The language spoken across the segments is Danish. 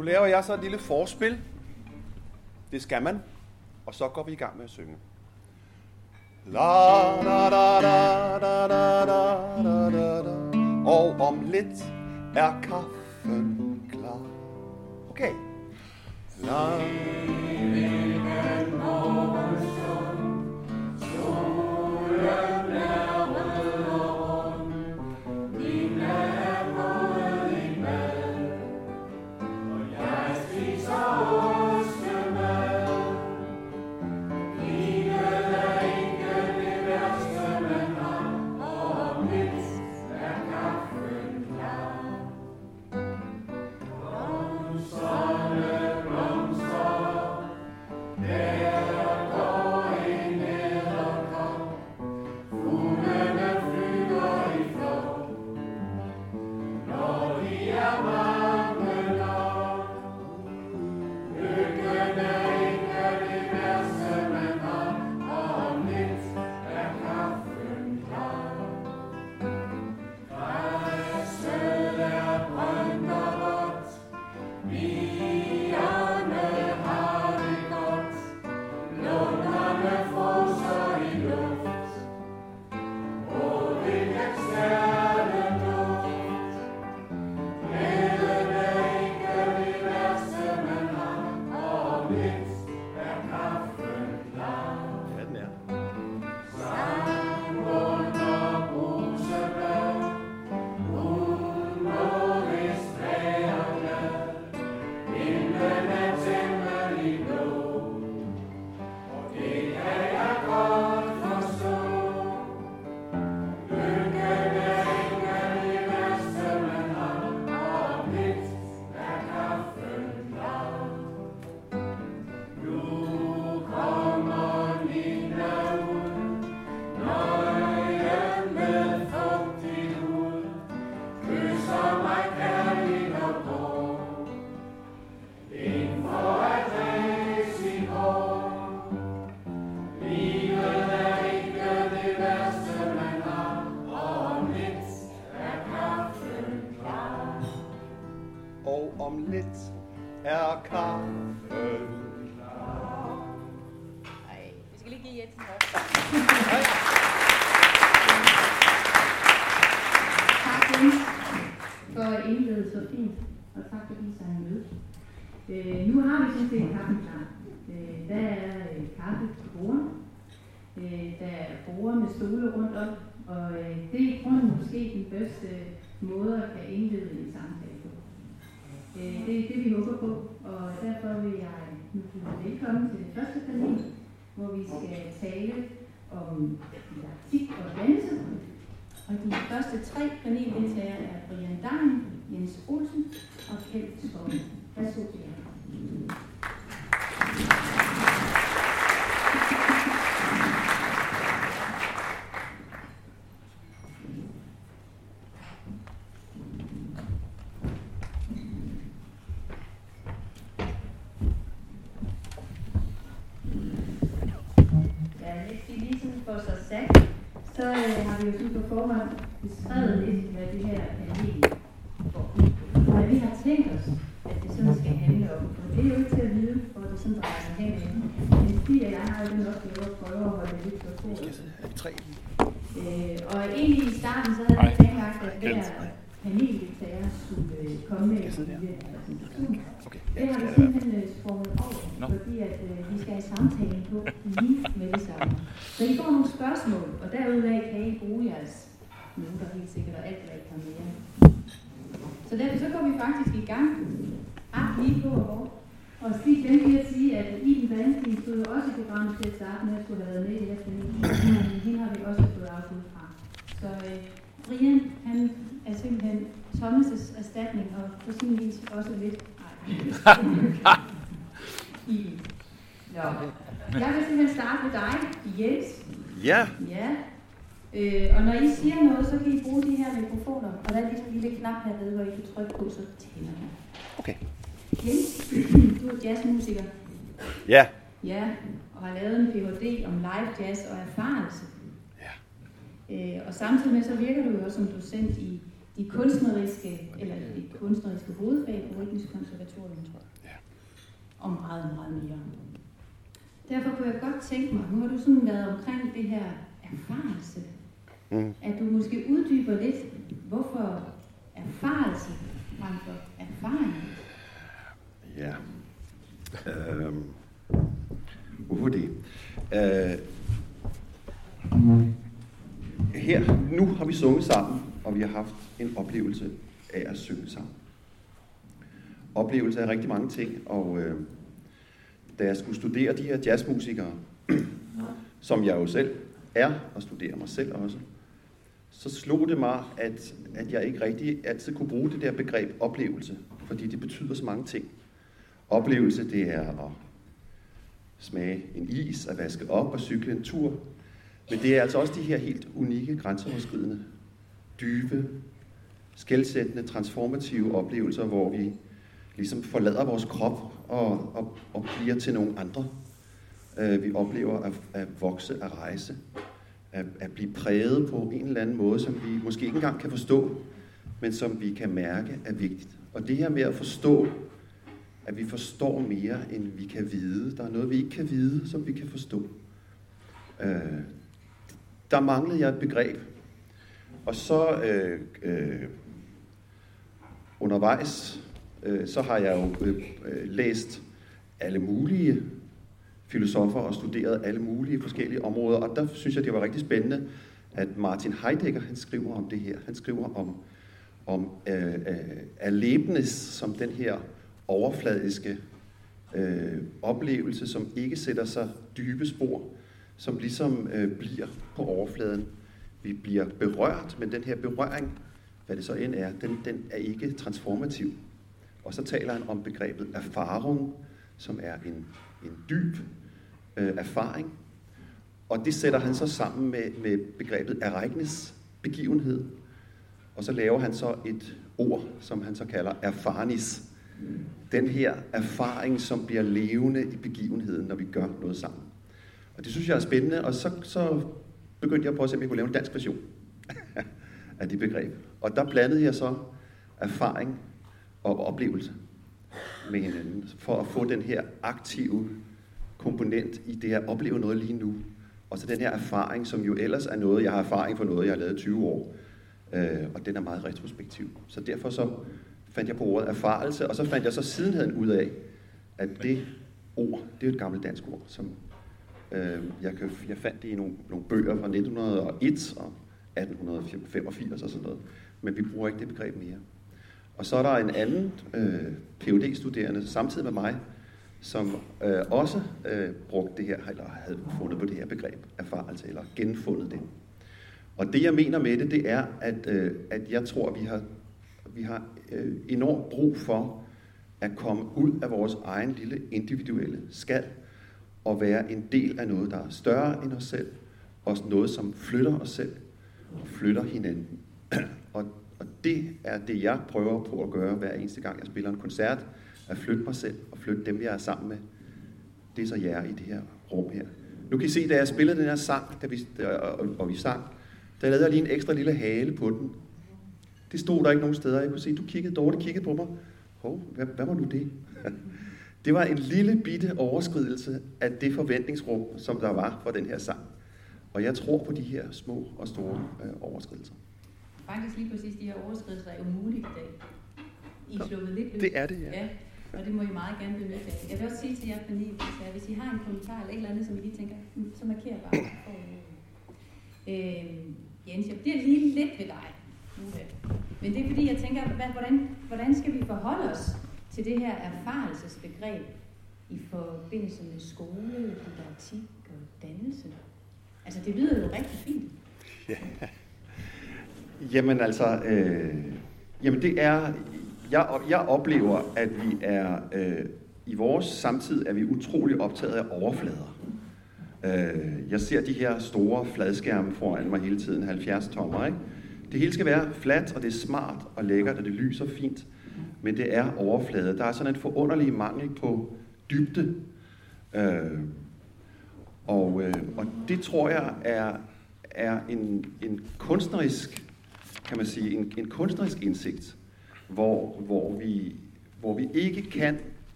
Nu laver jeg så et lille forspil. Det skal man. Og så går vi i gang med at synge. La da da da da da da da da da Og om lidt er kaffen klar. Okay. La nu har vi sådan set kaffen klar. Øh, der er øh, kaffe på bordene. Øh, der er borde med stole rundt om, og øh, det er i grunden måske den bedste måde at kan indlede en samtale på. Øh, det er det, vi håber på, og derfor vil jeg nu byde velkommen til det første panel, hvor vi skal tale om didaktik og dannelse. Og de første tre paneldeltagere er Brian Dang, Jens Olsen og Kjeld Skov. Værsgo Brian. Øh, forhånd beskrevet lidt, hvad det her panel går ud på. Hvad vi har tænkt os, at det sådan skal handle om. For det er jo ikke til at vide, hvor det. Men Stig og jeg har jo den opgave at prøve at holde det lidt på sporet. Tre? Øh, og egentlig i starten, så havde vi planlagt, at hver paneldeltager skulle øh, komme med en præsentation. Okay. Det har vi simpelthen sprunget over, fordi at, øh, vi skal have samtalen på lige med det samme. Så I får nogle spørgsmål, og derudaf kan I bruge jeres noter helt sikkert, og alt hvad I kan mere. Så derfor så går vi faktisk i gang. Ah, lige på og over. Og Stig glemte lige at sige, at Iben Valentin stod jo også i programmet til at starte med at skulle have været med i det her hende har vi også fået afbud fra. Så øh, Brian, han er simpelthen Thomas' erstatning, og på sin vis også lidt Nej. Iben. Nå. Jeg vil simpelthen starte med dig, Jens. Ja, Ja. Øh, og når I siger noget, så kan I bruge de her mikrofoner. Og der er lige en lille knap hernede, hvor I kan trykke på, så tænder den. okay. Jens, du er jazzmusiker. Ja, Ja, og har lavet en Ph.D. om live jazz og erfarelse. Ja. Øh, og samtidig med, så virker du jo også som docent i de kunstneriske, eller de kunstneriske hovedfag på Rytmisk Konservatorium. Ja. Og meget, meget mere. Derfor kunne jeg godt tænke mig, nu har du sådan været omkring det her erfarelse, Mm. at du måske uddyber lidt, hvorfor erfarelse frem for erfaring. Ja. Øhm. Hvorfor det? Øh. Her, nu har vi sunget sammen, og vi har haft en oplevelse af at synge sammen. Oplevelse af rigtig mange ting, og øh, da jeg skulle studere de her jazzmusikere, som jeg jo selv er, og studerer mig selv også, så slog det mig, at, at jeg ikke rigtig altid kunne bruge det der begreb oplevelse, fordi det betyder så mange ting. Oplevelse, det er at smage en is, at vaske op og cykle en tur. Men det er altså også de her helt unikke, grænseoverskridende, dybe, skældsættende, transformative oplevelser, hvor vi ligesom forlader vores krop og, og, og bliver til nogle andre. Øh, vi oplever at, at vokse, at rejse, at, at blive præget på en eller anden måde, som vi måske ikke engang kan forstå, men som vi kan mærke er vigtigt. Og det her med at forstå, at vi forstår mere, end vi kan vide. Der er noget, vi ikke kan vide, som vi kan forstå. Øh, der manglede jeg et begreb. Og så øh, øh, undervejs, øh, så har jeg jo øh, øh læst alle mulige filosofer og studeret alle mulige forskellige områder. Og der synes jeg, det var rigtig spændende, at Martin Heidegger han skriver om det her. Han skriver om, om øh, øh, Erlebnis som den her overfladiske øh, oplevelse, som ikke sætter sig dybe spor, som ligesom øh, bliver på overfladen. Vi bliver berørt, men den her berøring, hvad det så end er, den, den er ikke transformativ. Og så taler han om begrebet erfaring, som er en, en dyb øh, erfaring. Og det sætter han så sammen med, med begrebet ereignis, begivenhed. Og så laver han så et ord, som han så kalder erfarnis. Den her erfaring, som bliver levende i begivenheden, når vi gør noget sammen. Og det synes jeg er spændende, og så, så begyndte jeg på at se, om jeg kunne lave en dansk version af det begreb. Og der blandede jeg så erfaring og oplevelse med hinanden, for at få den her aktive komponent i det at opleve noget lige nu. Og så den her erfaring, som jo ellers er noget, jeg har erfaring for noget, jeg har lavet 20 år. Øh, og den er meget retrospektiv. Så derfor så fandt jeg på ordet erfarelse, og så fandt jeg så sidenheden ud af, at det ord, det er et gammelt dansk ord, som øh, jeg, kan, jeg fandt det i nogle, nogle bøger fra 1901 og 1885 og sådan noget. Men vi bruger ikke det begreb mere. Og så er der en anden øh, phd studerende samtidig med mig, som øh, også øh, brugte det her, eller havde fundet på det her begreb, erfarelse, eller genfundet det. Og det jeg mener med det, det er, at, øh, at jeg tror, at vi har, vi har øh, enormt brug for at komme ud af vores egen lille individuelle skal, og være en del af noget, der er større end os selv, og noget, som flytter os selv, og flytter hinanden. og, og det er det, jeg prøver på at gøre hver eneste gang, jeg spiller en koncert, at flytte mig selv og flytte dem, jeg er sammen med. Det er så jer i det her rum her. Nu kan I se, da jeg spillede den her sang, da vi, og, og vi sang, der lavede jeg lige en ekstra lille hale på den. Det stod der ikke nogen steder. Jeg kunne se, du kiggede, Dorte kiggede på mig. Hov, hvad, hvad var nu det? Det var en lille bitte overskridelse af det forventningsrum, som der var for den her sang. Og jeg tror på de her små og store øh, overskridelser. Faktisk lige præcis de her overskridelser er jo muligt i dag. I er sluppet lidt løs. Det er det, ja. ja. Og det må I meget gerne benytte af. Jeg vil også sige til jer panel, hvis I har en kommentar eller et eller andet, som I lige tænker, "Hmm, så markerer bare. For, øh, Jens, jeg bliver lige lidt ved dig. Men det er fordi, jeg tænker, hvad, hvordan, hvordan skal vi forholde os til det her erfarelsesbegreb i forbindelse med skole, didaktik og dannelse? Altså, det lyder jo rigtig fint. Ja. Jamen altså, øh, jamen det er, jeg, jeg oplever, at vi er, øh, i vores samtid er vi utrolig optaget af overflader. Øh, jeg ser de her store fladskærme foran mig hele tiden, 70 tommer, ikke? Det hele skal være fladt, og det er smart og lækkert, og det lyser fint, men det er overflade. Der er sådan en forunderlig mangel på dybde. Øh, og, øh, og det tror jeg er, er en, en kunstnerisk kan man sige, en, en kunstnerisk indsigt, hvor, hvor, vi, hvor vi ikke kan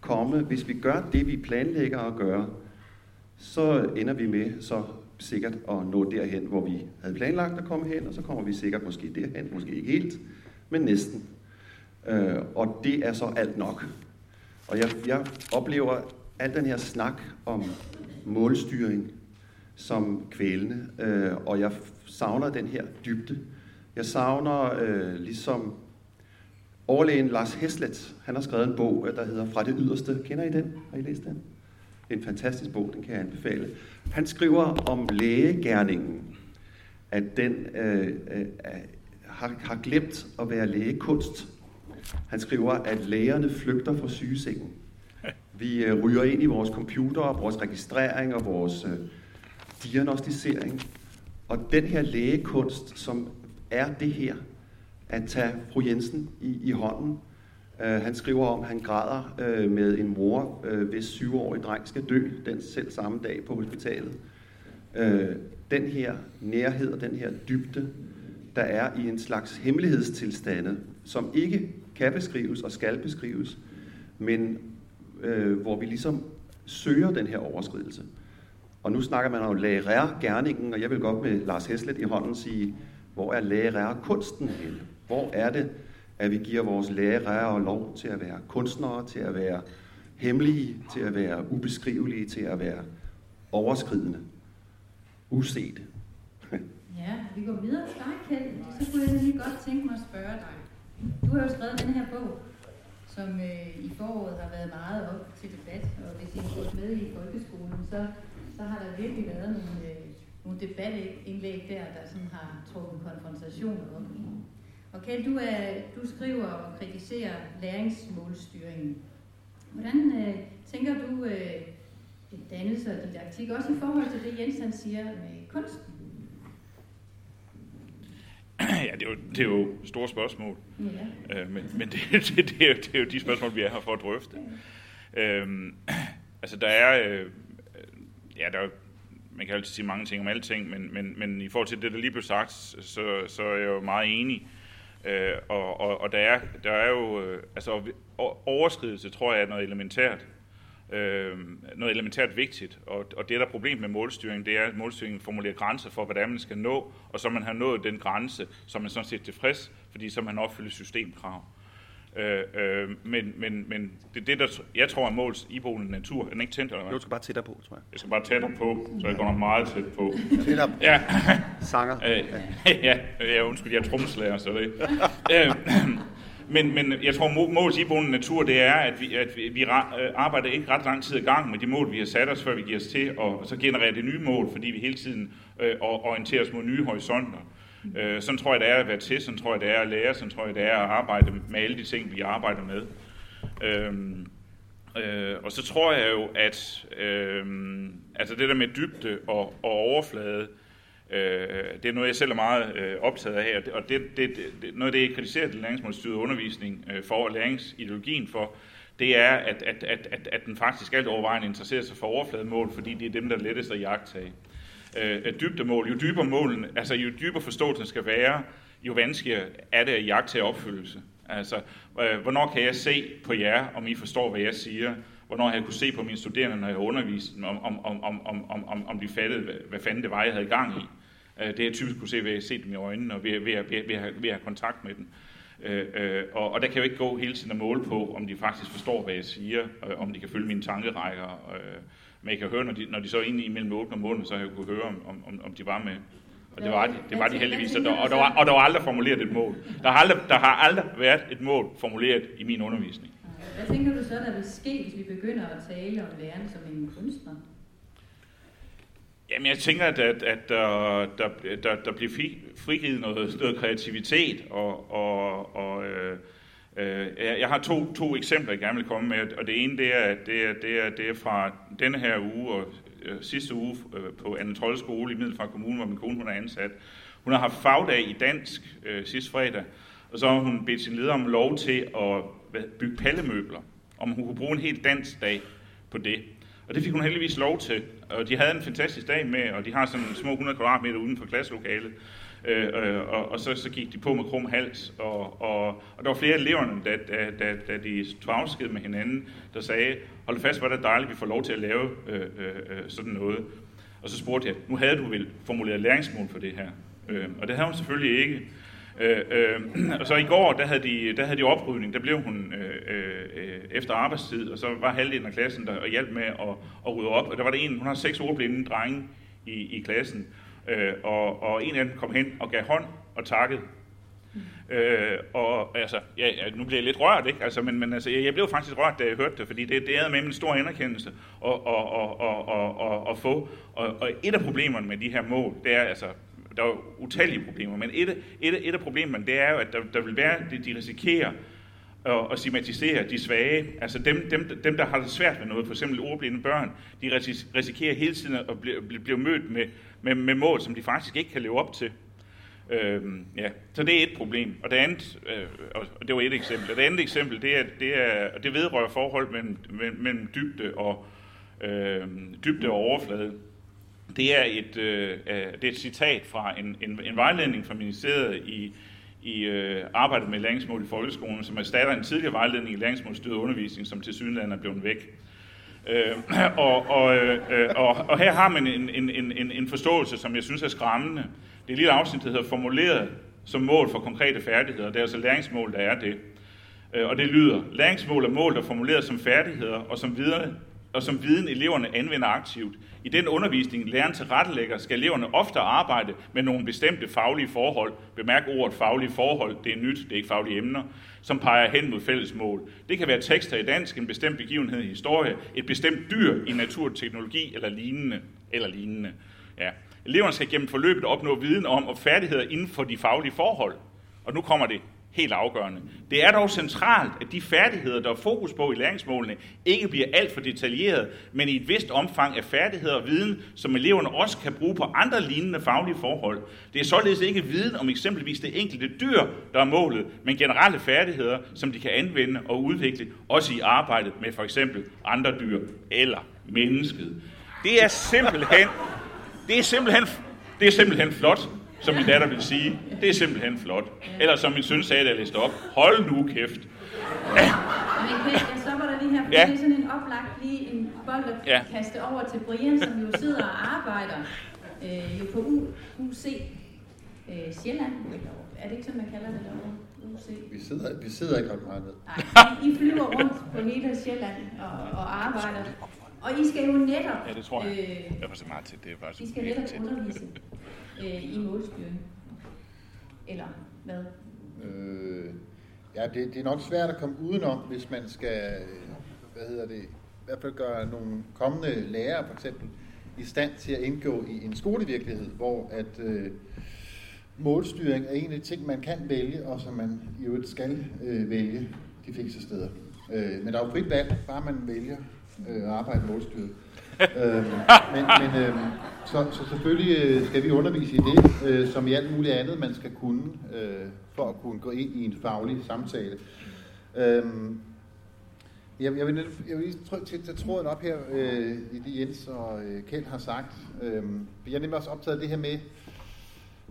komme, hvis vi gør det, vi planlægger at gøre, så ender vi med så sikkert at nå derhen, hvor vi havde planlagt at komme hen, og så kommer vi sikkert måske derhen, måske ikke helt, men næsten. Øh, og det er så alt nok. Og jeg, jeg oplever al den her snak om målstyring som kvælende, øh, og jeg savner den her dybde. Jeg savner øh, ligesom overlægen Lars Heslet, han har skrevet en bog, øh, der hedder Fra det yderste. Kender I den? Har I læst den? Det er en fantastisk bog, den kan jeg anbefale. Han skriver om lægegærningen, at den øh, øh, har, har glemt at være lægekunst. Han skriver, at lægerne flygter fra sygesengen. Vi øh, ryger ind i vores computer, vores registrering og vores øh, diagnostisering. Og den her lægekunst, som er det her, at tage fru Jensen i, i hånden. Øh, han skriver om, at han græder øh, med en mor, uh, hvis syvårig dreng skal dø den selv samme dag på hospitalet. Uh, den her nærhed og den her dybde, der er i en slags hemmelighedstilstande, som ikke kan beskrives og skal beskrives, men øh, hvor vi ligesom søger den her overskridelse. Og nu snakker man om lærer-gerningen, og jeg vil godt med Lars Heslet i hånden sige, hvor er lærer-kunsten henne? Hvor er det, at vi giver vores lærere lov til at være kunstnere, til at være hemmelige, til at være ubeskrivelige, til at være overskridende, usete? ja, vi går videre til dig, Kjeld. Så kunne jeg lige godt tænke mig at spørge dig. Du har jo skrevet den her bog, som øh, i foråret har været meget op til debat, og hvis I har gået med i folkeskolen, så, så har der virkelig været nogle, øh, nogle debatindlæg der, der sådan har trukket konfrontationer op. Og Kjeld, du, er, du skriver og kritiserer læringsmålstyringen. Hvordan øh, tænker du øh, dannelse og didaktik, også i forhold til det, Jens han siger med kunsten? Ja, det er jo, det er jo store spørgsmål. Ja. Øh, men men det, det, det, er jo, det er jo de spørgsmål, vi er her for at drøfte. Ja. Øhm, altså, der er... Øh, ja, der er man kan altid sige mange ting om alting, men, men, men i forhold til det, der lige blev sagt, så, så er jeg jo meget enig. Øh, Øh, og, og, og der, er, der er jo, øh, altså overskridelse tror jeg er noget elementært. Øh, noget elementært vigtigt, og, og det der er problem med målstyring, det er, at målstyringen formulerer grænser for, hvordan man skal nå, og så man har nået den grænse, så man sådan set tilfreds, fordi så man opfylder systemkrav. Øh, øh, men, men, men det, det der, jeg tror er måls iboende natur. Er den ikke tændt, eller hvad? Du skal bare tættere på, tror jeg. Jeg skal bare tættere på, så jeg går nok meget tæt på. Tættere på. Ja. Sanger. Øh, ja, ja, undskyld, jeg er trommeslager, så det øh, men, men jeg tror, måls iboende natur, det er, at vi, at vi, vi arbejder ikke ret lang tid i gang med de mål, vi har sat os, før vi giver os til, og så genererer det nye mål, fordi vi hele tiden øh, orienterer os mod nye horisonter. Øh, sådan tror jeg, det er at være til, sådan tror jeg, det er at lære, sådan tror jeg, det er at arbejde med alle de ting, vi arbejder med. Øh, øh, og så tror jeg jo, at øh, altså det der med dybde og, og overflade, øh, det er noget, jeg selv er meget øh, optaget af, og det, og det, det, det, noget af det, jeg kritiserer den læringsmålstyrede undervisning øh, for, og læringsideologien for, det er, at, at, at, at, at den faktisk alt overvejende interesserer sig for overflademål, fordi det er dem, der er lettest at jagtage øh, dybdemål. Jo dybere målen, altså jo dybere forståelsen skal være, jo vanskeligere er det at jagte til opfyldelse. Altså, øh, hvornår kan jeg se på jer, om I forstår, hvad jeg siger? Hvornår har jeg kunne se på mine studerende, når jeg underviste dem, om, om, om, om, om, om, om de fattede, hvad, hvad fanden det var, jeg havde gang i? Øh, det jeg typisk kunne se ved at se dem i øjnene, og ved, ved, ved, ved, ved, ved at have kontakt med dem. Øh, øh, og, og der kan jeg jo ikke gå hele tiden og måle på, om de faktisk forstår, hvad jeg siger, øh, om de kan følge mine tankerækker. Øh, men jeg kan høre, når de, når de så inde imellem åbne og måneden, så har jeg kunne høre, om, om, om de var med. Og det var de, det var de heldigvis, og der, og, der var, og der var aldrig formuleret et mål. Der har, aldrig, der har aldrig været et mål formuleret i min undervisning. Hvad tænker du så, der vil ske, hvis vi begynder at tale om læreren som en kunstner? Jamen, jeg tænker, at, at, at der, der, der, der bliver frigivet noget, noget kreativitet, og, og, og øh, Øh, Øh, jeg har to, to eksempler, jeg gerne vil komme med, og det ene det er, det er, det er, det er fra denne her uge og øh, sidste uge øh, på Anne Trolle skole i Middelfart Kommune, hvor min kone hun er ansat. Hun har haft fagdag i dansk øh, sidste fredag, og så har hun bedt sin leder om lov til at hvad, bygge pallemøbler, om hun kunne bruge en helt dansk dag på det. Og det fik hun heldigvis lov til, og de havde en fantastisk dag med, og de har sådan små 100 kvadratmeter uden for klasselokalet. Øh, øh, og, og så, så gik de på med krum hals, og, og, og der var flere af eleverne, da, da, da, da de tog afsked med hinanden, der sagde, hold fast, hvor er det dejligt, at vi får lov til at lave øh, øh, øh, sådan noget. Og så spurgte jeg, nu havde du vel formuleret læringsmål for det her? Øh, og det havde hun selvfølgelig ikke. Øh, øh, og så i går, der havde de, der havde de oprydning, der blev hun øh, øh, efter arbejdstid, og så var halvdelen af klassen der og hjalp med at, at rydde op. Og der var der en, hun har seks ordblinde drenge i, i klassen, øh, og, og en af dem kom hen og gav hånd og takkede. Øh, og altså, ja, nu bliver jeg lidt rørt, ikke? Altså, men, men altså, jeg blev faktisk rørt, da jeg hørte det, fordi det, det er med en stor anerkendelse at, at, at, at, at, få. Og, og et af problemerne med de her mål, det er altså, der er utallige problemer, men et, et, et af problemerne, det er jo, at der, der vil være, de, de risikerer at, at stigmatisere de svage. Altså dem, dem, dem, der har det svært med noget, for eksempel ordblinde børn, de risikerer hele tiden at blive, blive mødt med, med, med mål, som de faktisk ikke kan leve op til. Øhm, ja, så det er et problem. Og det andet, øh, og det var et eksempel. Og det andet eksempel, det er, det er, og det vedrører forhold mellem, mellem dybde og øh, dybde og overflade. Det er et, øh, øh, det er et citat fra en, en, en vejledning fra ministeriet i, i øh, arbejdet med læringsmål i folkeskolen, som erstatter en tidligere vejledning i læringsmålstyret undervisning, som til synligheden er blevet væk. Øh, og, og, øh, og, og her har man en, en, en, en forståelse, som jeg synes er skræmmende. Det er et lille afsnit, der hedder formuleret som mål for konkrete færdigheder. Det er altså læringsmål, der er det. Øh, og det lyder, læringsmål er mål, der er formuleret som færdigheder og som videre og som viden eleverne anvender aktivt. I den undervisning, læreren tilrettelægger, skal eleverne ofte arbejde med nogle bestemte faglige forhold. Bemærk ordet faglige forhold, det er nyt, det er ikke faglige emner, som peger hen mod fælles mål. Det kan være tekster i dansk, en bestemt begivenhed i historie, et bestemt dyr i naturteknologi eller lignende. Eller lignende. Ja. Eleverne skal gennem forløbet opnå viden om og færdigheder inden for de faglige forhold. Og nu kommer det helt afgørende. Det er dog centralt, at de færdigheder, der er fokus på i læringsmålene, ikke bliver alt for detaljeret, men i et vist omfang af færdigheder og viden, som eleverne også kan bruge på andre lignende faglige forhold. Det er således ikke viden om eksempelvis det enkelte dyr, der er målet, men generelle færdigheder, som de kan anvende og udvikle, også i arbejdet med for eksempel andre dyr eller mennesket. Det er simpelthen, det er simpelthen, det er simpelthen flot, som min datter vil sige. Det er simpelthen flot. Eller som min søn sagde, da jeg læste op. Hold nu kæft. Ja. Men jeg stopper dig lige her, for ja. det er sådan en oplagt lige en bold at ja. kaste over til Brian, som jo sidder og arbejder øh, jo på U, UC øh, Sjælland. Er det ikke sådan, man kalder det derovre? UC. Vi sidder, vi sidder ikke ret meget ned. Nej, I flyver rundt på hele Sjælland og, og arbejder. Og I skal jo netop... Ja, det tror jeg. Øh, jeg var så meget til det. Var så I skal netop undervise øh, i målstyring? Eller hvad? Øh, ja, det, det er nok svært at komme udenom, hvis man skal, øh, hvad hedder det, i hvert fald gøre nogle kommende lærere for eksempel i stand til at indgå i en skolevirkelighed, hvor at øh, målstyring er en af de ting, man kan vælge, og som man i øvrigt skal øh, vælge de fleste steder. Øh, men der er jo frit valg, bare man vælger øh, at arbejde målstyret øh, men men øh, så, så selvfølgelig øh, skal vi undervise i det, øh, som i alt muligt andet, man skal kunne, øh, for at kunne gå ind i en faglig samtale. Øh, jeg, jeg, vil, jeg vil lige tage tråden op her øh, i det Jens og øh, Kjeld har sagt. Øh, jeg er nemlig også optaget af det her med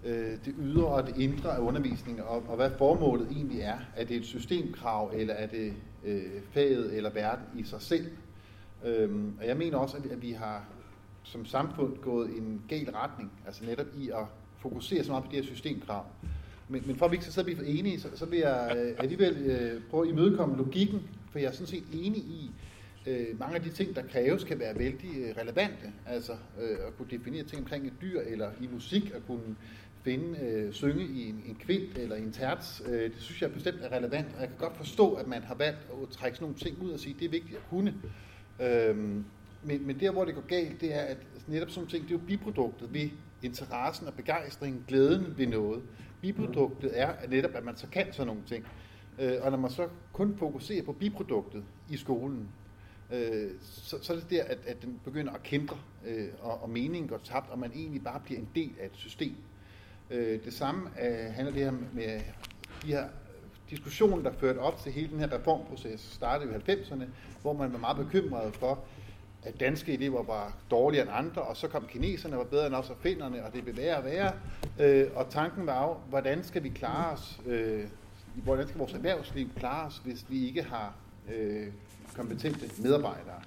øh, det ydre og det indre af undervisningen, og, og hvad formålet egentlig er. Er det et systemkrav, eller er det øh, faget eller verden i sig selv? Øhm, og jeg mener også, at, at vi har som samfund gået i en gal retning, altså netop i at fokusere så meget på de her systemkrav. Men, men for at vi ikke skal blive for enige, så, så vil jeg øh, alligevel øh, prøve at imødekomme logikken, for jeg er sådan set enig i, øh, mange af de ting, der kræves, kan være vældig øh, relevante. Altså øh, at kunne definere ting omkring et dyr, eller i musik, at kunne finde, øh, synge i en, en kvint eller en terts, øh, det synes jeg bestemt er relevant, og jeg kan godt forstå, at man har valgt at trække sådan nogle ting ud og sige, det er vigtigt at kunne. Øhm, men, men der, hvor det går galt, det er, at netop sådan ting, det er jo biproduktet ved interessen og begejstringen, glæden ved noget. Biproduktet er netop, at man så kan sådan nogle ting. Øh, og når man så kun fokuserer på biproduktet i skolen, øh, så, så er det der, at, at den begynder at kæmpe, øh, og, og meningen går tabt, og man egentlig bare bliver en del af et system. Øh, det samme øh, handler det her med de her diskussionen, der førte op til hele den her reformproces, startede i 90'erne, hvor man var meget bekymret for, at danske elever var dårligere end andre, og så kom kineserne var bedre end os og finderne, og det blev værre og værre. Øh, og tanken var jo, hvordan skal vi klare os, øh, hvordan skal vores erhvervsliv klare os, hvis vi ikke har øh, kompetente medarbejdere.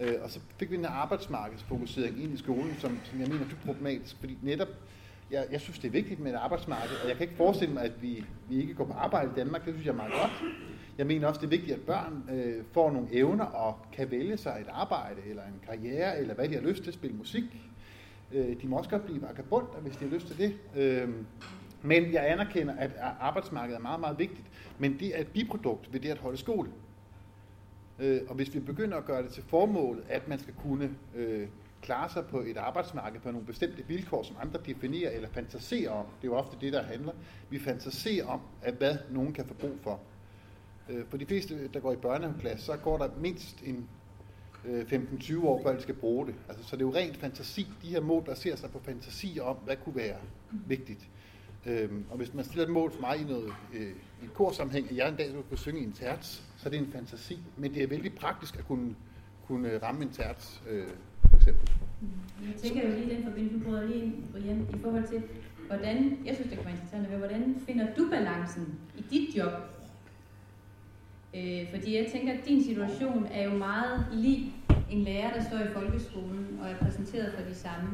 Øh, og så fik vi en arbejdsmarkedsfokusering ind i skolen, som, som jeg mener er dybt problematisk, fordi netop jeg, jeg synes, det er vigtigt med et arbejdsmarked, og jeg kan ikke forestille mig, at vi, vi ikke går på arbejde i Danmark. Det synes jeg er meget godt. Jeg mener også, det er vigtigt, at børn øh, får nogle evner og kan vælge sig et arbejde, eller en karriere, eller hvad de har lyst til at spille musik. Øh, de må også godt blive vagabonder, hvis de har lyst til det. Øh, men jeg anerkender, at arbejdsmarkedet er meget, meget vigtigt. Men det er et biprodukt ved det at holde skole. Øh, og hvis vi begynder at gøre det til formålet, at man skal kunne øh, klare sig på et arbejdsmarked på nogle bestemte vilkår, som andre definerer eller fantaserer om, det er jo ofte det, der handler, vi fantaserer om, at hvad nogen kan få brug for. Øh, for de fleste, der går i børnehaveklasse, så går der mindst en øh, 15-20 år, før de skal bruge det. Altså, så det er jo rent fantasi. De her mål baserer sig på fantasi om, hvad kunne være vigtigt. Øhm, og hvis man stiller et mål for mig i noget øh, i et korsammenhæng, at jeg en dag skulle kunne synge i en terts, så er det en fantasi. Men det er vældig praktisk at kunne, kunne ramme en terts, øh, eksempel. Jeg tænker jo lige den forbindelse, du prøver lige Brian, i forhold til, hvordan, jeg synes det kan være interessant at høre, hvordan finder du balancen i dit job Øh, fordi jeg tænker, at din situation er jo meget lig en lærer, der står i folkeskolen og er præsenteret for de samme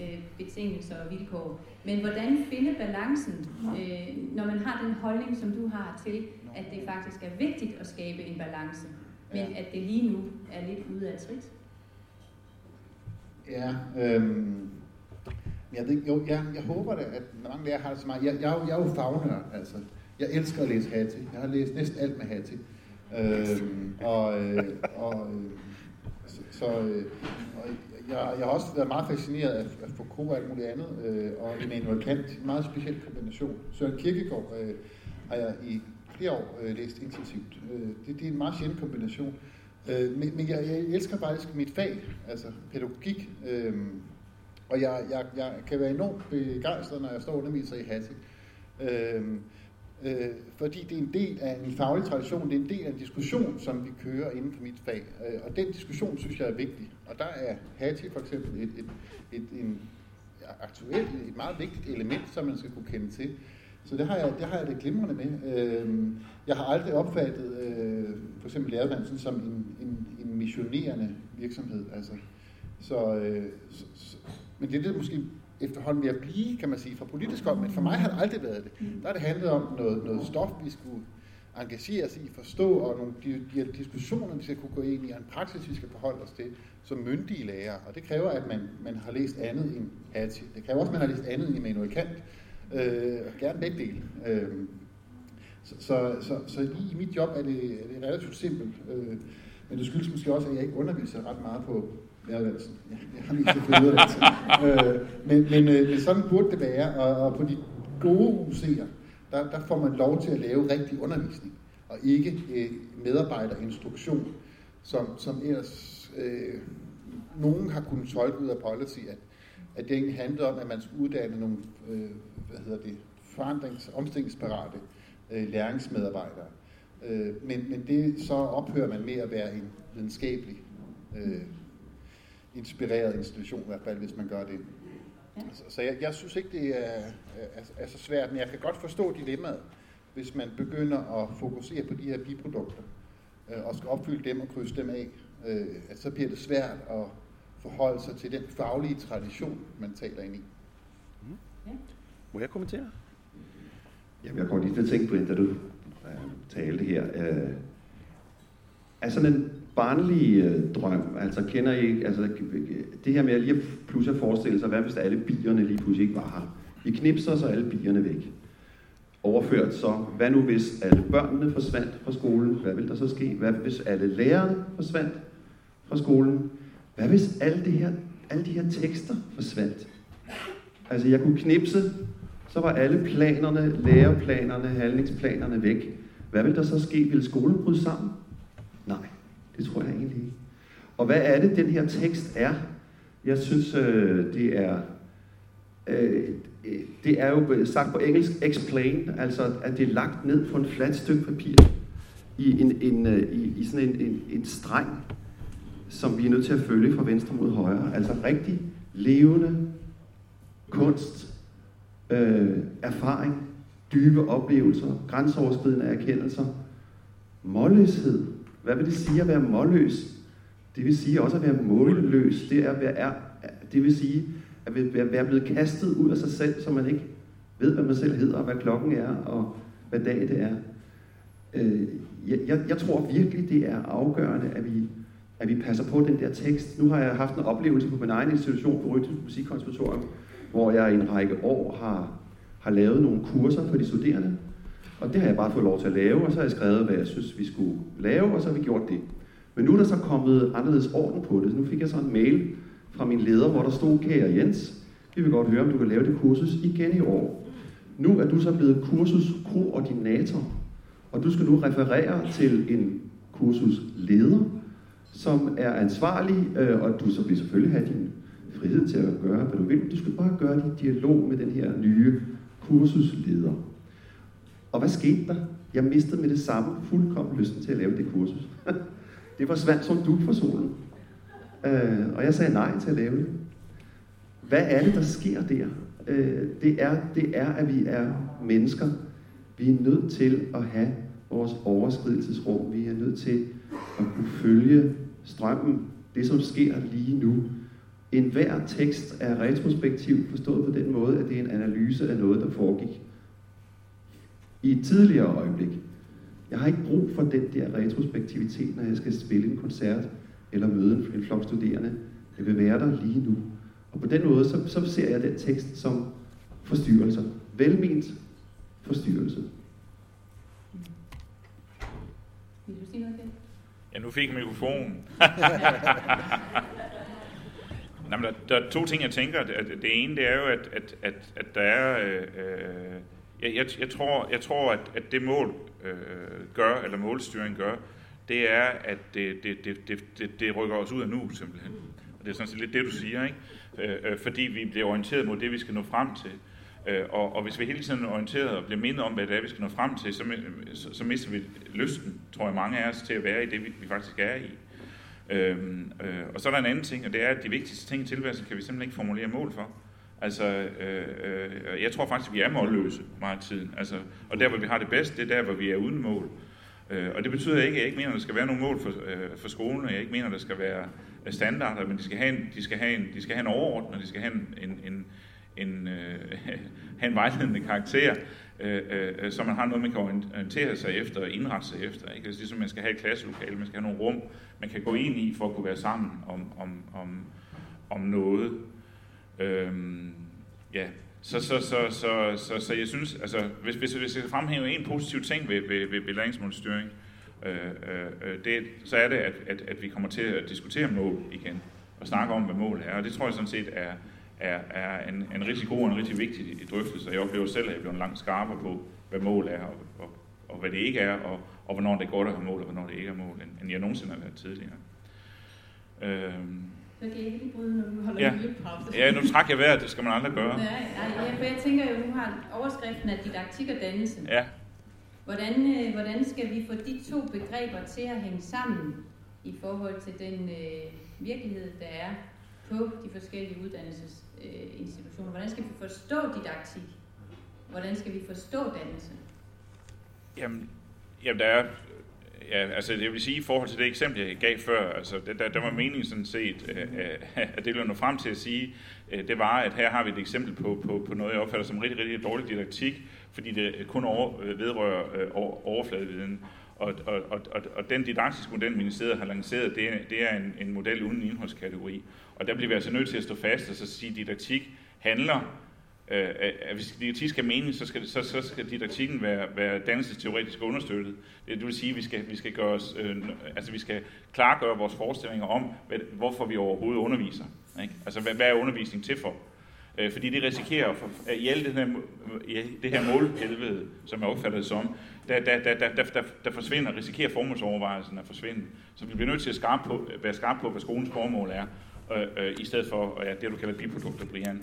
øh, betingelser og vilkår. Men hvordan finde balancen, øh, når man har den holdning, som du har til, at det faktisk er vigtigt at skabe en balance, men at det lige nu er lidt ude af trit? Ja, øhm, jeg, ved, jo, jeg, jeg håber da, at mange lærere har det så meget. Jeg, jeg, jeg er jo fagnør, altså. Jeg elsker at læse Hattie. Jeg har læst næsten alt med Hattie. Øhm, og, øh, og, øh, så, så øh, og jeg, jeg har også været meget fascineret af, af Foucault og alt muligt andet, øh, og Immanuel Kant, en meget speciel kombination. Søren Kierkegaard øh, har jeg i flere år øh, læst intensivt. Øh, det, det er en meget sjældent kombination. Øh, men men jeg, jeg elsker faktisk mit fag, altså pædagogik, øh, og jeg, jeg, jeg kan være enormt begejstret, når jeg står og underviser i Hattie. Øh, øh, fordi det er en del af en faglig tradition, det er en del af en diskussion, som vi kører inden for mit fag. Øh, og den diskussion synes jeg er vigtig. Og der er Hattie for eksempel et, et, et, en aktuelt, et meget vigtigt element, som man skal kunne kende til. Så det har jeg det, har jeg det glimrende med. Øh, jeg har aldrig opfattet øh, for eksempel læreruddannelsen som en, en, en missionerende virksomhed. Altså, så, øh, så, så, men det er det måske efterhånden ved at blive, kan man sige, fra politisk hold, men for mig har det aldrig været det. Der har det handlet om noget, noget stof, vi skulle engagere os i, forstå, og nogle de, de diskussioner, vi skal kunne gå ind i, og en praksis, vi skal forholde os til, som myndige lærere. Og det kræver, at man, man har læst andet end Hattie. Det kræver også, at man har læst andet end Immanuel Kant. Øh, gerne begge dele. Øh, så, så, så, så lige i mit job er det, er det relativt simpelt. Øh, men det skyldes måske også, at jeg ikke underviser ret meget på, læreruddannelsen. Ja, jeg har lige til øh, men, men, øh, men sådan burde det være, og, og på de gode UC'er, der, der får man lov til at lave rigtig undervisning, og ikke øh, medarbejderinstruktion, som, som ellers øh, nogen har kunnet tolke ud af policy, at, at det egentlig handlede om, at man skulle uddanne nogle øh, hvad hedder det, forandrings- omstillingsparate øh, læringsmedarbejdere. Øh, men, men det så ophører man med at være en videnskabelig øh, inspireret institution, i hvert fald, hvis man gør det. Ja. Så, så jeg, jeg synes ikke, det er, er, er så svært, men jeg kan godt forstå dilemmaet, hvis man begynder at fokusere på de her biprodukter, øh, og skal opfylde dem og krydse dem af, øh, at så bliver det svært at forholde sig til den faglige tradition, man taler ind i. Mm. Ja. Må jeg kommentere? Jamen, jeg kommer lige til at tænke på det, da du øh, talte her. Øh, er sådan en barnlig øh, drøm, altså kender I, altså det her med at lige pludselig forestille sig, hvad hvis alle bierne lige pludselig ikke var her? Vi knipser så alle bierne væk. Overført så, hvad nu hvis alle børnene forsvandt fra skolen? Hvad vil der så ske? Hvad hvis alle lærerne forsvandt fra skolen? Hvad hvis alle, det her, alle de her tekster forsvandt? Altså jeg kunne knipse, så var alle planerne, læreplanerne, handlingsplanerne væk. Hvad vil der så ske? Vil skolen bryde sammen? Nej. Det tror jeg egentlig ikke. Og hvad er det, den her tekst er? Jeg synes, øh, det er øh, det er jo sagt på engelsk explain, altså at det er lagt ned på en fladt stykke papir i, en, en, øh, i, i sådan en, en, en streng som vi er nødt til at følge fra venstre mod højre. Altså rigtig levende kunst, øh, erfaring, dybe oplevelser, grænseoverskridende erkendelser, målløshed. Hvad vil det sige at være målløs? Det vil sige også at være målløs. Det, er, er, det vil sige at være blevet kastet ud af sig selv, så man ikke ved, hvad man selv hedder, og hvad klokken er, og hvad dag det er. Øh, jeg, jeg, jeg tror virkelig, det er afgørende, at vi, at vi passer på den der tekst. Nu har jeg haft en oplevelse på min egen institution på Rytmisk Musikkonservatorium, hvor jeg i en række år har, har lavet nogle kurser for de studerende. Og det har jeg bare fået lov til at lave, og så har jeg skrevet, hvad jeg synes, vi skulle lave, og så har vi gjort det. Men nu er der så kommet anderledes orden på det. Så nu fik jeg så en mail fra min leder, hvor der stod, kære Jens, vi vil godt høre, om du kan lave det kursus igen i år. Nu er du så blevet kursuskoordinator, og du skal nu referere til en kursusleder, som er ansvarlig, øh, og du så vil selvfølgelig have din frihed til at gøre, hvad du vil. Du skal bare gøre det i dialog med den her nye kursusleder. Og hvad skete der? Jeg mistede med det samme fuldkommen lysten til at lave det kursus. det forsvandt som dug for solen. Øh, og jeg sagde nej til at lave det. Hvad er det, der sker der? Øh, det, er, det er, at vi er mennesker. Vi er nødt til at have vores overskridelsesrum. Vi er nødt til at kunne følge strømmen, det som sker lige nu. En hver tekst er retrospektiv, forstået på den måde, at det er en analyse af noget, der foregik i et tidligere øjeblik. Jeg har ikke brug for den der retrospektivitet, når jeg skal spille en koncert eller møde en flok studerende. Det vil være der lige nu. Og på den måde, så, så ser jeg den tekst som forstyrrelser. Velment forstyrrelse. Vil du sige noget? Ja, nu fik jeg mikrofonen. Nej, men der, der er to ting, jeg tænker. Det, det ene, det er jo, at, at, at, at der er... Øh, øh, jeg, jeg, jeg, tror, jeg tror, at, at det mål øh, gør, eller målstyring gør, det er, at det, det, det, det, det, det rykker os ud af nu, simpelthen. Og det er sådan set lidt det, du siger, ikke? Øh, øh, fordi vi bliver orienteret mod det, vi skal nå frem til. Øh, og, og hvis vi hele tiden er orienteret og bliver mindet om, hvad det er, vi skal nå frem til, så, så, så mister vi lysten, tror jeg, mange af os, til at være i det, vi, vi faktisk er i. Øhm, øh, og så er der en anden ting, og det er, at de vigtigste ting i tilværelsen kan vi simpelthen ikke formulere mål for. Altså, øh, øh, jeg tror faktisk, at vi er målløse meget af tiden. Altså, og der, hvor vi har det bedst, det er der, hvor vi er uden mål. Øh, og det betyder ikke, at jeg ikke mener, at der skal være nogle mål for, øh, for skolen, og jeg ikke mener, at der skal være øh, standarder, men de skal have en, de skal have en, de skal have en overordnet, de skal have en, en, en, en, øh, have en vejledende karakter, Øh, øh, øh, så man har noget, man kan orientere sig efter og indrette sig efter. Ikke? Altså, ligesom man skal have et klasselokale, man skal have nogle rum, man kan gå ind i for at kunne være sammen om, om, om, om noget. Øhm, ja, så, så, så, så, så, så jeg synes, altså, hvis, hvis, hvis jeg skal fremhæve en positiv ting ved, ved, ved, ved læringsmålstyring, øh, øh, øh, det, så er det, at, at, at vi kommer til at diskutere mål igen, og snakke om, hvad mål er, og det tror jeg sådan set er, er, er en, en rigtig god og en rigtig vigtig drøftelse. Jeg oplever selv, at jeg bliver langt skarpere på, hvad mål er, og, og, og hvad det ikke er, og, og hvornår det er godt at have mål, og hvornår det ikke er mål, end, end jeg nogensinde har været tidligere. Øhm, så kan jeg ikke bryde, når du holder ja. en pause. ja, nu trækker jeg vejret, det skal man aldrig gøre. Nej, nej, ja, for jeg tænker jo, nu har overskriften af didaktik og dannelse. Ja. Hvordan, øh, hvordan skal vi få de to begreber til at hænge sammen i forhold til den øh, virkelighed, der er på de forskellige Øh, uddannelsesinstitutioner? Hvordan skal vi forstå didaktik? Hvordan skal vi forstå dannelse? Jamen, jamen der er Ja, altså det vil sige, i forhold til det eksempel, jeg gav før, altså det, der, der var meningen sådan set, øh, øh at det ville nå frem til at sige, øh, det var, at her har vi et eksempel på, på, på noget, jeg opfatter som rigtig, rigtig dårlig didaktik, fordi det kun over, øh, vedrører overfladeviden. Og, og, og, og, og den didaktiske model, ministeriet har lanceret, det er, det er en, en model uden indholdskategori. Og der bliver vi altså nødt til at stå fast og så sige, at didaktik handler Øh, at hvis didaktik skal mene, så skal, så, så skal didaktikken være, være dannelsesteoretisk understøttet. Det, det vil sige, at vi skal, vi skal, gøre os, øh, altså vi skal klargøre vores forestillinger om, hvad, hvorfor vi overhovedet underviser. Ikke? Altså, hvad, hvad er undervisning til for? Øh, fordi det risikerer, for, at i alt det her, det her målhelvede, som jeg opfatter det som, der, der, der, der, der, der, der forsvinder, risikerer formålsovervejelsen at forsvinde. Så vi bliver nødt til at skarpe på, være skarpe på, hvad skolens formål er, øh, øh, i stedet for ja, det, du kalder biprodukter, Brian.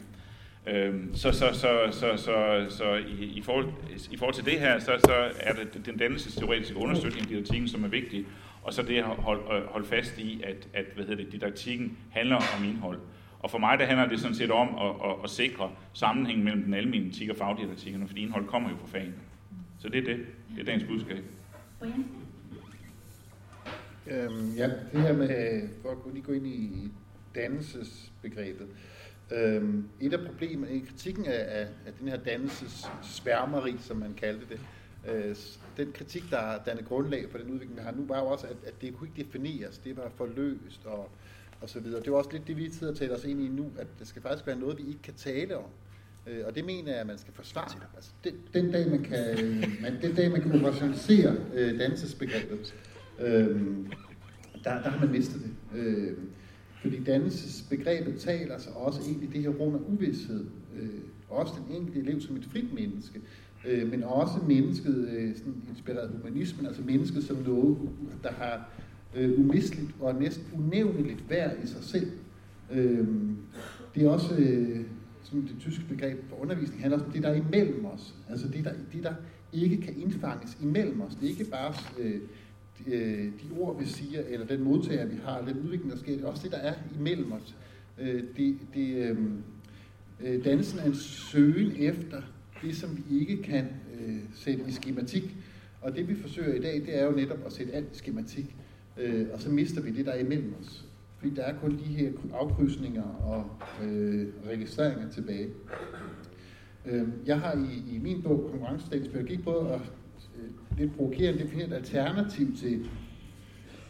Øhm, så, så, så, så, så, så i, i, forhold, i forhold til det her, så, så er det den dannelsesteoretiske understøtning af didaktikken, som er vigtig. og så det at holde, hold øh, holde fast i, at, at hvad hedder det, didaktikken handler om indhold. Og for mig der handler det sådan set om at, at, at sikre sammenhængen mellem den almindelige etik og fagdidaktikken, fordi indhold kommer jo fra fagene. Så det er det. Det er dagens budskab. Øhm, ja, det her med, for at lige gå ind i dannelsesbegrebet. Øhm, et af problemerne, i kritikken af, af, af den her dannelses sværmeri, som man kaldte det, øh, den kritik, der dannet grundlag for den udvikling, vi har nu, var jo også, at, at det kunne ikke defineres, det var for løst og, og så videre. Det var også lidt det, vi sidder og taler os ind i nu, at det skal faktisk være noget, vi ikke kan tale om. Øh, og det mener jeg, at man skal forsvare. Altså, den, den, dag, man kan, man, den dag, man kan operationalisere øh, dannelsesbegrebet, øh, der, der har man mistet det. Øh, fordi dannelsesbegrebet taler altså også i det her rum af uvidshed. Øh, også den enkelte elev som et frit menneske, øh, men også mennesket øh, sådan inspireret humanismen, altså mennesket som noget, der har øh, umisteligt og næsten unævneligt værd i sig selv. Øh, det er også, øh, som det tyske begreb for undervisning, handler om det, der er imellem os. Altså det, der, det, der ikke kan indfanges imellem os. Det er ikke bare øh, øh, de ord, vi siger, eller den modtager, vi har, eller den udvikling, der sker, det er også det, der er imellem os. Øh, det, det, øh, øh, er en søgen efter det, som vi ikke kan øh, sætte i skematik. Og det, vi forsøger i dag, det er jo netop at sætte alt i skematik. Øh, og så mister vi det, der er imellem os. Fordi der er kun de her afkrydsninger og øh, registreringer tilbage. Øh, jeg har i, i min bog, Konkurrencestatens pædagogik, prøvet at øh, lidt provokerende definere et alternativ til,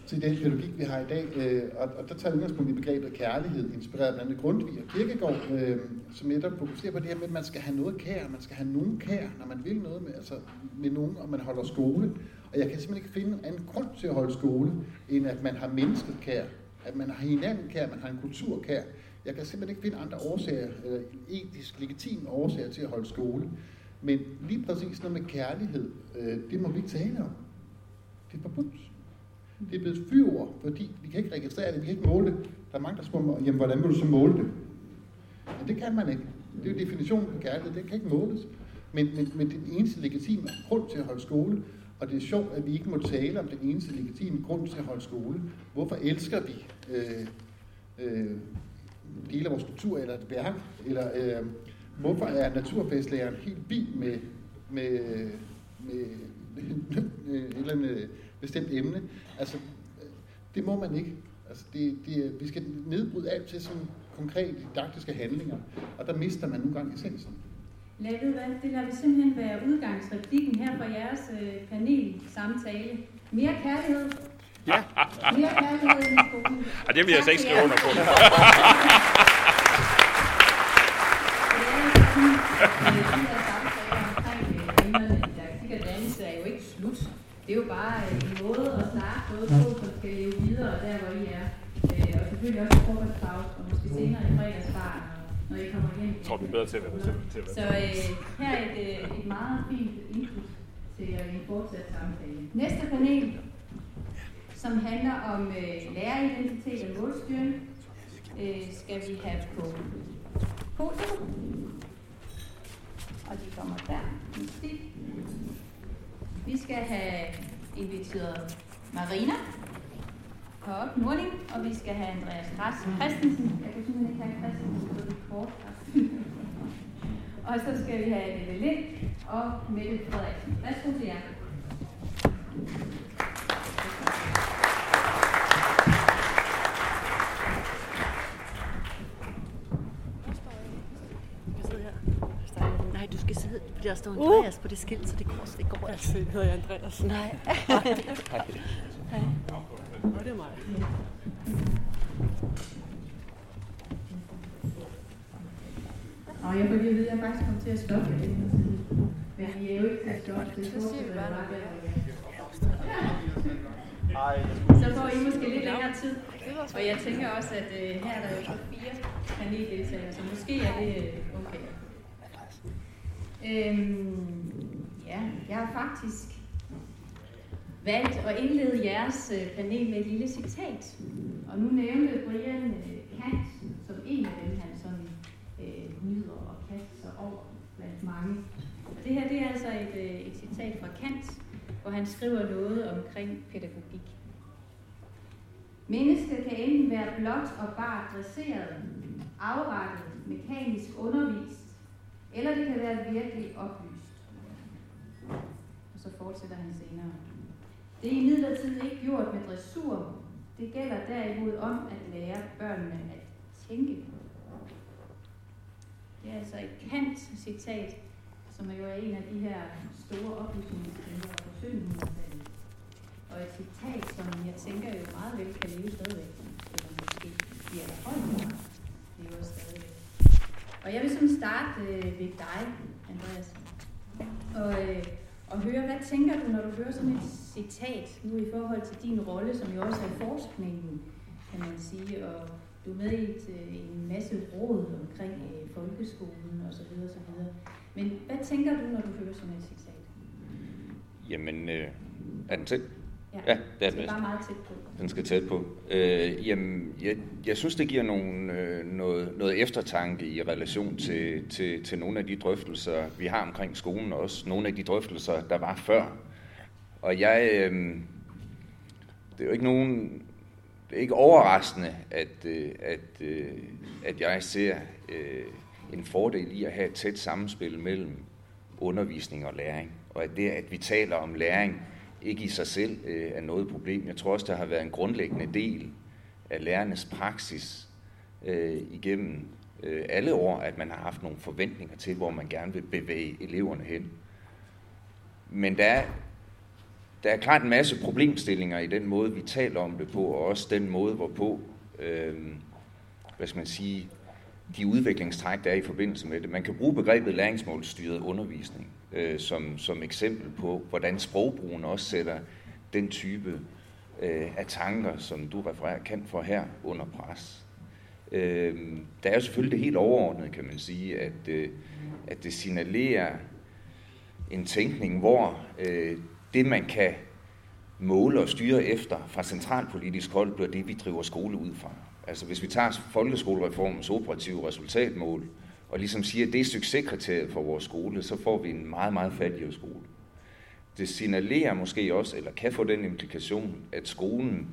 til den pædagogik, vi har i dag. Øh, og, og der tager udgangspunkt i begrebet kærlighed, inspireret blandt andet Grundtvig og Kirkegaard, øh, som netop fokuserer på det her med, at man skal have noget kær, man skal have nogen kær, når man vil noget med, altså, med nogen, og man holder skole. Og jeg kan simpelthen ikke finde en anden grund til at holde skole, end at man har mennesket kær, at man har hinanden kær, man har en kultur kær. Jeg kan simpelthen ikke finde andre årsager, eller etisk legitime årsager til at holde skole. Men lige præcis noget med kærlighed, øh, det må vi ikke tale om. Det er forbudt. Det er blevet fyrord, fordi vi kan ikke registrere det, vi kan ikke måle det. Der er mange, der spørger mig, jamen hvordan vil du så måle det? Men det kan man ikke. Det er jo definitionen på kærlighed, det kan ikke måles. Men, men, men det er den eneste legitime grund til at holde skole, og det er sjovt, at vi ikke må tale om den eneste legitime grund til at holde skole. Hvorfor elsker vi øh, øh, dele af vores kultur eller et værk? Eller øh, hvorfor er naturfagslæreren helt vild med, med, med, med et eller andet bestemt emne? Altså, det må man ikke. Altså, det, det, vi skal nedbryde alt til sådan konkrete didaktiske handlinger, og der mister man nogle gange essensen. Lad ved hvad, det lader vi simpelthen være udgangsreplikken her fra jeres øh, panel-samtale. Mere kærlighed. Ja. Mere kærlighed i skolen. Og det vil jeg så ikke skrive under på. Det er jo bare en måde at starte noget på, som skal leve videre der, hvor I er. Øh, og selvfølgelig også frokostpause, og måske senere i fredagsbar, når I kommer hjem. Jeg tror, vi er bedre til at være til at Så øh, her er et, øh, et meget fint input til en fortsat samtale. Næste panel, som handler om øh, læreridentitet og målstyring, øh, skal vi have på podium. Og de kommer der. Vi skal have inviteret Marina Kopp Nordling, og vi skal have Andreas Græs Christensen. Jeg kan simpelthen ikke have Christensen på det kort. og så skal vi have Lille Lind og Mette Frederiksen. Værsgo til jer. Nej, du skal sidde, der står Andreas uh. på det skilt, så det går, så det går Altså, hedder jeg Andreas. Nej. Hej. Og det er mig. Og jeg får lige at vide, at jeg faktisk kommer til at stoppe lidt. Men I er jo ikke til at. Det Så siger vi bare noget. er. Så får I måske lidt længere tid. Og jeg tænker også, at øh, her er der jo fire paneldeltagere, så måske er det øh, okay. Øhm, ja, jeg har faktisk valgt at indlede jeres øh, panel med et lille citat. Og nu nævnte Brian øh, Kant som en af dem, han sådan øh, nyder og kaster sig over blandt mange. Og det her det er altså et, øh, et citat fra Kant, hvor han skriver noget omkring pædagogik. Mennesket kan enten være blot og bare dresseret, afrettet, mekanisk undervist, eller det kan være virkelig oplyst. Og så fortsætter han senere. Det er imidlertid ikke gjort med dressur. Det gælder derimod om at lære børnene at tænke. Det er altså et kant citat, som er jo er en af de her store oplysningskæmper på 1700-tallet. Og et citat, som jeg tænker jo meget vel kan leve stadigvæk, eller måske i allerhøjde lever stadigvæk. Og jeg vil sådan starte øh, ved dig, Andreas, og, øh, og høre, hvad tænker du, når du hører sådan et citat, nu i forhold til din rolle, som jo også er i forskningen, kan man sige, og du er med i et, øh, en masse råd omkring øh, folkeskolen osv. osv. Men hvad tænker du, når du hører sådan et citat? Jamen, øh, er den tæt? Ja, Ja, det er det er bare meget tæt på. Den skal tæt på. Øh, jamen, jeg, jeg synes, det giver nogle, øh, noget, noget eftertanke i relation til, til, til nogle af de drøftelser, vi har omkring skolen, og også nogle af de drøftelser, der var før. Og jeg, øh, det er jo ikke nogen, det er ikke overraskende, at, øh, at, øh, at jeg ser øh, en fordel i at have et tæt samspil mellem undervisning og læring. Og at det, at vi taler om læring, ikke i sig selv øh, er noget problem. Jeg tror også, der har været en grundlæggende del af lærernes praksis øh, igennem øh, alle år, at man har haft nogle forventninger til, hvor man gerne vil bevæge eleverne hen. Men der er, der er klart en masse problemstillinger i den måde, vi taler om det på, og også den måde, hvorpå, øh, hvad skal man sige, de udviklingstræk, der er i forbindelse med det. Man kan bruge begrebet læringsmålstyret undervisning øh, som, som eksempel på, hvordan sprogbrugen også sætter den type øh, af tanker, som du refererer kan for her, under pres. Øh, der er jo selvfølgelig det helt overordnede, kan man sige, at, øh, at det signalerer en tænkning, hvor øh, det, man kan måle og styre efter fra centralpolitisk hold, bliver det, vi driver skole ud fra. Altså hvis vi tager folkeskolereformens operative resultatmål, og ligesom siger, at det er succeskriteriet for vores skole, så får vi en meget, meget fattigere skole. Det signalerer måske også, eller kan få den implikation, at skolen,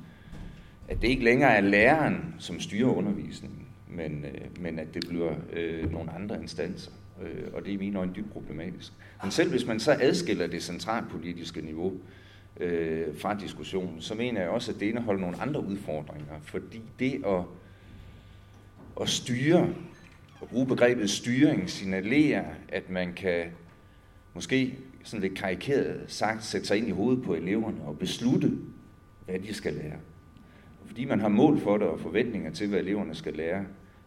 at det ikke længere er læreren, som styrer undervisningen, men, øh, men at det bliver øh, nogle andre instanser. Øh, og det er i mine øjne dybt problematisk. Men selv hvis man så adskiller det centralpolitiske niveau øh, Øh, fra diskussionen, så mener jeg også, at det indeholder nogle andre udfordringer, fordi det at, at styre at bruge begrebet styring signalerer, at man kan måske sådan lidt karikeret sagt sætte sig ind i hovedet på eleverne og beslutte, hvad de skal lære. Og fordi man har mål for det og forventninger til, hvad eleverne skal lære,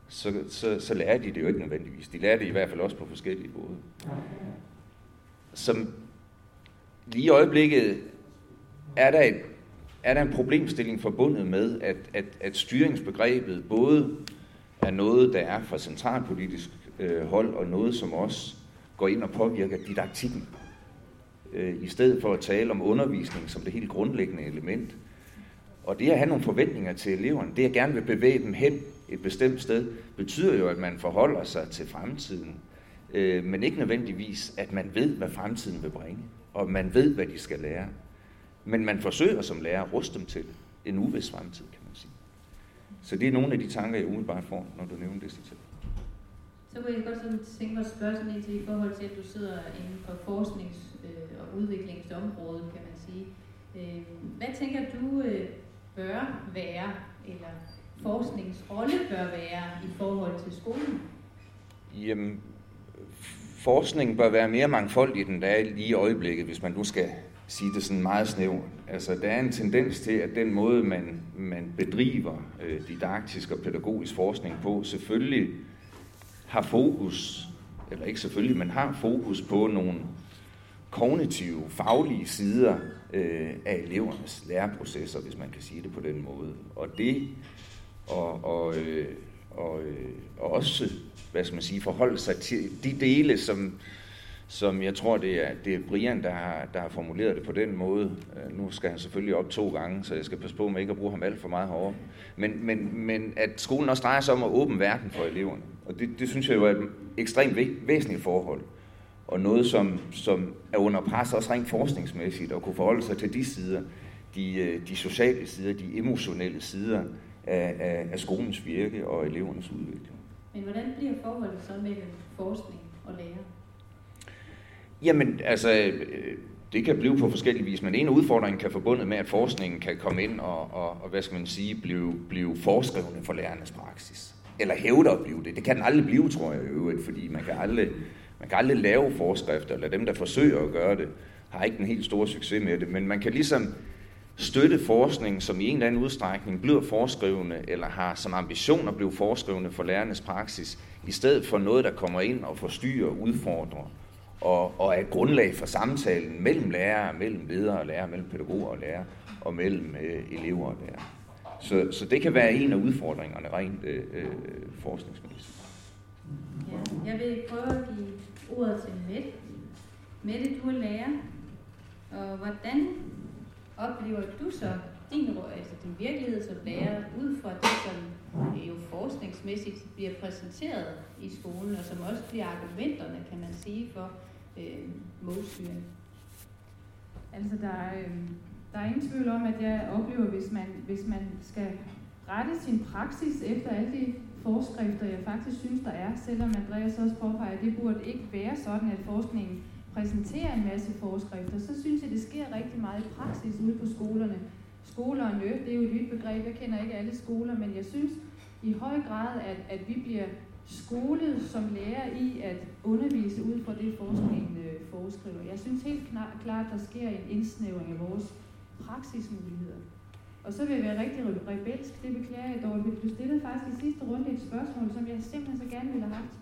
så, så, så lærer de det jo ikke nødvendigvis. De lærer det i hvert fald også på forskellige måder. Som lige i øjeblikket er der, en, er der en problemstilling forbundet med, at, at, at styringsbegrebet både er noget, der er fra centralpolitisk øh, hold, og noget, som også går ind og påvirker didaktikken. Øh, I stedet for at tale om undervisning som det helt grundlæggende element. Og det at have nogle forventninger til eleverne, det at gerne vil bevæge dem hen et bestemt sted, betyder jo, at man forholder sig til fremtiden. Øh, men ikke nødvendigvis, at man ved, hvad fremtiden vil bringe, og man ved, hvad de skal lære. Men man forsøger som lærer at ruste dem til en uvis fremtid, kan man sige. Så det er nogle af de tanker, jeg umiddelbart får, når du nævner det citat. Så kunne jeg godt sådan tænke mig at spørge sådan til i forhold til, at du sidder inden for forsknings- øh, og udviklingsområdet, kan man sige. Øh, hvad tænker du øh, bør være, eller forskningsrolle bør være i forhold til skolen? Jamen, forskningen bør være mere mangfoldig, end der er lige i øjeblikket, hvis man nu skal sige det sådan meget snævert. Altså, der er en tendens til, at den måde, man, man bedriver øh, didaktisk og pædagogisk forskning på, selvfølgelig har fokus, eller ikke selvfølgelig, men har fokus på nogle kognitive, faglige sider øh, af elevernes læreprocesser, hvis man kan sige det på den måde. Og det, og, og, øh, og, øh, og også, hvad skal man sige, forholde sig til de dele, som, som jeg tror, det er, det er Brian, der har, der har formuleret det på den måde. Øh, nu skal han selvfølgelig op to gange, så jeg skal passe på med ikke at bruge ham alt for meget herovre. Men, men, men at skolen også drejer sig om at åbne verden for eleverne. Og det, det synes jeg jo er et ekstremt væsentligt forhold. Og noget, som, som er under pres også rent forskningsmæssigt, og kunne forholde sig til de sider, de, øh, de sociale sider, de emotionelle sider af, af, af skolens virke og elevernes udvikling. Men hvordan bliver forholdet så mellem forskning og lærer? Jamen, altså, øh, det kan blive på forskellige vis, men en af udfordringen kan forbundet med, at forskningen kan komme ind og, og, og hvad skal man sige, blive, blive forskrivende for lærernes praksis. Eller hævde at blive det. Det kan den aldrig blive, tror jeg i øvrigt, fordi man kan aldrig, man kan aldrig lave forskrifter, eller dem, der forsøger at gøre det, har ikke en helt stor succes med det, men man kan ligesom støtte forskning, som i en eller anden udstrækning bliver forskrivende, eller har som ambition at blive forskrivende for lærernes praksis, i stedet for noget, der kommer ind og forstyrrer, udfordrer, og, og er et grundlag for samtalen mellem lærere, mellem ledere og lærere, mellem pædagoger og lærere, og mellem øh, elever og lærere. Så, så det kan være en af udfordringerne rent øh, øh forskningsmæssigt. Ja, jeg vil prøve at give ordet til Mette. Mette, du er lærer, og hvordan oplever du så din, altså din virkelighed som lærer ud fra det, som øh, jo forskningsmæssigt bliver præsenteret i skolen, og som også bliver argumenterne, kan man sige, for øh, målstyring? Altså, der er, øh, der er ingen tvivl om, at jeg oplever, hvis man, hvis man skal rette sin praksis efter alle de forskrifter, jeg faktisk synes, der er, selvom Andreas også påpeger, at det burde ikke være sådan, at forskningen præsenterer en masse forskrifter, så synes jeg, det sker rigtig meget i praksis ude på skolerne. Skolerne, det er jo et nyt begreb, jeg kender ikke alle skoler, men jeg synes i høj grad, at, at vi bliver skolet som lærer i at undervise ud fra det, forskningen øh, foreskriver. Jeg synes helt klart, der sker en indsnævring af vores praksismuligheder. Og så vil jeg være rigtig rebelsk, det beklager jeg dog. Du stillede faktisk i sidste runde et spørgsmål, som jeg simpelthen så gerne ville have haft.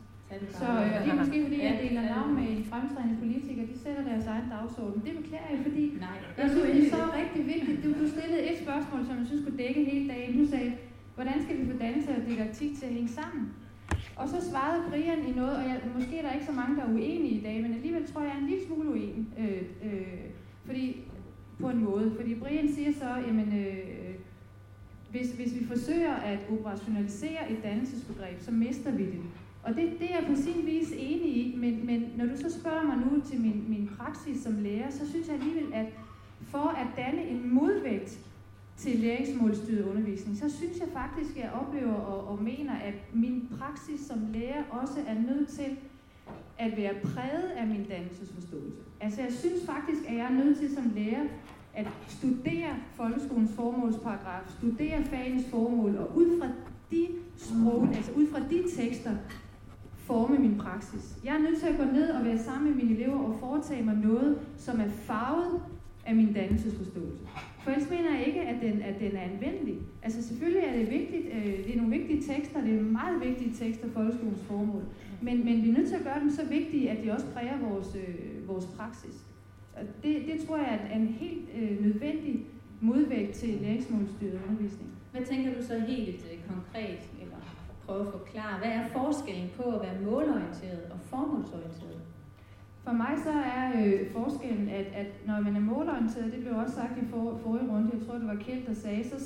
Så øh, det er måske fordi, jeg deler navn med en fremtrædende politiker, de sætter deres egen dagsorden. Det beklager jeg, fordi Nej, jeg synes, det er så rigtig vigtigt. Du, du stillede et spørgsmål, som jeg synes skulle dække hele dagen. Du sagde, hvordan skal vi få dannelse og didaktik til at hænge sammen? Og så svarede Brian i noget, og jeg, måske er der ikke så mange, der er uenige i dag, men alligevel tror jeg, jeg er en lille smule uenig. Øh, øh, fordi, på en måde. Fordi Brian siger så, jamen, øh, hvis, hvis vi forsøger at operationalisere et dannelsesbegreb, så mister vi det. Og det, det er jeg på sin vis enig i, men, men når du så spørger mig nu til min, min praksis som lærer, så synes jeg alligevel, at for at danne en modvægt til læringsmålstyret undervisning, så synes jeg faktisk, at jeg oplever og, og mener, at min praksis som lærer også er nødt til at være præget af min dannelsesforståelse. Altså jeg synes faktisk, at jeg er nødt til som lærer at studere folkeskolens formålsparagraf, studere fagens formål, og ud fra de sprog, altså ud fra de tekster, forme min praksis. Jeg er nødt til at gå ned og være sammen med mine elever og foretage mig noget, som er farvet af min dannelsesforståelse. For ellers mener jeg ikke, at den, at den er anvendelig. Altså selvfølgelig er det vigtigt, øh, det er nogle vigtige tekster, det er meget vigtige tekster folkeskolens formål. Men, men vi er nødt til at gøre dem så vigtige, at de også præger vores, øh, vores praksis. Og det, det tror jeg er en helt øh, nødvendig modvægt til læringsmålstyret undervisning. Hvad tænker du så helt øh, konkret prøve at forklare, hvad er forskellen på at være målorienteret og formålsorienteret? For mig så er øh, forskellen, at, at når man er målorienteret, det blev også sagt i for, forrige runde, jeg tror det var Kjeld, der sagde, så,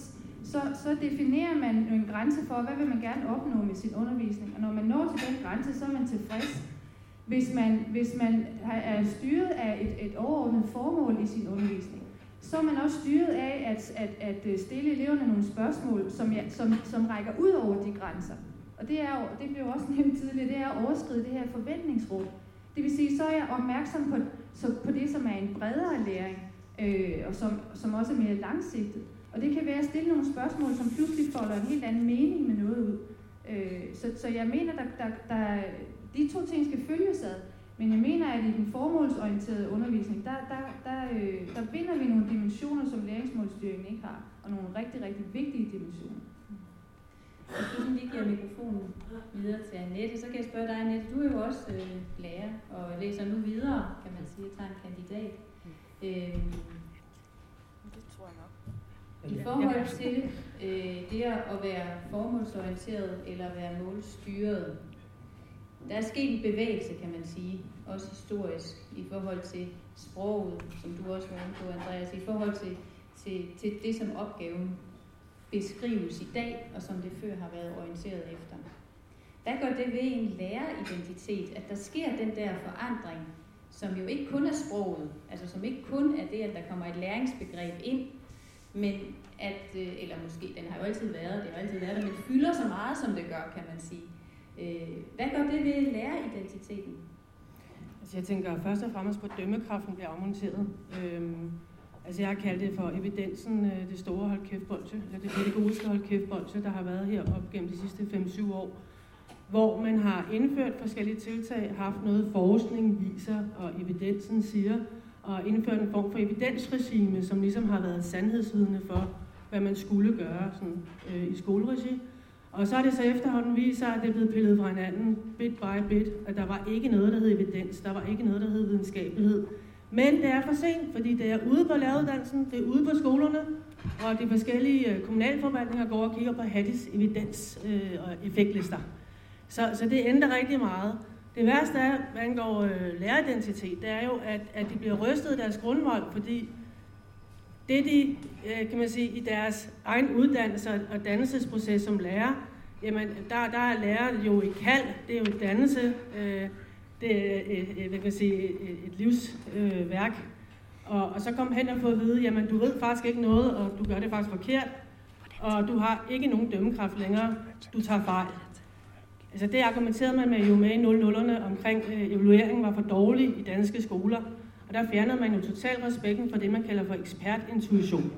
så, så definerer man en grænse for, hvad vil man gerne opnå med sin undervisning. Og når man når til den grænse, så er man tilfreds. Hvis man, hvis man er styret af et, et overordnet formål i sin undervisning, så er man også styret af at, at, at øh, stille eleverne nogle spørgsmål, som, ja, som, som rækker ud over de grænser. Og det, er, det blev også nævnt tidligere, det er at overskride det her forventningsrum. Det vil sige, så er jeg opmærksom på, så på det, som er en bredere læring, øh, og som, som også er mere langsigtet. Og det kan være at stille nogle spørgsmål, som pludselig folder en helt anden mening med noget ud. Øh, så, så jeg mener, at der, der, der, de to ting skal følges ad. Men jeg mener, at i den formålsorienterede undervisning, der, der, der, øh, der binder vi nogle dimensioner, som læringsmålstyringen ikke har, og nogle rigtig, rigtig vigtige dimensioner. Hvis du lige giver mikrofonen videre til Annette, så kan jeg spørge dig, Annette, du er jo også øh, lærer og læser nu videre, kan man sige, tager en kandidat. Øh, det tror jeg nok. I forhold til øh, det at være formålsorienteret eller være målstyret, der er sket en bevægelse, kan man sige, også historisk, i forhold til sproget, som du også var inde på, Andreas, i forhold til, til, til det, som opgaven beskrives i dag, og som det før har været orienteret efter. Hvad gør det ved en læreridentitet, at der sker den der forandring, som jo ikke kun er sproget, altså som ikke kun er det, at der kommer et læringsbegreb ind, men at, øh, eller måske, den har jo altid været, det har altid været der, men fylder så meget, som det gør, kan man sige. Øh, hvad gør det ved læreridentiteten? Altså jeg tænker først og fremmest på, at dømmekraften bliver afmonteret. Øhm, altså jeg har kaldt det for evidensen, øh, det store hold kæft bolsje, eller det pædagogiske hold kæft bolsje, der har været her op gennem de sidste 5-7 år, hvor man har indført forskellige tiltag, haft noget forskning viser, og evidensen siger, og indført en form for evidensregime, som ligesom har været sandhedsvidende for, hvad man skulle gøre sådan, øh, i skoleregi. Og så er det så efterhånden vist sig, at det er blevet pillet fra hinanden, bit by bit, at der var ikke noget, der hed evidens, der var ikke noget, der hed videnskabelighed. Men det er for sent, fordi det er ude på læreruddannelsen, det er ude på skolerne, og de forskellige øh, kommunalforvaltninger går og kigger på Hattis evidens øh, og effektlister. Så, så det ændrer rigtig meget. Det værste er, hvad angår øh, læreridentitet, det er jo, at, at de bliver rystet i deres grundvold, fordi det de, øh, kan man sige, i deres egen uddannelse og dannelsesproces som lærer, jamen der, der er lærer jo i kald, det er jo dannelse, øh, det er et, hvad kan sige, øh, et, et livsværk. Øh, og, og så kom han og få at vide, jamen du ved faktisk ikke noget, og du gør det faktisk forkert, og du har ikke nogen dømmekraft længere, du tager fejl. Altså det argumenterede man med jo med i 00'erne omkring øh, evalueringen var for dårlig i danske skoler. Og der fjernede man jo totalt respekten for det, man kalder for ekspertintuition.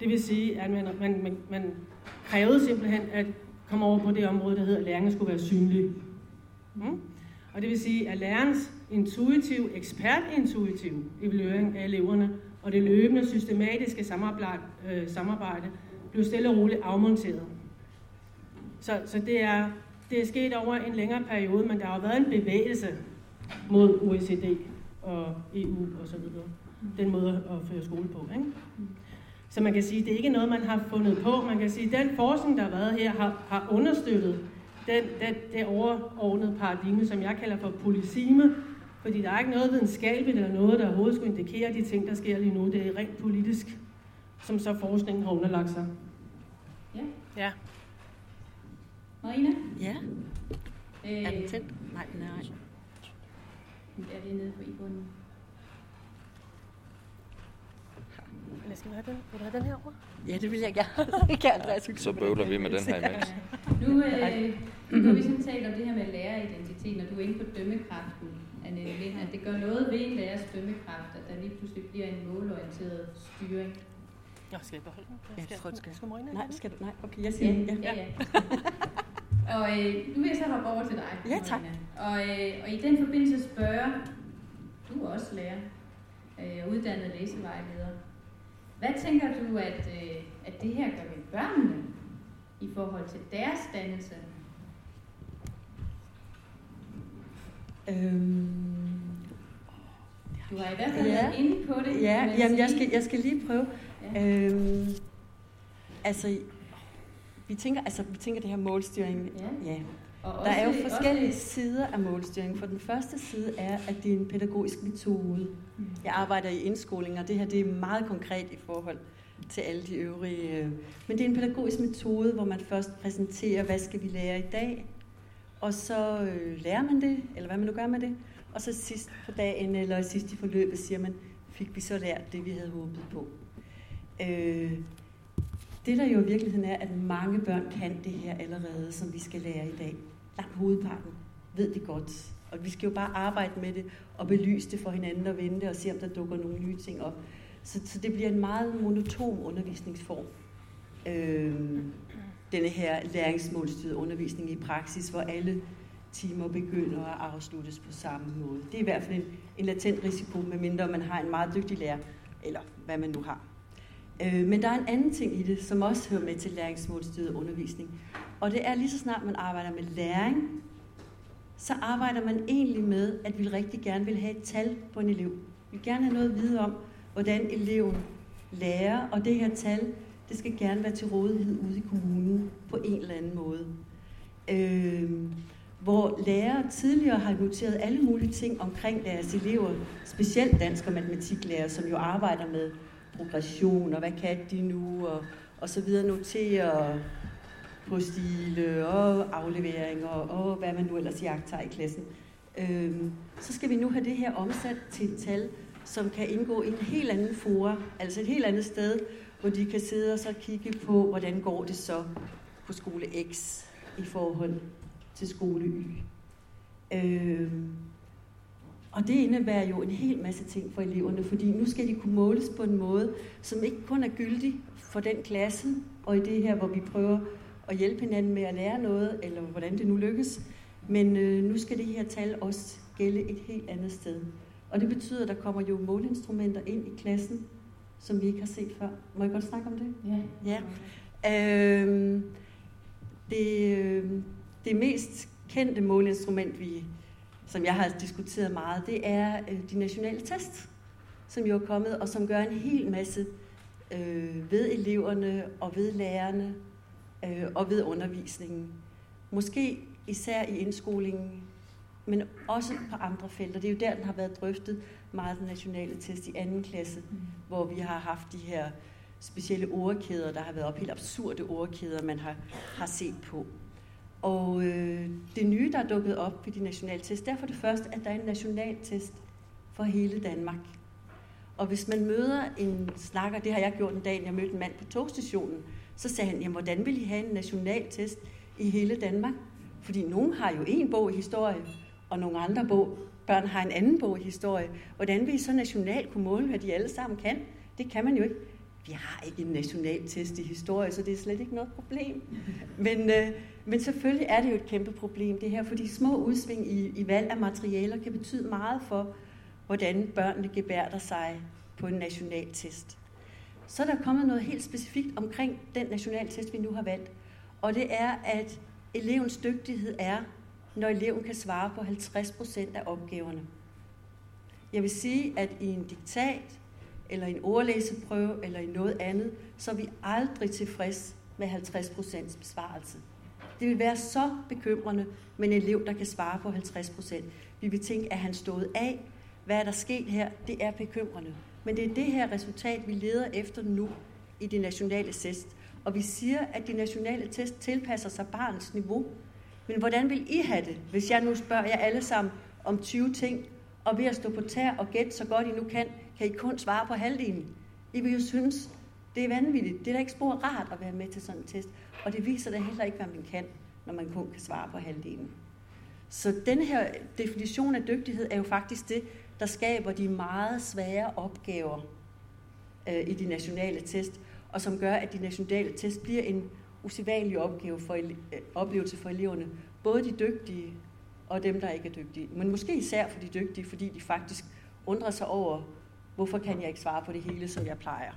Det vil sige, at man, man, man, man krævede simpelthen at komme over på det område, der hedder, at læringen skulle være synlig. Mm? Og det vil sige, at lærerens intuitiv, ekspertintuitiv evaluering af eleverne og det løbende systematiske øh, samarbejde, blev stille og roligt afmonteret. Så, så det, er, det er sket over en længere periode, men der har været en bevægelse mod OECD og EU og så videre. Den måde at føre skole på. Ikke? Så man kan sige, det er ikke noget, man har fundet på. Man kan sige, at den forskning, der har været her, har, har understøttet den, den, det overordnede paradigme, som jeg kalder for polisime, fordi der er ikke noget videnskabeligt eller noget, der overhovedet skulle indikere de ting, der sker lige nu. Det er rent politisk, som så forskningen har underlagt sig. Ja. Ja. Marina? Ja. Øh, Er den tændt? Nej, den er ej. er det nede på i bunden? Eller skal vi have den? Vil du have den her over? Ja, det vil jeg gerne. kan Andreas Så bøvler vi med den her imens. Nu, øh, nu har vi sådan talt om det her med læreridentitet, når du er inde på dømmekraften, Annette Lind, at det gør noget ved en lærers dømmekraft, at der lige pludselig bliver en målorienteret styring. Nå, skal jeg beholde den? Ja, det tror jeg, du skal. Skal Marina Nej, skal du? Nej, okay, jeg siger Ja, den. ja, ja. og øh, nu vil jeg så hoppe over til dig, Ja, tak. Marina. Og, øh, og i den forbindelse spørge, du er også lærer, øh, og uddannet læsevejleder. Hvad tænker du, at, øh, at det her gør ved børnene i forhold til deres dannelse? Øhm, Du har i hvert fald Ja. været inde på det. ja, jamen, jeg skal, jeg skal lige prøve. Ja. Øhm, altså, vi tænker, altså, vi tænker det her målstyring. Ja. ja. Og Der er jo forskellige også- sider af målstyring. For den første side er, at det er en pædagogisk metode. Mm. Jeg arbejder i indskoling, og det her det er meget konkret i forhold til alle de øvrige. øh, Men det er en pædagogisk metode, hvor man først præsenterer, hvad skal vi lære i dag, og så øh, lærer man det, eller hvad man nu gør med det. Og så sidst på dagen, eller sidst i forløbet, siger man, fik vi så lært det, vi havde håbet på. Øh, det der jo i virkeligheden er, at mange børn kan det her allerede, som vi skal lære i dag. Langt hovedparten ved det godt. Og vi skal jo bare arbejde med det og belyse det for hinanden og vente og se, om der dukker nogle nye ting op. Så, så det bliver en meget monoton undervisningsform. Øh, denne her læringsmålstyrede undervisning i praksis, hvor alle timer begynder at afsluttes på samme måde. Det er i hvert fald en, en latent risiko, medmindre man har en meget dygtig lærer, eller hvad man nu har. Øh, men der er en anden ting i det, som også hører med til læringsmålstyret undervisning. Og det er lige så snart man arbejder med læring, så arbejder man egentlig med, at vi rigtig gerne vil have et tal på en elev. Vi vil gerne have noget at vide om, hvordan eleven lærer, og det her tal, det skal gerne være til rådighed ude i kommunen på en eller anden måde. Øh, hvor lærere tidligere har noteret alle mulige ting omkring deres elever, specielt dansk og matematiklærer, som jo arbejder med progression, og hvad kan de nu, og, og så videre, noterer på stile og afleveringer, og hvad man nu ellers jagter i klassen. Øhm, så skal vi nu have det her omsat til et tal, som kan indgå i en helt anden fora, altså et helt andet sted, hvor de kan sidde og så kigge på, hvordan går det så på skole X i forhold til skole Y. Øh, og det indebærer jo en hel masse ting for eleverne, fordi nu skal de kunne måles på en måde, som ikke kun er gyldig for den klasse, og i det her, hvor vi prøver at hjælpe hinanden med at lære noget, eller hvordan det nu lykkes, men øh, nu skal det her tal også gælde et helt andet sted. Og det betyder, at der kommer jo måleinstrumenter ind i klassen, som vi ikke har set før. Må jeg godt snakke om det? Ja. ja. Øh, det, øh, det mest kendte måleinstrument, vi, som jeg har diskuteret meget, det er øh, de nationale test, som jo er kommet, og som gør en hel masse øh, ved eleverne og ved lærerne øh, og ved undervisningen. Måske især i indskolingen, men også på andre felter. Det er jo der, den har været drøftet meget den nationale test i anden klasse, mm. hvor vi har haft de her specielle ordkæder, der har været op, helt absurde ordkæder, man har, har set på. Og øh, det nye, der er dukket op ved de nationale test, det er for det første, at der er en national test for hele Danmark. Og hvis man møder en snakker, det har jeg gjort en dag, jeg mødte en mand på togstationen, så sagde han, jamen hvordan vil I have en national test i hele Danmark? Fordi nogen har jo en bog i historie, og nogle andre bog, børn har en anden bog i historie. Hvordan vi så nationalt kunne måle, hvad de alle sammen kan? Det kan man jo ikke. Vi har ikke en national test i historie, så det er slet ikke noget problem. Men, øh, men selvfølgelig er det jo et kæmpe problem, det her, fordi små udsving i, i valg af materialer kan betyde meget for, hvordan børnene gebærder sig på en national test. Så er der kommet noget helt specifikt omkring den national test, vi nu har valgt. Og det er, at elevens dygtighed er, når eleven kan svare på 50 procent af opgaverne. Jeg vil sige, at i en diktat, eller en ordlæseprøve, eller i noget andet, så er vi aldrig tilfreds med 50 procents besvarelse. Det vil være så bekymrende med en elev, der kan svare på 50 procent. Vi vil tænke, at han stået af? Hvad er der sket her? Det er bekymrende. Men det er det her resultat, vi leder efter nu i de nationale test. Og vi siger, at de nationale test tilpasser sig barnets niveau. Men hvordan vil I have det, hvis jeg nu spørger jer alle sammen om 20 ting, og ved at stå på tær og gætte så godt I nu kan, kan I kun svare på halvdelen? I vil jo synes, det er vanvittigt. Det er da ikke spor rart at være med til sådan en test. Og det viser da heller ikke, hvad man kan, når man kun kan svare på halvdelen. Så den her definition af dygtighed er jo faktisk det, der skaber de meget svære opgaver øh, i de nationale test, og som gør, at de nationale test bliver en usædvanlig opgave for, øh, oplevelse for eleverne. Både de dygtige og dem, der ikke er dygtige. Men måske især for de dygtige, fordi de faktisk undrer sig over, hvorfor kan jeg ikke svare på det hele, som jeg plejer.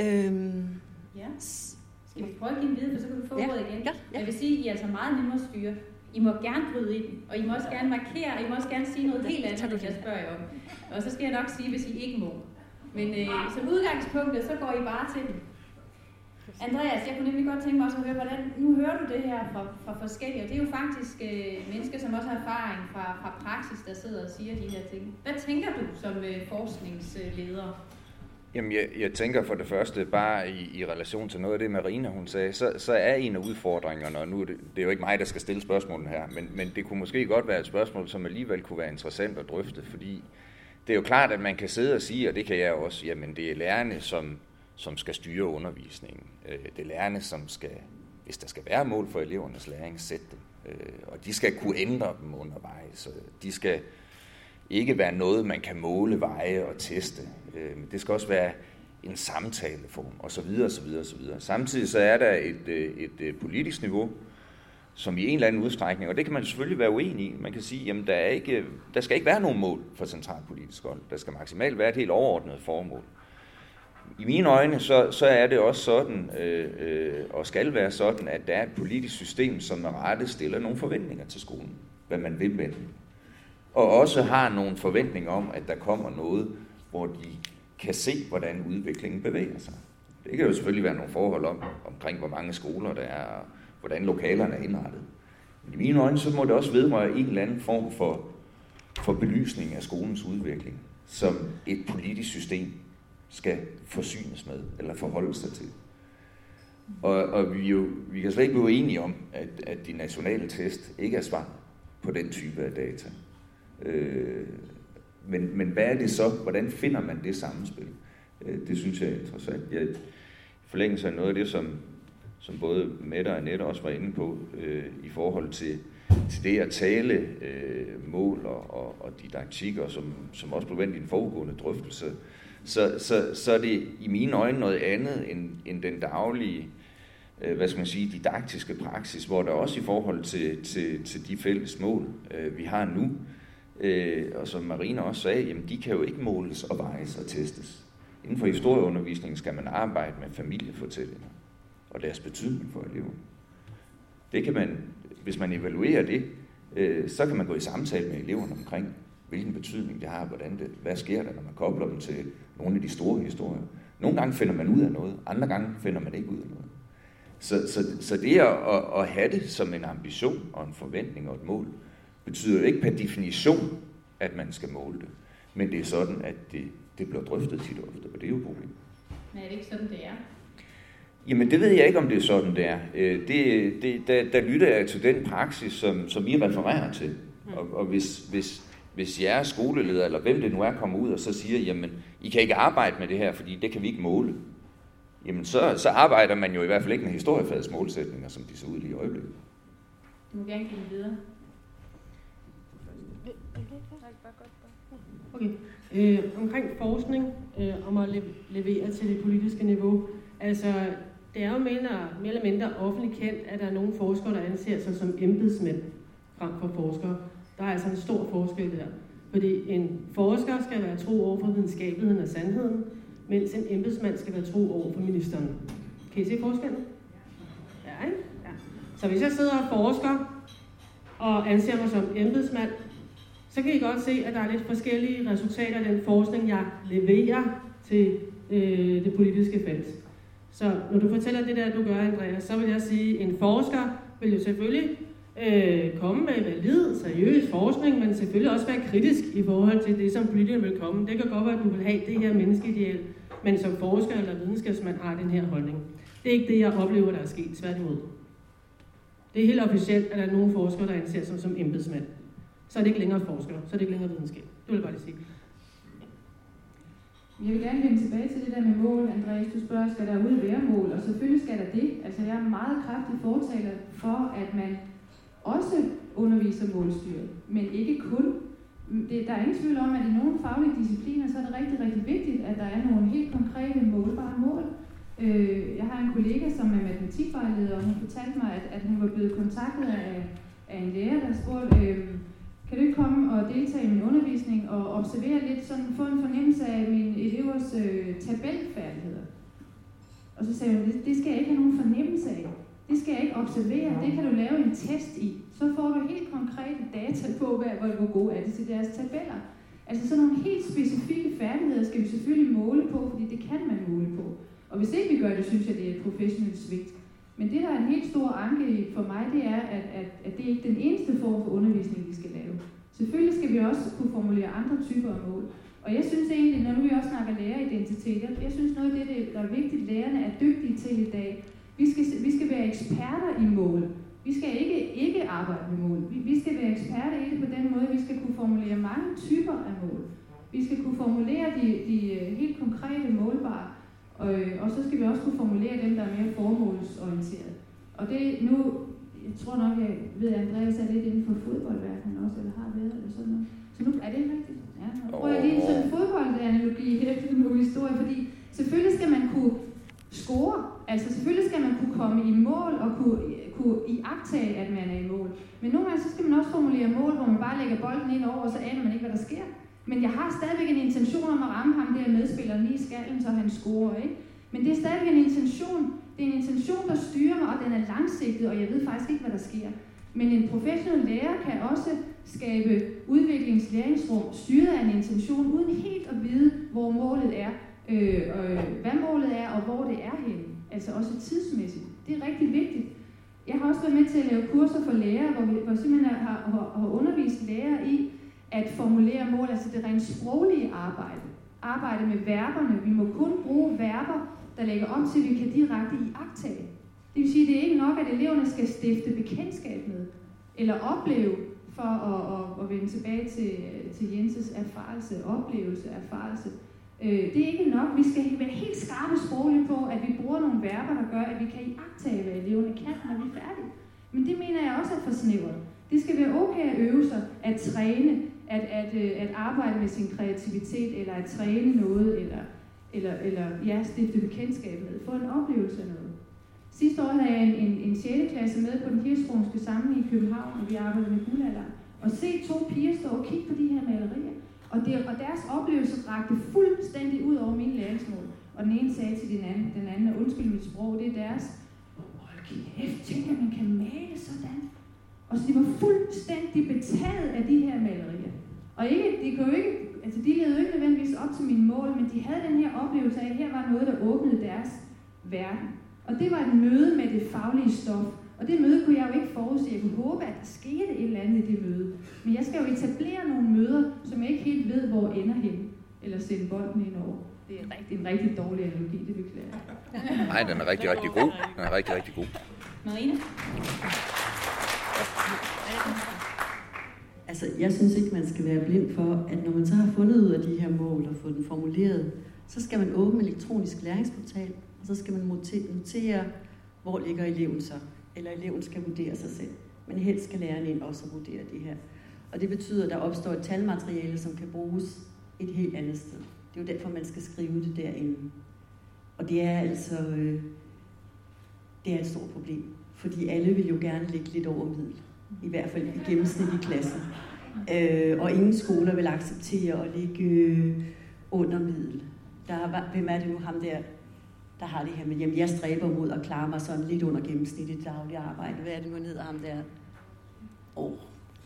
Øhm, ja. Skal vi prøve at give en videre, for så kan du få ja. ordet igen? Ja. Ja. Jeg vil sige, at I er altså meget nemmere at styre. I må gerne bryde ind, og I må også gerne markere, og I må også gerne sige noget helt andet, end jeg spørger om. Og så skal jeg nok sige, hvis I ikke må. Men øh, som udgangspunkt, så går I bare til den. Andreas, jeg kunne nemlig godt tænke mig også at høre, hvordan, nu hører du det her fra, fra forskellige, og det er jo faktisk øh, mennesker, som også har erfaring fra, fra praksis, der sidder og siger de her ting. Hvad tænker du som øh, forskningsleder? Jamen, jeg, jeg tænker for det første, bare i, i relation til noget af det, Marina hun sagde, så, så er en af udfordringerne, og nu er det, det er jo ikke mig, der skal stille spørgsmålene her, men, men det kunne måske godt være et spørgsmål, som alligevel kunne være interessant at drøfte, fordi det er jo klart, at man kan sidde og sige, og det kan jeg også, jamen det er lærerne, som, som skal styre undervisningen. Øh, det er lærerne, som skal, hvis der skal være mål for elevernes læring, sætte dem. Øh, og de skal kunne ændre dem undervejs. De skal ikke være noget, man kan måle, veje og teste. Øh, det skal også være en samtaleform, og så videre, og så videre, og så videre. Samtidig så er der et, øh, et, et politisk niveau, som i en eller anden udstrækning, og det kan man selvfølgelig være uenig i. Man kan sige, jamen der, er ikke, der skal ikke være nogen mål for centralpolitisk hold. Der skal maksimalt være et helt overordnet formål. I mine øjne, så, så er det også sådan, øh, øh, og skal være sådan, at der er et politisk system, som med rette stiller nogle forventninger til skolen, hvad man vil med den. Og også har nogle forventninger om, at der kommer noget, hvor de kan se, hvordan udviklingen bevæger sig. Det kan jo selvfølgelig være nogle forhold om, omkring, hvor mange skoler der er, og hvordan lokalerne er indrettet. Men i mine øjne, så må det også vedrøre en eller anden form for, for belysning af skolens udvikling, som et politisk system skal forsynes med, eller forholde sig til. Og, og vi, jo, vi kan slet ikke blive enige om, at, at de nationale test ikke er svar på den type af data. Øh, men, men hvad er det så? Hvordan finder man det samspil? Øh, det synes jeg er interessant. Jeg forlængelse af noget af det, som, som både Mette og Annette også var inde på, øh, i forhold til, til det at tale øh, mål og, og, og didaktikker, som, som også blev vendt i en foregående drøftelse, så, så, så er det i mine øjne noget andet end, end den daglige øh, hvad skal man sige, didaktiske praksis, hvor der også i forhold til, til, til de fælles mål, øh, vi har nu, øh, og som Marina også sagde, jamen de kan jo ikke måles og vejes og testes. Inden for historieundervisningen skal man arbejde med familiefortællinger og deres betydning for eleven. Det kan man, hvis man evaluerer det, øh, så kan man gå i samtale med eleverne omkring, hvilken betydning det har, hvordan det, hvad sker der, når man kobler dem til nogle af de store historier. Nogle gange finder man ud af noget, andre gange finder man ikke ud af noget. Så, så, så det at, at, at have det som en ambition og en forventning og et mål, betyder jo ikke per definition, at man skal måle det. Men det er sådan, at det, det bliver drøftet tit ofte, og det er jo problemet. Men er det ikke sådan, det er? Jamen, det ved jeg ikke, om det er sådan, det er. Øh, det, det, der, der lytter jeg til den praksis, som, som I refererer til. Mm. Og, og hvis, hvis, hvis jeres skoleleder, eller hvem det nu er, kommer ud og så siger, jamen, I kan ikke arbejde med det her, fordi det kan vi ikke måle. Jamen, så, så arbejder man jo i hvert fald ikke med historiefagets målsætninger, som de ser ud lige i øjeblikket. Du må gerne give videre. Okay. Øh, omkring forskning, øh, om at le- levere til det politiske niveau. Altså, det er jo mere, mere eller mindre offentligt kendt, at der er nogle forskere, der anser sig som embedsmænd frem for forskere. Der er altså en stor forskel der. Fordi en forsker skal være tro over for videnskabeligheden og sandheden, mens en embedsmand skal være tro over for ministeren. Kan I se forskellen? Ja, ikke? Ja. Så hvis jeg sidder og forsker og anser mig som embedsmand, så kan I godt se, at der er lidt forskellige resultater af den forskning, jeg leverer til øh, det politiske felt. Så når du fortæller det der, du gør, Andreas, så vil jeg sige, at en forsker vil jo selvfølgelig øh, komme med valid, seriøs forskning, men selvfølgelig også være kritisk i forhold til det, som politikerne vil komme. Det kan godt være, at du vil have det her menneskeideal, men som forsker eller videnskabsmand har den her holdning. Det er ikke det, jeg oplever, der er sket, tværtimod. Det er helt officielt, at der er nogle forskere, der anser sig som embedsmænd. Så er det ikke længere forskere, så er det ikke længere videnskab. Det vil jeg bare lige sige. Jeg vil gerne vende tilbage til det der med mål, Andreas. Du spørger, skal der ud være mål? Og selvfølgelig skal der det. Altså, jeg er meget kraftig fortaler for, at man også underviser målstyret, men ikke kun. Det, der er ingen tvivl om, at i nogle faglige discipliner, så er det rigtig, rigtig vigtigt, at der er nogle helt konkrete målbare mål. Øh, jeg har en kollega, som er matematikvejleder, og hun fortalte mig, at, at hun var blevet kontaktet af, af en lærer, der spurgte, øh, kan du ikke komme og deltage i min undervisning og observere lidt, sådan få en fornemmelse af mine elevers øh, tabelfærdigheder? Og så sagde hun, det, det skal jeg ikke have nogen fornemmelse af. Det skal jeg ikke observere, det kan du lave en test i. Så får du helt konkrete data på, hvad, hvor gode er det til deres tabeller. Altså sådan nogle helt specifikke færdigheder skal vi selvfølgelig måle på, fordi det kan man måle på. Og hvis ikke vi gør det, synes jeg, det er et professionelt svigt. Men det, der er en helt stor anke for mig, det er, at, at, at det er ikke den eneste form for undervisning, vi skal lave. Selvfølgelig skal vi også kunne formulere andre typer af mål. Og jeg synes egentlig, når nu vi også snakker læreridentitet, jeg, jeg synes noget af det, der er vigtigt, lærerne er dygtige til i dag, vi skal, vi skal være eksperter i mål. Vi skal ikke, ikke arbejde med mål. Vi, vi skal være eksperter i det på den måde, vi skal kunne formulere mange typer af mål. Vi skal kunne formulere de, de øh, helt konkrete målbare, og, og så skal vi også kunne formulere dem, der er mere formålsorienteret. Og det nu, jeg tror nok, jeg ved, at Andreas er lidt inden for fodboldverdenen også, eller har været, eller sådan noget. Så nu er det rigtigt. Ja, nu prøver jeg lige sådan en fodboldanalogi efter nogle historie, fordi selvfølgelig skal man kunne score. Altså selvfølgelig skal man kunne komme i mål og kunne, kunne iagtage, at man er i mål. Men nogle gange så skal man også formulere mål, hvor man bare lægger bolden ind over, og så aner man ikke, hvad der sker. Men jeg har stadigvæk en intention om at ramme ham der medspilleren lige i skallen, så han scorer, ikke? Men det er stadigvæk en intention. Det er en intention, der styrer mig, og den er langsigtet, og jeg ved faktisk ikke, hvad der sker. Men en professionel lærer kan også skabe udviklingslæringsrum styret af en intention, uden helt at vide, hvor målet er, øh, og øh, hvad målet er, og hvor det er henne. Altså også tidsmæssigt. Det er rigtig vigtigt. Jeg har også været med til at lave kurser for lærere, hvor vi hvor simpelthen har, har, har undervist lærere i at formulere mål, altså det rent sproglige arbejde. Arbejde med verberne. Vi må kun bruge verber, der lægger om til, at vi kan direkte i agtage. Det vil sige, at det er ikke nok, at eleverne skal stifte bekendtskab med, eller opleve, for at, at, at vende tilbage til, til Jenses erfarelse, oplevelse, erfarelse. Øh, det er ikke nok. Vi skal være helt skarpe sprogligt på, at vi bruger nogle verber, der gør, at vi kan iagtage, hvad eleverne kan, når vi er færdige. Men det mener jeg også er for snævert. Det skal være okay at øve sig, at træne, at, at, øh, at arbejde med sin kreativitet, eller at træne noget, eller, eller, eller ja, stifte bekendtskab med, få en oplevelse af noget. Sidste år havde jeg en, en, en 6. klasse med på den hirschsprungske samling i København, og vi arbejdede med guldalder. Og se to piger stå og kigge på de her malerier. Og, det, og deres oplevelse rakte fuldstændig ud over mine læringsmål. Og den ene sagde til den anden, den anden undskyld mit sprog, det er deres. Hold kæft, tænk at man kan male sådan. Og så de var fuldstændig betaget af de her malerier. Og ikke, de, kunne ikke, altså de levede ikke nødvendigvis op til mine mål, men de havde den her oplevelse af, at her var noget, der åbnede deres verden. Og det var et møde med det faglige stof. Og det møde kunne jeg jo ikke forudse. Jeg kunne håbe, at der skete et eller andet i det møde. Men jeg skal jo etablere nogle møder, som jeg ikke helt ved, hvor ender hen. Eller sende bolden ind over. Det er rigtig, en rigtig dårlig analogi, det beklager jeg. Nej, den er rigtig, rigtig god. Den er rigtig, rigtig god. Marina? Altså, jeg synes ikke, man skal være blind for, at når man så har fundet ud af de her mål og fået dem formuleret, så skal man åbne elektronisk læringsportal, og så skal man notere, hvor ligger eleven så. Eller eleven skal vurdere sig selv. Men helst skal læreren ind også vurdere det her. Og det betyder, at der opstår et talmateriale, som kan bruges et helt andet sted. Det er jo derfor, man skal skrive det derinde. Og det er altså øh, det er et stort problem. Fordi alle vil jo gerne ligge lidt over middel. I hvert fald i gennemsnit i klassen. Øh, og ingen skoler vil acceptere at ligge øh, under middel. Der hvem er det nu ham der, der har det her med, jamen jeg stræber mod at klare mig sådan lidt under gennemsnit i det daglige arbejde. Hvad er det nu, han hedder ham der? Åh. Oh.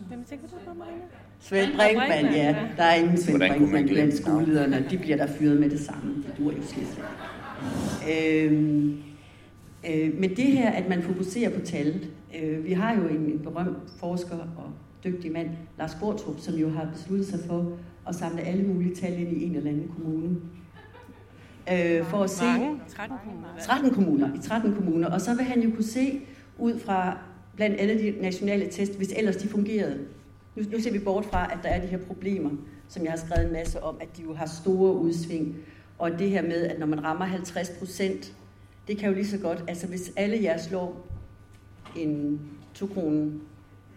Hvem tænker du på, Marina? Svend Brinkmann, ja. Der er ingen Svend Brinkmann blandt skolelederne. De bliver der fyret med det samme. Det dur jo slet øhm, øh, men det her, at man fokuserer på tallet. Øh, vi har jo en, en berømt forsker og dygtig mand, Lars Bortrup, som jo har besluttet sig for at samle alle mulige tal ind i en eller anden kommune øh, for at se... Mange? 13 kommuner. 13 kommuner, i 13 kommuner. Og så vil han jo kunne se ud fra blandt andet de nationale test, hvis ellers de fungerede. Nu, nu ser vi bort fra, at der er de her problemer, som jeg har skrevet en masse om, at de jo har store udsving. Og det her med, at når man rammer 50 procent, det kan jo lige så godt, altså hvis alle jer slår en 2 kroner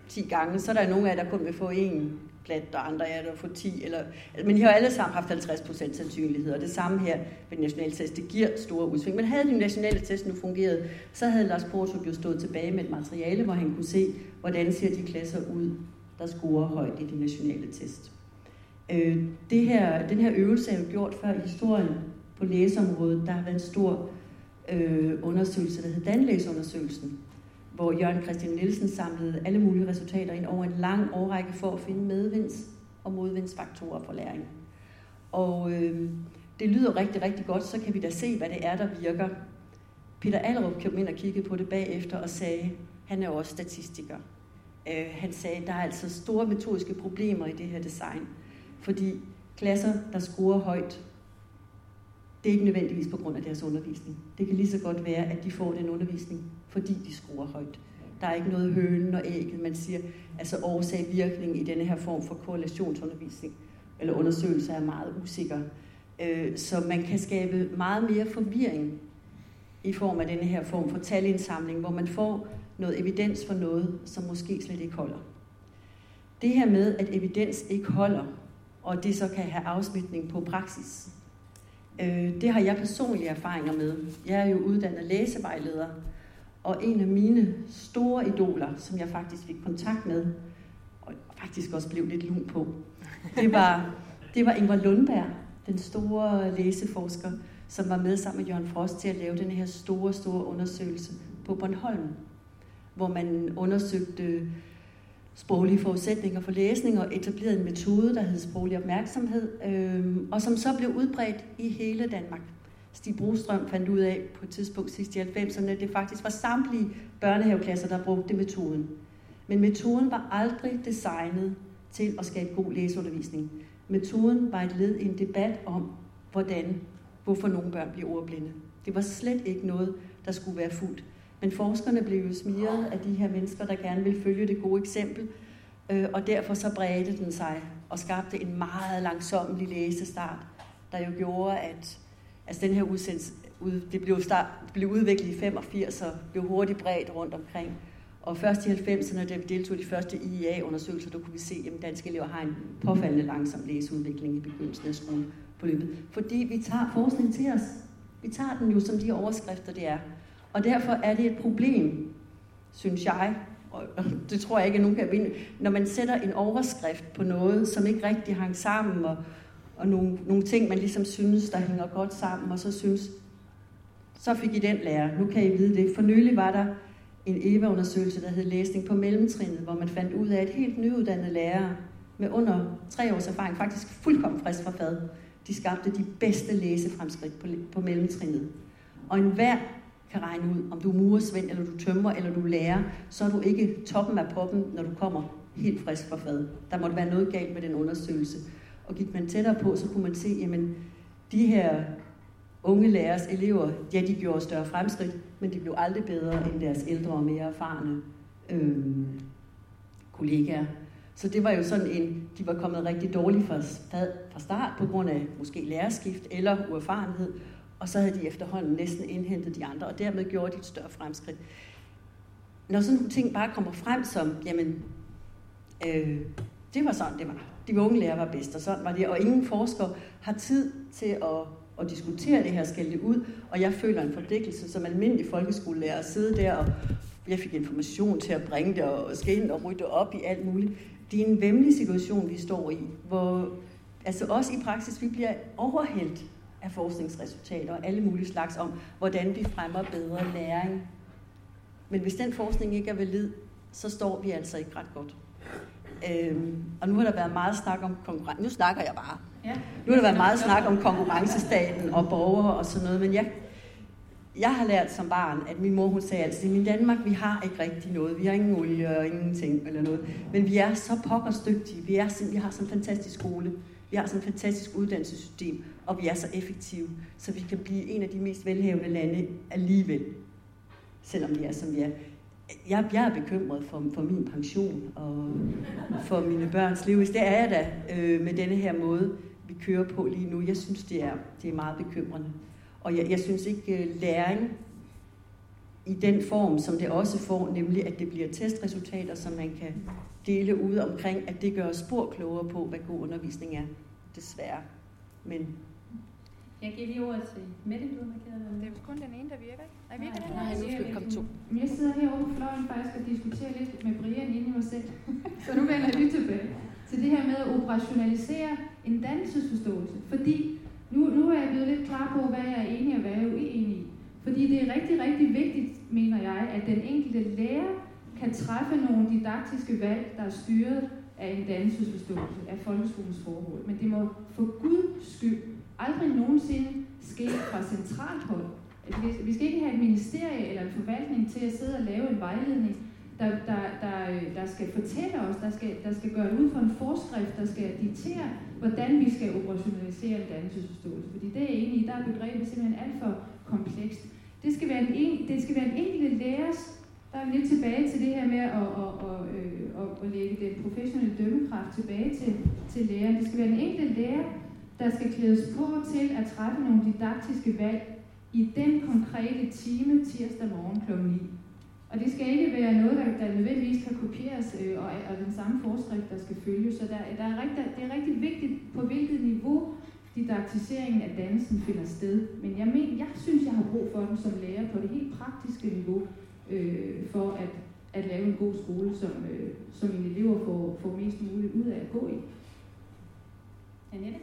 10 gange, så er der nogen af jer, der kun vil få en plat, og andre er der få 10. Eller, men de har alle sammen haft 50 procent sandsynlighed, og det samme her ved nationale test, det giver store udsving. Men havde de nationale test nu fungeret, så havde Lars Portrup jo stået tilbage med et materiale, hvor han kunne se, hvordan ser de klasser ud, der scorer højt i de nationale test. Øh, det her, den her øvelse er jo gjort før i historien på læseområdet. Der har været en stor øh, undersøgelse, der hedder Danlæsundersøgelsen, hvor Jørgen Christian Nielsen samlede alle mulige resultater ind over en lang årrække for at finde medvinds- og modvindsfaktorer for læring. Og øh, det lyder rigtig, rigtig godt, så kan vi da se, hvad det er, der virker. Peter Allerup kom ind og kiggede på det bagefter og sagde, han er også statistiker. Øh, han sagde, der er altså store metodiske problemer i det her design, fordi klasser, der scorer højt, det er ikke nødvendigvis på grund af deres undervisning. Det kan lige så godt være, at de får den undervisning, fordi de skruer højt. Der er ikke noget hønen og ægget. Man siger, altså årsag-virkning i denne her form for korrelationsundervisning eller undersøgelser er meget usikker. Øh, så man kan skabe meget mere forvirring i form af denne her form for talindsamling, hvor man får noget evidens for noget, som måske slet ikke holder. Det her med, at evidens ikke holder, og det så kan have afsmitning på praksis, øh, det har jeg personlige erfaringer med. Jeg er jo uddannet læsevejleder, og en af mine store idoler, som jeg faktisk fik kontakt med, og faktisk også blev lidt lun på, det var, det var Ingvar Lundberg, den store læseforsker, som var med sammen med Jørgen Frost til at lave den her store, store undersøgelse på Bornholm, hvor man undersøgte sproglige forudsætninger for læsning og etablerede en metode, der hed sproglig opmærksomhed, øh, og som så blev udbredt i hele Danmark. Stig Brostrøm fandt ud af på et tidspunkt sidst i 90'erne, at det faktisk var samtlige børnehaveklasser, der brugte metoden. Men metoden var aldrig designet til at skabe god læseundervisning. Metoden var et led i en debat om, hvordan, hvorfor nogle børn bliver ordblinde. Det var slet ikke noget, der skulle være fuldt. Men forskerne blev jo smiret af de her mennesker, der gerne ville følge det gode eksempel, øh, og derfor så bredte den sig og skabte en meget langsommelig læsestart, der jo gjorde, at altså den her udsendelse, det blev, start, det blev udviklet i 85 og blev hurtigt bredt rundt omkring. Og først i 90'erne, da vi deltog i de første IEA-undersøgelser, der kunne vi se, at danske elever har en påfaldende langsom læseudvikling i begyndelsen af skoleforløbet. Fordi vi tager forskning til os. Vi tager den jo som de overskrifter, det er. Og derfor er det et problem, synes jeg, og det tror jeg ikke, at nogen kan vinde, når man sætter en overskrift på noget, som ikke rigtig hang sammen, og, og nogle, nogle ting, man ligesom synes, der hænger godt sammen, og så synes, så fik I den lærer. Nu kan I vide det. For nylig var der en EVA-undersøgelse, der hed Læsning på mellemtrinnet, hvor man fandt ud af, at helt nyuddannede lærere med under tre års erfaring, faktisk fuldkommen frisk fra fad, de skabte de bedste læsefremskridt på, på mellemtrinnet. Og enhver kan regne ud, om du er muresvend, eller du tømmer, eller du lærer, så er du ikke toppen af poppen, når du kommer helt frisk fra fad. Der måtte være noget galt med den undersøgelse. Og gik man tættere på, så kunne man se, jamen, de her unge lærers elever, ja, de gjorde større fremskridt, men de blev aldrig bedre end deres ældre og mere erfarne øh, kollegaer. Så det var jo sådan en, de var kommet rigtig dårligt fra, fra start på grund af måske lærerskift eller uerfarenhed, og så havde de efterhånden næsten indhentet de andre, og dermed gjorde de et større fremskridt. Når sådan nogle ting bare kommer frem som, jamen, øh, det var sådan, det var. De unge lærere var bedst, og sådan var det. Og ingen forsker har tid til at, at diskutere det her, skal det ud. Og jeg føler en forpligtelse som almindelig folkeskolelærer at sidde der, og jeg fik information til at bringe det, og skal ind og rydde op i alt muligt. Det er en vemmelig situation, vi står i, hvor altså også i praksis, vi bliver overhældt af forskningsresultater og alle mulige slags om, hvordan vi fremmer bedre læring. Men hvis den forskning ikke er valid, så står vi altså ikke ret godt. Øhm, og nu har der været meget snak om konkurrence. Nu snakker jeg bare. Ja. Nu har der været meget snak om konkurrencestaten og borgere og sådan noget, men jeg, jeg har lært som barn, at min mor hun sagde altid, i Danmark, vi har ikke rigtig noget. Vi har ingen olie og ingenting eller noget. Men vi er så pokkers dygtige. Vi, er, vi har sådan en fantastisk skole. Vi har sådan et fantastisk uddannelsessystem, og vi er så effektive, så vi kan blive en af de mest velhavende lande alligevel, selvom vi er, som vi er. Jeg, jeg er bekymret for, for min pension og for mine børns liv. Det er jeg da øh, med denne her måde, vi kører på lige nu. Jeg synes, det er, det er meget bekymrende. Og jeg, jeg synes ikke, øh, læring i den form, som det også får, nemlig at det bliver testresultater, som man kan dele ud omkring, at det gør os spor klogere på, hvad god undervisning er. Desværre. Men jeg giver lige ordet til Mette, du har markeret Det er kun den ene, der virker, ikke? Nej, virker den? Nej, nu skal vi komme to. Jeg sidder herovre på fløjen faktisk og diskuterer lidt med Brian inde i mig selv. så nu vender jeg lige tilbage til det her med at operationalisere en dannelsesforståelse. Fordi nu, nu er jeg blevet lidt klar på, hvad jeg er enig og hvad jeg er uenig i. Fordi det er rigtig, rigtig vigtigt, mener jeg, at den enkelte lærer kan træffe nogle didaktiske valg, der er styret af en dannelsesforståelse af folkeskolens forhold. Men det må for Guds skyld aldrig nogensinde ske fra centralt hold. Altså, vi skal ikke have et ministerie eller en forvaltning til at sidde og lave en vejledning, der, der, der, der skal fortælle os, der skal, der skal gøre ud for en forskrift, der skal diktere, hvordan vi skal operationalisere en dannelsesforståelse. Fordi det er enig i, der er begrebet simpelthen alt for komplekst. Det skal være en, det skal være en enkelt lærers der er vi lidt tilbage til det her med at, at, at, øh, at, at lægge den professionelle dømmekraft tilbage til, til læreren. Det skal være den enkelte lærer, der skal klædes på til at træffe nogle didaktiske valg i den konkrete time tirsdag morgen kl. 9. Og det skal ikke være noget, der, der nødvendigvis kan kopieres, øh, og, og den samme forskrift, der skal følges. Så der, der er rigtig, det er rigtig vigtigt, på hvilket niveau didaktiseringen af dansen finder sted. Men jeg, men, jeg synes, jeg har brug for den som lærer på det helt praktiske niveau øh, for at, at lave en god skole, som, øh, som mine elever får, får mest muligt ud af at gå i. Annette?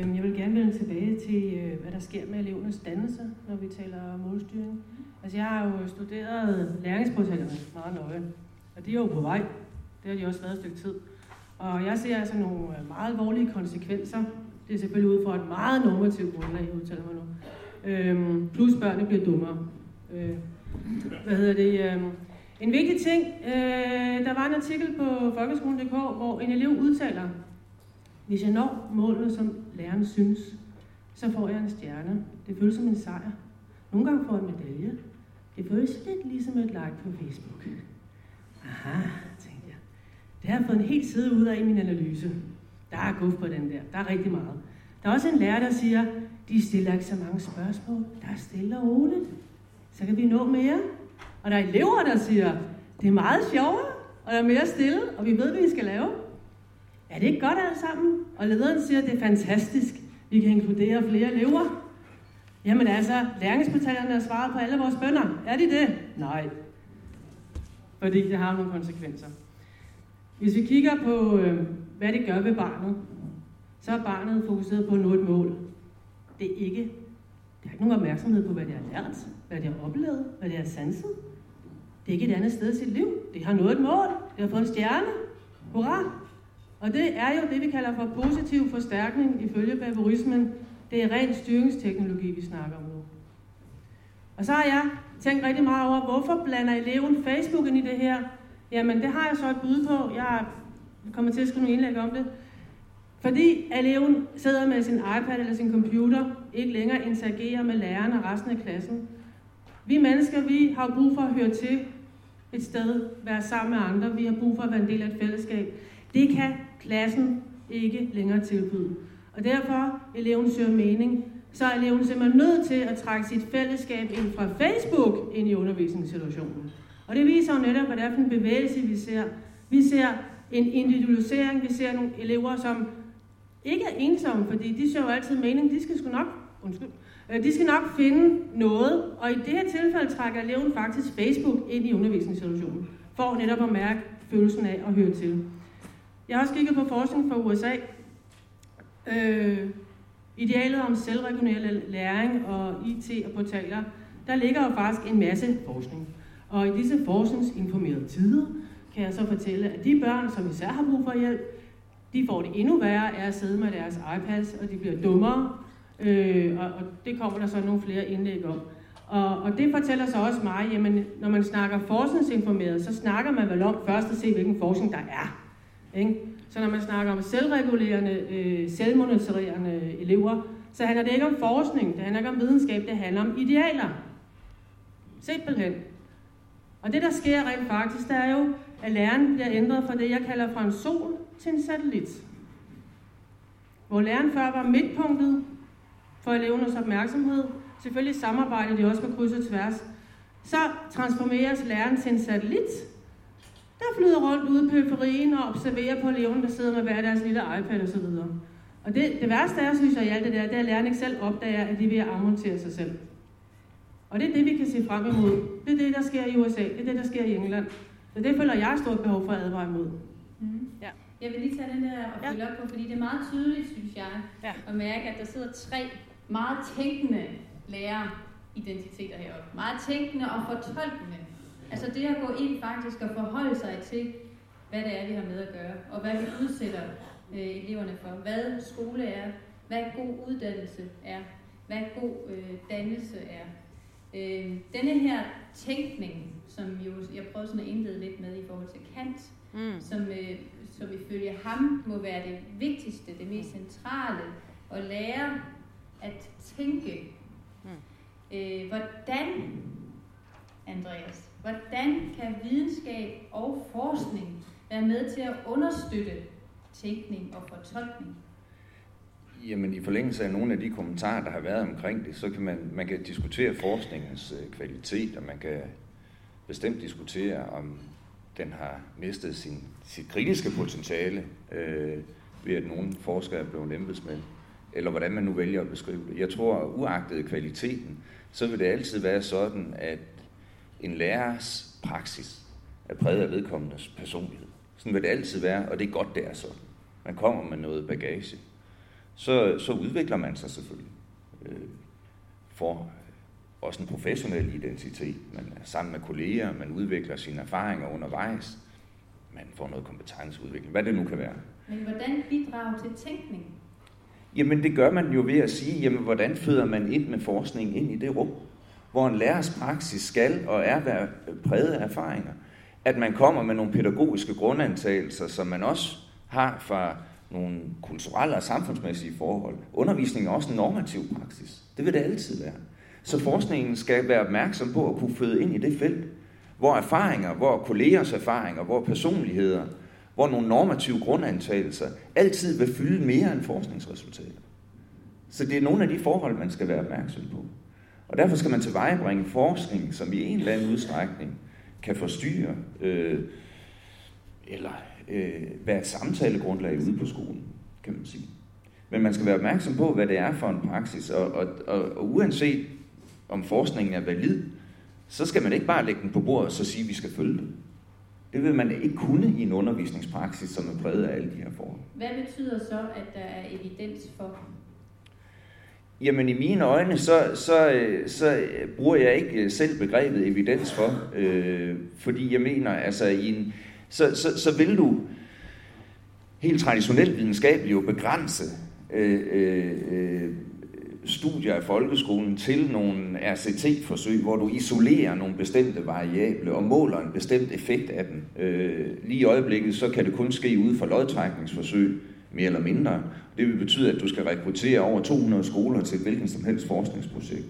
Øhm, jeg vil gerne vende tilbage til, øh, hvad der sker med elevernes dannelse, når vi taler målstyring. Altså, jeg har jo studeret læringsprocesserne meget nøje, og de er jo på vej. Det har de også været et stykke tid. Og jeg ser altså nogle øh, meget alvorlige konsekvenser. Det er selvfølgelig ud fra et meget normativt grundlag, jeg udtaler mig nu. Øhm, plus børnene bliver dummere. Øh, hvad hedder det? Øhm, en vigtig ting, øh, der var en artikel på folkeskolen.dk, hvor en elev udtaler, hvis jeg når målene, som læreren synes, så får jeg en stjerne. Det føles som en sejr. Nogle gange får jeg en medalje. Det føles lidt ligesom et like på Facebook. Aha, tænkte jeg. Det har jeg fået en helt side ud af i min analyse. Der er guf på den der. Der er rigtig meget. Der er også en lærer, der siger, de stiller ikke så mange spørgsmål. Der er stille og roligt. Så kan vi nå mere. Og der er elever, der siger, det er meget sjovere, og der er mere stille, og vi ved, hvad vi skal lave. Er det ikke godt alle sammen? Og lederen siger, det er fantastisk. Vi kan inkludere flere elever. Jamen altså, læringsportalerne har svaret på alle vores bønder. Er de det? Nej. Fordi det har nogle konsekvenser. Hvis vi kigger på, øh, hvad det gør ved barnet, så er barnet fokuseret på at nå et mål. Det er ikke, det har ikke nogen opmærksomhed på, hvad det har lært, hvad det har oplevet, hvad det har sanset. Det er ikke et andet sted i sit liv. Det har nået et mål. Det har fået en stjerne. Hurra! Og det er jo det, vi kalder for positiv forstærkning ifølge barbarismen. Det er ren styringsteknologi, vi snakker om nu. Og så har jeg tænkt rigtig meget over, hvorfor blander eleven Facebook ind i det her? Jamen, det har jeg så et bud på. Jeg kommer til at skrive nogle indlæg om det. Fordi eleven sidder med sin iPad eller sin computer, ikke længere interagerer med læreren og resten af klassen. Vi mennesker, vi har brug for at høre til et sted, være sammen med andre. Vi har brug for at være en del af et fællesskab. Det kan klassen ikke længere tilbyde. Og derfor, eleven søger mening, så er eleven simpelthen nødt til at trække sit fællesskab ind fra Facebook ind i undervisningssituationen. Og det viser jo netop, hvad det er for en bevægelse, vi ser. Vi ser en individualisering, vi ser nogle elever, som ikke er ensomme, fordi de søger jo altid mening, de skal sgu nok, undskyld, øh, de skal nok finde noget, og i det her tilfælde trækker eleven faktisk Facebook ind i undervisningssituationen, for netop at mærke følelsen af at høre til. Jeg har også kigget på forskning fra USA. Øh, idealet om selvreguleret læring og IT og portaler, der ligger jo faktisk en masse forskning. Og i disse forskningsinformerede tider kan jeg så fortælle, at de børn, som især har brug for hjælp, de får det endnu værre af at sidde med deres iPads, og de bliver dummere. Øh, og, og det kommer der så nogle flere indlæg om. Og, og det fortæller så også mig, jamen når man snakker forskningsinformeret, så snakker man vel om først at se, hvilken forskning der er. Ikke? Så når man snakker om selvregulerende, øh, selvmonitorerende elever, så handler det ikke om forskning, det handler ikke om videnskab, det handler om idealer. Simpelthen. Og det, der sker rent faktisk, det er jo, at læreren bliver ændret fra det, jeg kalder fra en sol til en satellit. Hvor læreren før var midtpunktet for elevernes opmærksomhed, selvfølgelig samarbejder de også med kryds og tværs, så transformeres læreren til en satellit, der flyder rundt ude i periferien og observerer på eleverne, der sidder med hver deres lille iPad osv. Og det, det værste er, synes jeg, i alt det der, det er, at lærerne ikke selv opdager, at de er ved at afmontere sig selv. Og det er det, vi kan se frem imod. Det er det, der sker i USA. Det er det, der sker i England. Så det føler jeg stort behov for at advare imod. Mm. Ja. Jeg vil lige tage den der og følge ja. op på, fordi det er meget tydeligt, synes jeg, ja. at mærke, at der sidder tre meget tænkende lærere identiteter heroppe. Meget tænkende og fortolkende. Altså det at gå ind faktisk og forholde sig til, hvad det er, vi har med at gøre, og hvad vi udsætter øh, eleverne for. Hvad skole er, hvad god uddannelse er, hvad god øh, dannelse er. Øh, denne her tænkning, som jo, jeg prøver sådan at indlede lidt med i forhold til Kant, mm. som, øh, som ifølge ham må være det vigtigste, det mest centrale, at lære at tænke. Mm. Øh, hvordan, Andreas, hvordan kan videnskab og forskning være med til at understøtte tænkning og fortolkning? Jamen i forlængelse af nogle af de kommentarer, der har været omkring det, så kan man, man kan diskutere forskningens øh, kvalitet, og man kan bestemt diskutere, om den har mistet sin, sit kritiske potentiale øh, ved, at nogle forskere er blevet embedsmænd, eller hvordan man nu vælger at beskrive det. Jeg tror, uagtet kvaliteten, så vil det altid være sådan, at en lærers praksis er præget af vedkommendes personlighed. Sådan vil det altid være, og det er godt, det er sådan. Man kommer med noget bagage. Så, så udvikler man sig selvfølgelig. Øh, for også en professionel identitet. Man er sammen med kolleger, man udvikler sine erfaringer undervejs. Man får noget kompetenceudvikling, hvad det nu kan være. Men hvordan bidrager til tænkning? Jamen det gør man jo ved at sige, jamen hvordan føder man ind med forskning ind i det rum, hvor en lærers praksis skal og er være præget af erfaringer. At man kommer med nogle pædagogiske grundantagelser, som man også har fra nogle kulturelle og samfundsmæssige forhold. Undervisning er også en normativ praksis. Det vil det altid være. Så forskningen skal være opmærksom på at kunne føde ind i det felt, hvor erfaringer, hvor kollegers erfaringer, hvor personligheder, hvor nogle normative grundantagelser altid vil fylde mere end forskningsresultater. Så det er nogle af de forhold, man skal være opmærksom på. Og derfor skal man tilvejebringe forskning, som i en eller anden udstrækning kan forstyrre øh, eller øh, være et samtalegrundlag ude på skolen, kan man sige. Men man skal være opmærksom på, hvad det er for en praksis, og, og, og, og uanset om forskningen er valid, så skal man ikke bare lægge den på bordet og så sige, at vi skal følge den. Det vil man ikke kunne i en undervisningspraksis, som er præget af alle de her forhold. Hvad betyder så, at der er evidens for? Jamen i mine øjne, så, så, øh, så øh, bruger jeg ikke øh, selv begrebet evidens for, øh, fordi jeg mener, altså i en, så, så, så vil du helt traditionelt videnskabeligt jo begrænse øh, øh, studier af folkeskolen til nogle RCT-forsøg, hvor du isolerer nogle bestemte variable og måler en bestemt effekt af den. Øh, lige i øjeblikket, så kan det kun ske ud fra lodtrækningsforsøg, mere eller mindre. Det vil betyde, at du skal rekruttere over 200 skoler til hvilken som helst forskningsprojekt.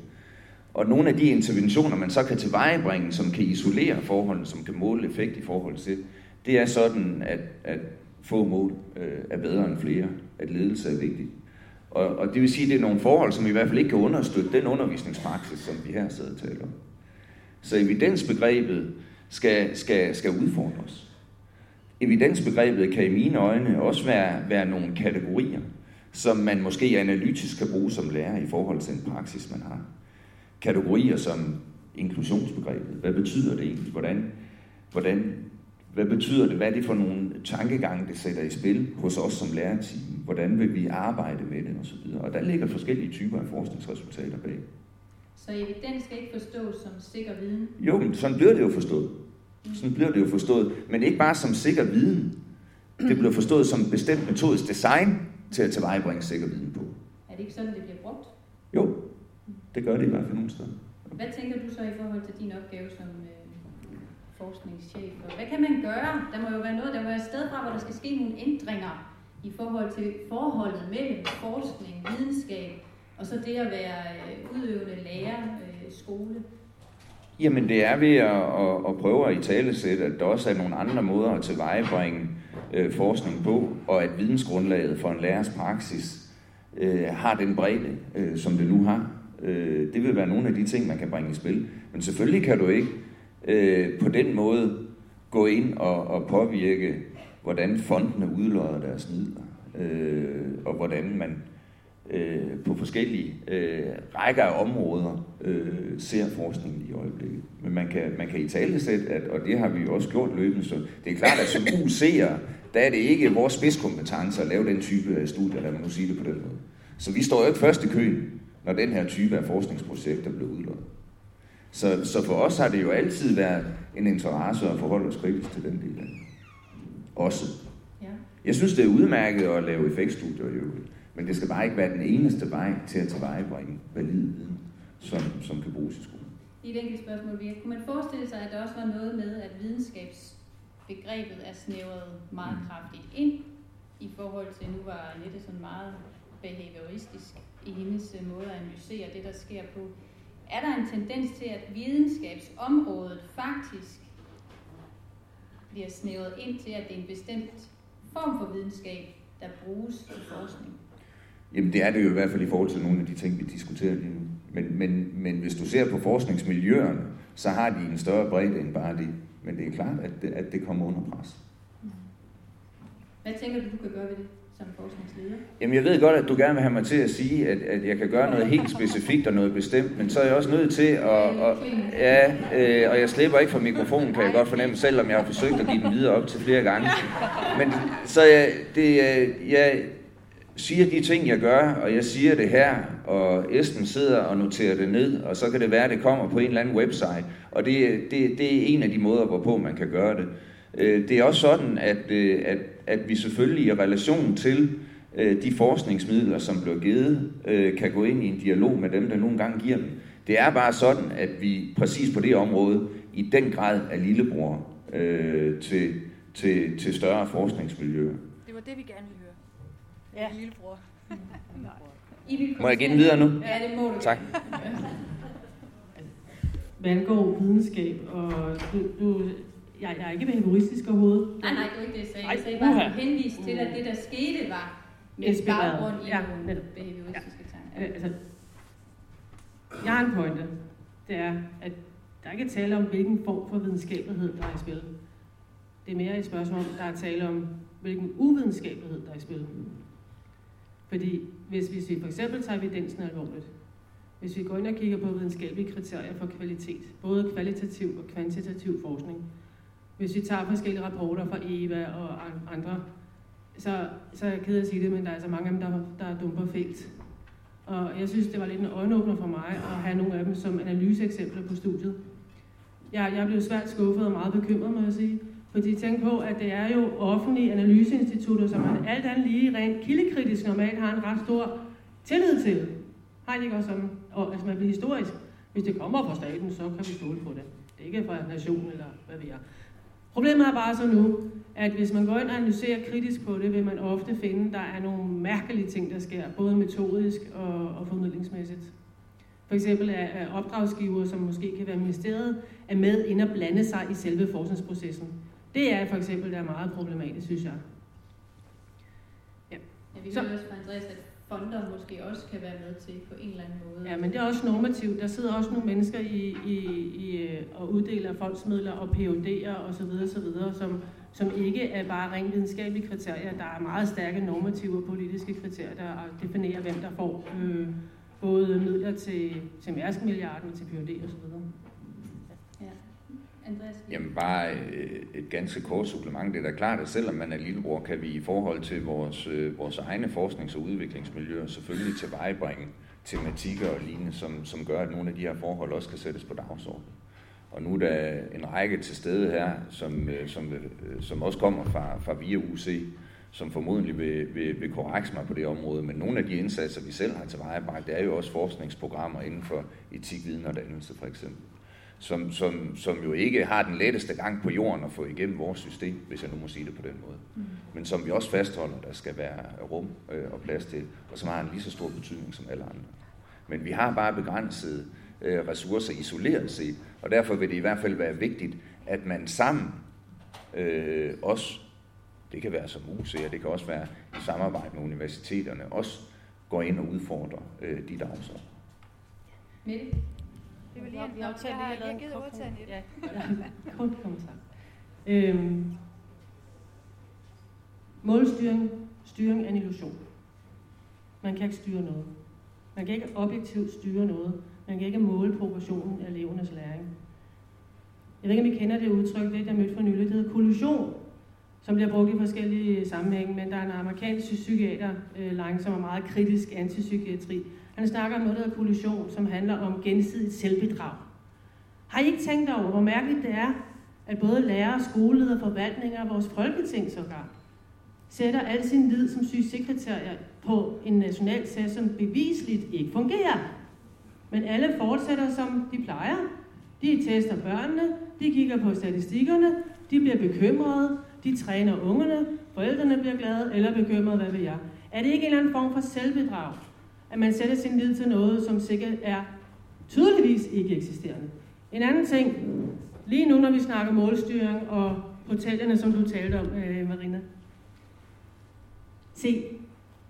Og nogle af de interventioner, man så kan tilvejebringe, som kan isolere forholdene, som kan måle effekt i forhold til, det er sådan, at, at få mål øh, er bedre end flere, at ledelse er vigtigt. Og, og det vil sige, at det er nogle forhold, som i hvert fald ikke kan understøtte den undervisningspraksis, som vi her sidder og taler om. Så evidensbegrebet skal, skal, skal udfordres. Evidensbegrebet kan i mine øjne også være, være nogle kategorier, som man måske analytisk kan bruge som lærer i forhold til en praksis, man har. Kategorier som inklusionsbegrebet. Hvad betyder det egentlig? Hvordan, hvordan hvad betyder det? Hvad er det for nogle tankegange, det sætter i spil hos os som lærerteam? Hvordan vil vi arbejde med det osv.? Og der ligger forskellige typer af forskningsresultater bag. Så evidens skal ikke forstås som sikker viden? Jo, men sådan bliver det jo forstået. Sådan bliver det jo forstået. Men ikke bare som sikker viden. Det bliver forstået som bestemt metodisk design til at tilvejebringe sikker viden på. Er det ikke sådan, det bliver brugt? Jo, det gør det i hvert fald nogle steder. Hvad tænker du så i forhold til din opgave som øh, forskningschef. Og hvad kan man gøre? Der må jo være noget, der må være et sted fra, hvor der skal ske nogle ændringer i forhold til forholdet mellem forskning, videnskab, og så det at være øh, udøvende lærer, øh, skole. Jamen det er ved at, at, at prøve at i talesætte, at der også er nogle andre måder at tilvejebringe øh, forskning på, og at vidensgrundlaget for en lærers praksis øh, har den bredde, øh, som det nu har. Øh, det vil være nogle af de ting, man kan bringe i spil. Men selvfølgelig kan du ikke øh, på den måde gå ind og, og påvirke, hvordan fondene udlodder deres midler, øh, og hvordan man øh, på forskellige øh, rækker af områder øh, ser forskningen i øjeblikket. Men man kan, man kan i tale sætte, at, og det har vi jo også gjort løbende, så det er klart, at som UC'er, der er det ikke vores spidskompetence at lave den type af studier, lad mig nu sige det på den måde. Så vi står jo ikke først i køen, når den her type af forskningsprojekter bliver udløjet. Så, så for os har det jo altid været en interesse at forholde os kritisk til den del af det. Også. Ja. Jeg synes, det er udmærket at lave effektstudier i øvrigt, men det skal bare ikke være den eneste vej til at tilvejebringe valid viden, som, som kan bruges i skolen. I et enkelt spørgsmål, Via. Kunne man forestille sig, at der også var noget med, at videnskabsbegrebet er snævret meget mm. kraftigt ind, i forhold til, nu var Annette sådan meget behavioristisk i hendes måde at analysere det, der sker på er der en tendens til, at videnskabsområdet faktisk bliver snævret ind til, at det er en bestemt form for videnskab, der bruges til forskning? Jamen det er det jo i hvert fald i forhold til nogle af de ting, vi diskuterer lige nu. Men, men, men hvis du ser på forskningsmiljøerne, så har de en større bredde end bare det. Men det er klart, at det, at det kommer under pres. Hvad tænker du, du kan gøre ved det? som forskningsleder? Jamen jeg ved godt, at du gerne vil have mig til at sige, at, at jeg kan gøre noget helt specifikt og noget bestemt, men så er jeg også nødt til at... Og, ja, øh, og jeg slipper ikke fra mikrofonen, kan jeg godt fornemme, selvom jeg har forsøgt at give den videre op til flere gange. Men så jeg, det, jeg siger de ting, jeg gør, og jeg siger det her, og Esben sidder og noterer det ned, og så kan det være, at det kommer på en eller anden website, og det, det, det er en af de måder, hvorpå man kan gøre det. Øh, det er også sådan, at, øh, at, at vi selvfølgelig i relation til øh, de forskningsmidler, som bliver givet, kan gå ind i en dialog med dem, der nogle gange giver dem. Det er bare sådan, at vi præcis på det område i den grad er lillebror øh, til, til, til større forskningsmiljøer. Det var det, vi gerne ville Ja. Lillebror. må jeg give den videre nu? Ja, det må du. Tak. Hvad angår videnskab, og du, du jeg, jeg er ikke behavioristisk overhovedet. Nej, nej, det er ikke det, jeg sagde. Jeg sagde bare, at henviste til, at det, der skete, var med baggrund i ja, nogle behavioristiske ja. tanker. Altså, jeg har en pointe. Det er, at der ikke er tale om, hvilken form for videnskabelighed, der er i spil. Det er mere et spørgsmål om, der er tale om, hvilken uvidenskabelighed, der er i spil. Fordi hvis, hvis vi for eksempel tager evidensen alvorligt, hvis vi går ind og kigger på videnskabelige kriterier for kvalitet, både kvalitativ og kvantitativ forskning, hvis vi tager forskellige rapporter fra EVA og andre, så, så er jeg ked af at sige det, men der er så mange af dem, der, der dumper fælt. Og jeg synes, det var lidt en øjenåbner for mig at have nogle af dem som analyseeksempler på studiet. Jeg, jeg blev svært skuffet og meget bekymret, må jeg sige. Fordi tænk på, at det er jo offentlige analyseinstitutter, som man alt andet lige rent kildekritisk normalt har en ret stor tillid til. Har ikke også sådan? Og altså man bliver historisk. Hvis det kommer fra staten, så kan vi stole på det. Det er ikke fra nationen eller hvad vi er. Problemet er bare så nu, at hvis man går ind og analyserer kritisk på det, vil man ofte finde, at der er nogle mærkelige ting, der sker, både metodisk og, og formidlingsmæssigt. For eksempel er opdragsgiver, som måske kan være ministeriet, er med ind og blande sig i selve forskningsprocessen. Det er for eksempel, der er meget problematisk, synes jeg. Ja. ja vi kan også fra Andreas, at fonder måske også kan være med til på en eller anden måde. Ja, men det er også normativt. Der sidder også nogle mennesker i, i, i øh, og uddeler fondsmidler og PUD'er og så videre, så videre, som, som ikke er bare rent videnskabelige kriterier. Der er meget stærke normative og politiske kriterier, der definerer, hvem der får øh, både midler til, til Mærsk-milliarden og til PUD og så videre. Andreas? Jamen bare øh, et ganske kort supplement. Det er da klart, at selvom man er lillebror, kan vi i forhold til vores, øh, vores egne forsknings- og udviklingsmiljøer selvfølgelig tilvejebringe tematikker og lignende, som, som gør, at nogle af de her forhold også kan sættes på dagsordenen. Og nu er der en række til stede her, som, øh, som, som også kommer fra, fra VIA UC, som formodentlig vil, vil, vil korrekse mig på det område. Men nogle af de indsatser, vi selv har tilvejebragt, det er jo også forskningsprogrammer inden for etik, viden og dannelse for eksempel som, som, som jo ikke har den letteste gang på jorden at få igennem vores system, hvis jeg nu må sige det på den måde. Mm. Men som vi også fastholder, der skal være rum øh, og plads til, og som har en lige så stor betydning som alle andre. Men vi har bare begrænset øh, ressourcer isoleret set, og derfor vil det i hvert fald være vigtigt, at man sammen øh, også, det kan være som museer, det kan også være i samarbejde med universiteterne, også går ind og udfordrer øh, de dagsordner. Mette? Det var lige en aftale, jeg har jeg givet ordet til Annette. Ja, kort kommentar. Øhm, målstyring, styring er en illusion. Man kan ikke styre noget. Man kan ikke objektivt styre noget. Man kan ikke måle proportionen af elevernes læring. Jeg ved ikke, om I kender det udtryk, det er der mødt for nylig, det hedder kollusion, som bliver brugt i forskellige sammenhænge, men der er en amerikansk psykiater, øh, Lange, som er meget kritisk antipsykiatri, han snakker om noget, der hedder kollision, som handler om gensidigt selvbedrag. Har I ikke tænkt over, hvor mærkeligt det er, at både lærere, skoleledere, forvaltninger og vores folketing sågar sætter al sin lid som sygesekretær på en national sag, som bevisligt ikke fungerer. Men alle fortsætter, som de plejer. De tester børnene, de kigger på statistikkerne, de bliver bekymrede, de træner ungerne, forældrene bliver glade eller bekymrede, hvad ved jeg. Er det ikke en eller anden form for selvbedrag? At man sætter sin lid til noget, som sikkert er tydeligvis ikke eksisterende. En anden ting, lige nu når vi snakker målstyring og portalerne, som du talte om, øh, Marina. Se,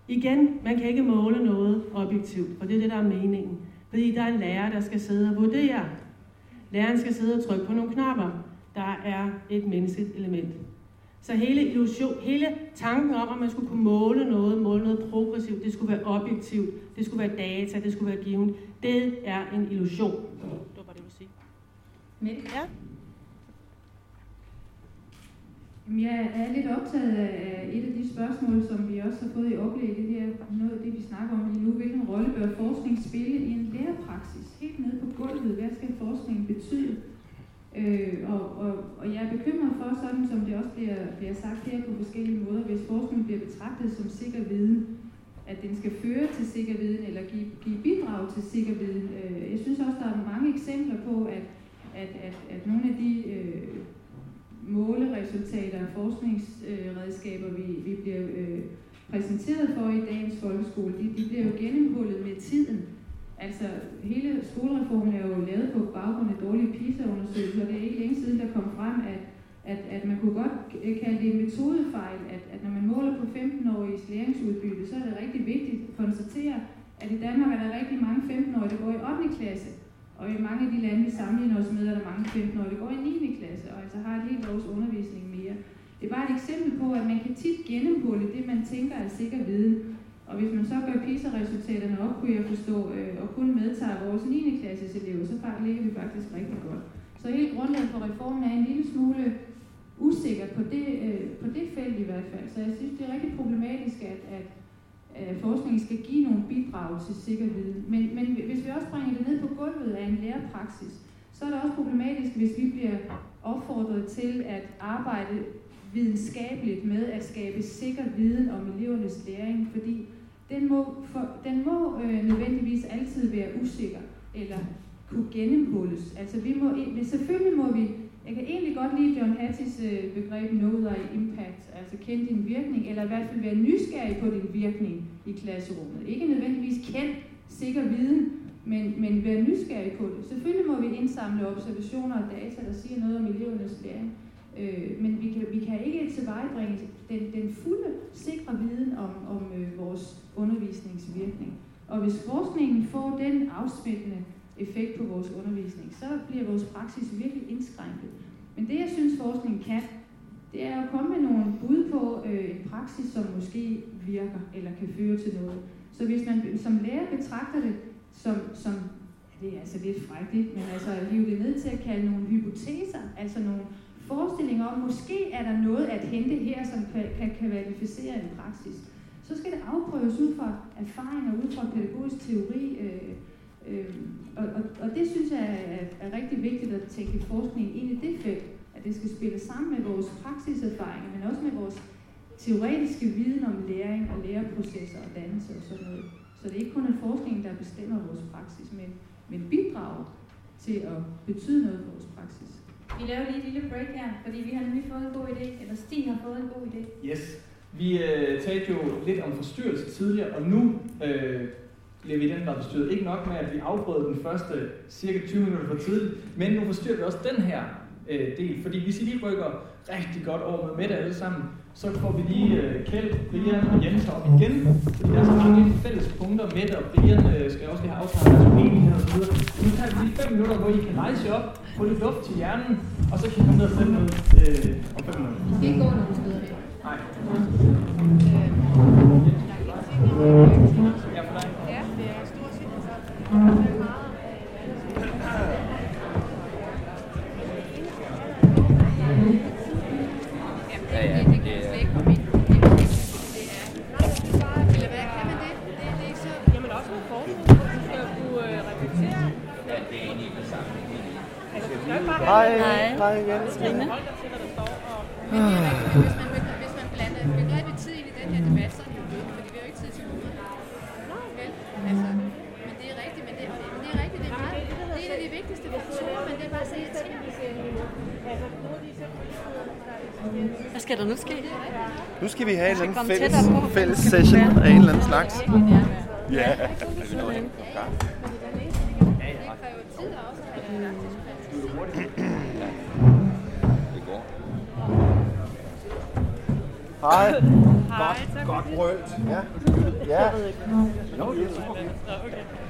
igen, man kan ikke måle noget objektivt, og det er det, der er meningen. Fordi der er en lærer, der skal sidde og vurdere. Læreren skal sidde og trykke på nogle knapper. Der er et menneskeligt element. Så hele, illusion, hele tanken om, at man skulle kunne måle noget, måle noget progressivt, det skulle være objektivt, det skulle være data, det skulle være givet, det er en illusion. Det var bare det, jeg ville sige. Mette? Ja. Jeg er lidt optaget af et af de spørgsmål, som vi også har fået i oplægget her, noget af det, vi snakker om lige nu. Hvilken rolle bør forskning spille i en lærepraksis? Helt nede på gulvet, hvad skal forskningen betyde? Øh, og, og, og jeg er bekymret for, sådan som det også bliver, bliver sagt her på forskellige måder, hvis forskning bliver betragtet som sikker viden, at den skal føre til sikker viden, eller give, give bidrag til sikker viden. Øh, jeg synes også, der er mange eksempler på, at, at, at, at nogle af de øh, måleresultater og forskningsredskaber, vi, vi bliver øh, præsenteret for i dagens folkeskole, de, de bliver jo gennemhullet med tiden. Altså, hele skolereformen er jo lavet på baggrund af dårlige PISA-undersøgelser, og det er ikke længe siden, der kom frem, at, at, at man kunne godt kalde det en metodefejl, at, at når man måler på 15-åriges læringsudbytte, så er det rigtig vigtigt at konstatere, at i Danmark er der rigtig mange 15-årige, der går i 8. klasse, og i mange af de lande, vi sammenligner os med, er der mange 15-årige, der går i 9. klasse, og altså har et helt års undervisning mere. Det er bare et eksempel på, at man kan tit gennemhulle det, man tænker er sikker viden. Og hvis man så gør PISA-resultaterne op, kunne jeg forstå, øh, og kun medtager vores 9. klasses elever, så ligger vi faktisk rigtig godt. Så hele grundlaget for reformen er en lille smule usikker på det, øh, på det felt i hvert fald. Så jeg synes, det er rigtig problematisk, at, at øh, forskningen skal give nogle bidrag til sikker viden. Men, men hvis vi også bringer det ned på gulvet af en lærerpraksis, så er det også problematisk, hvis vi bliver opfordret til at arbejde videnskabeligt med at skabe sikker viden om elevernes læring, fordi den må, for, den må øh, nødvendigvis altid være usikker eller kunne gennemhulles. Altså vi må, men selvfølgelig må vi jeg kan egentlig godt lide John Hattie's øh, begreb know thy impact, altså kend din virkning, eller i hvert fald være nysgerrig på din virkning i klasserummet. Ikke nødvendigvis kend sikker viden, men, men være nysgerrig på det. Selvfølgelig må vi indsamle observationer og data, der siger noget om elevernes læring, øh, men vi kan, vi kan ikke tilvejebringe den, den fulde, sikre viden om, om øh, vores undervisningsvirkning. Og hvis forskningen får den afspændende effekt på vores undervisning, så bliver vores praksis virkelig indskrænket. Men det, jeg synes, forskningen kan, det er at komme med nogle bud på øh, en praksis, som måske virker eller kan føre til noget. Så hvis man som lærer betragter det som, som det er altså lidt frækt, men altså hive det ned til at kalde nogle hypoteser, altså nogle forestillinger om, måske er der noget at hente her, som kan, kan, kan kvalificere en praksis. Så skal det afprøves ud fra erfaringer, ud fra pædagogisk teori, øh, Øh, og, og, og det synes jeg er, er rigtig vigtigt at tænke forskning ind i det felt, at det skal spille sammen med vores praksiserfaringer, men også med vores teoretiske viden om læring og læreprocesser og dannelse og sådan noget. Så det er ikke kun en forskning, der bestemmer vores praksis, men, men bidrager til at betyde noget for vores praksis. Vi laver lige et lille break her, fordi vi har nemlig fået en god idé, eller Stig har fået en god idé. Yes. Vi øh, talte jo lidt om forstyrrelse tidligere, og nu øh, bliver vi den grad forstyrret. Ikke nok med, at vi afbrød den første cirka 20 minutter for tidligt, men nu forstyrrer vi også den her øh, del. Fordi hvis I lige rykker rigtig godt over med Mette alle sammen, så får vi lige øh, Kjeld, Brian og Jens op igen. Fordi der er så mange fælles punkter. Mette og Brian øh, skal også lige have afklaret deres uenighed og videre. Nu tager vi lige 5 minutter, hvor I kan rejse jer op, få lidt luft til hjernen, og så kan I komme ned og stemme noget øh, om 5 minutter. Vi skal ikke gå nogen steder Hej. Ja, for dig. Ja, ja, det er... Jamen også med forskning. Du skal jo kunne øh, reflektere. Ja, det er egentlig det samme. Altså, du skal ikke bare Hej, Hej. hej Jens. Trine. Hold skal der nu ske? Nu skal vi have en eller anden fælles, på. fælles session af en eller anden slags. Ja. Det det praktisk Det går. Hej. Hej, tak. Godt brølt. Ja. Ja. Jo, det er super.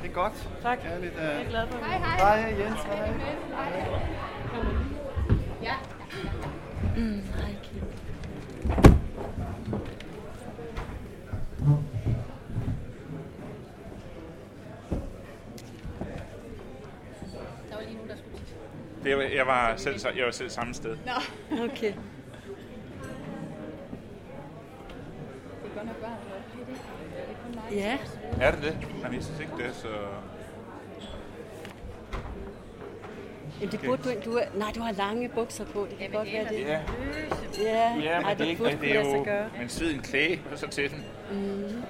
Det er godt. Tak. Kærligt. Jeg er glad for Hej, hej. Hej Jens. Hej. Ja. Mm, hej, Det, var- jeg, var selv, jeg var selv samme sted. Nå. Okay. Det er godt nok mig. Ja. Er det det? Nej, jeg synes ikke det, så... Jamen, det burde du ikke. Du er, nej, du har lange bukser på. Det kan godt være det. Ja, Ja, ja men Ej, det er ikke burde det. Det er jo... gøre. Men sved en klæde, og så til den. Mm.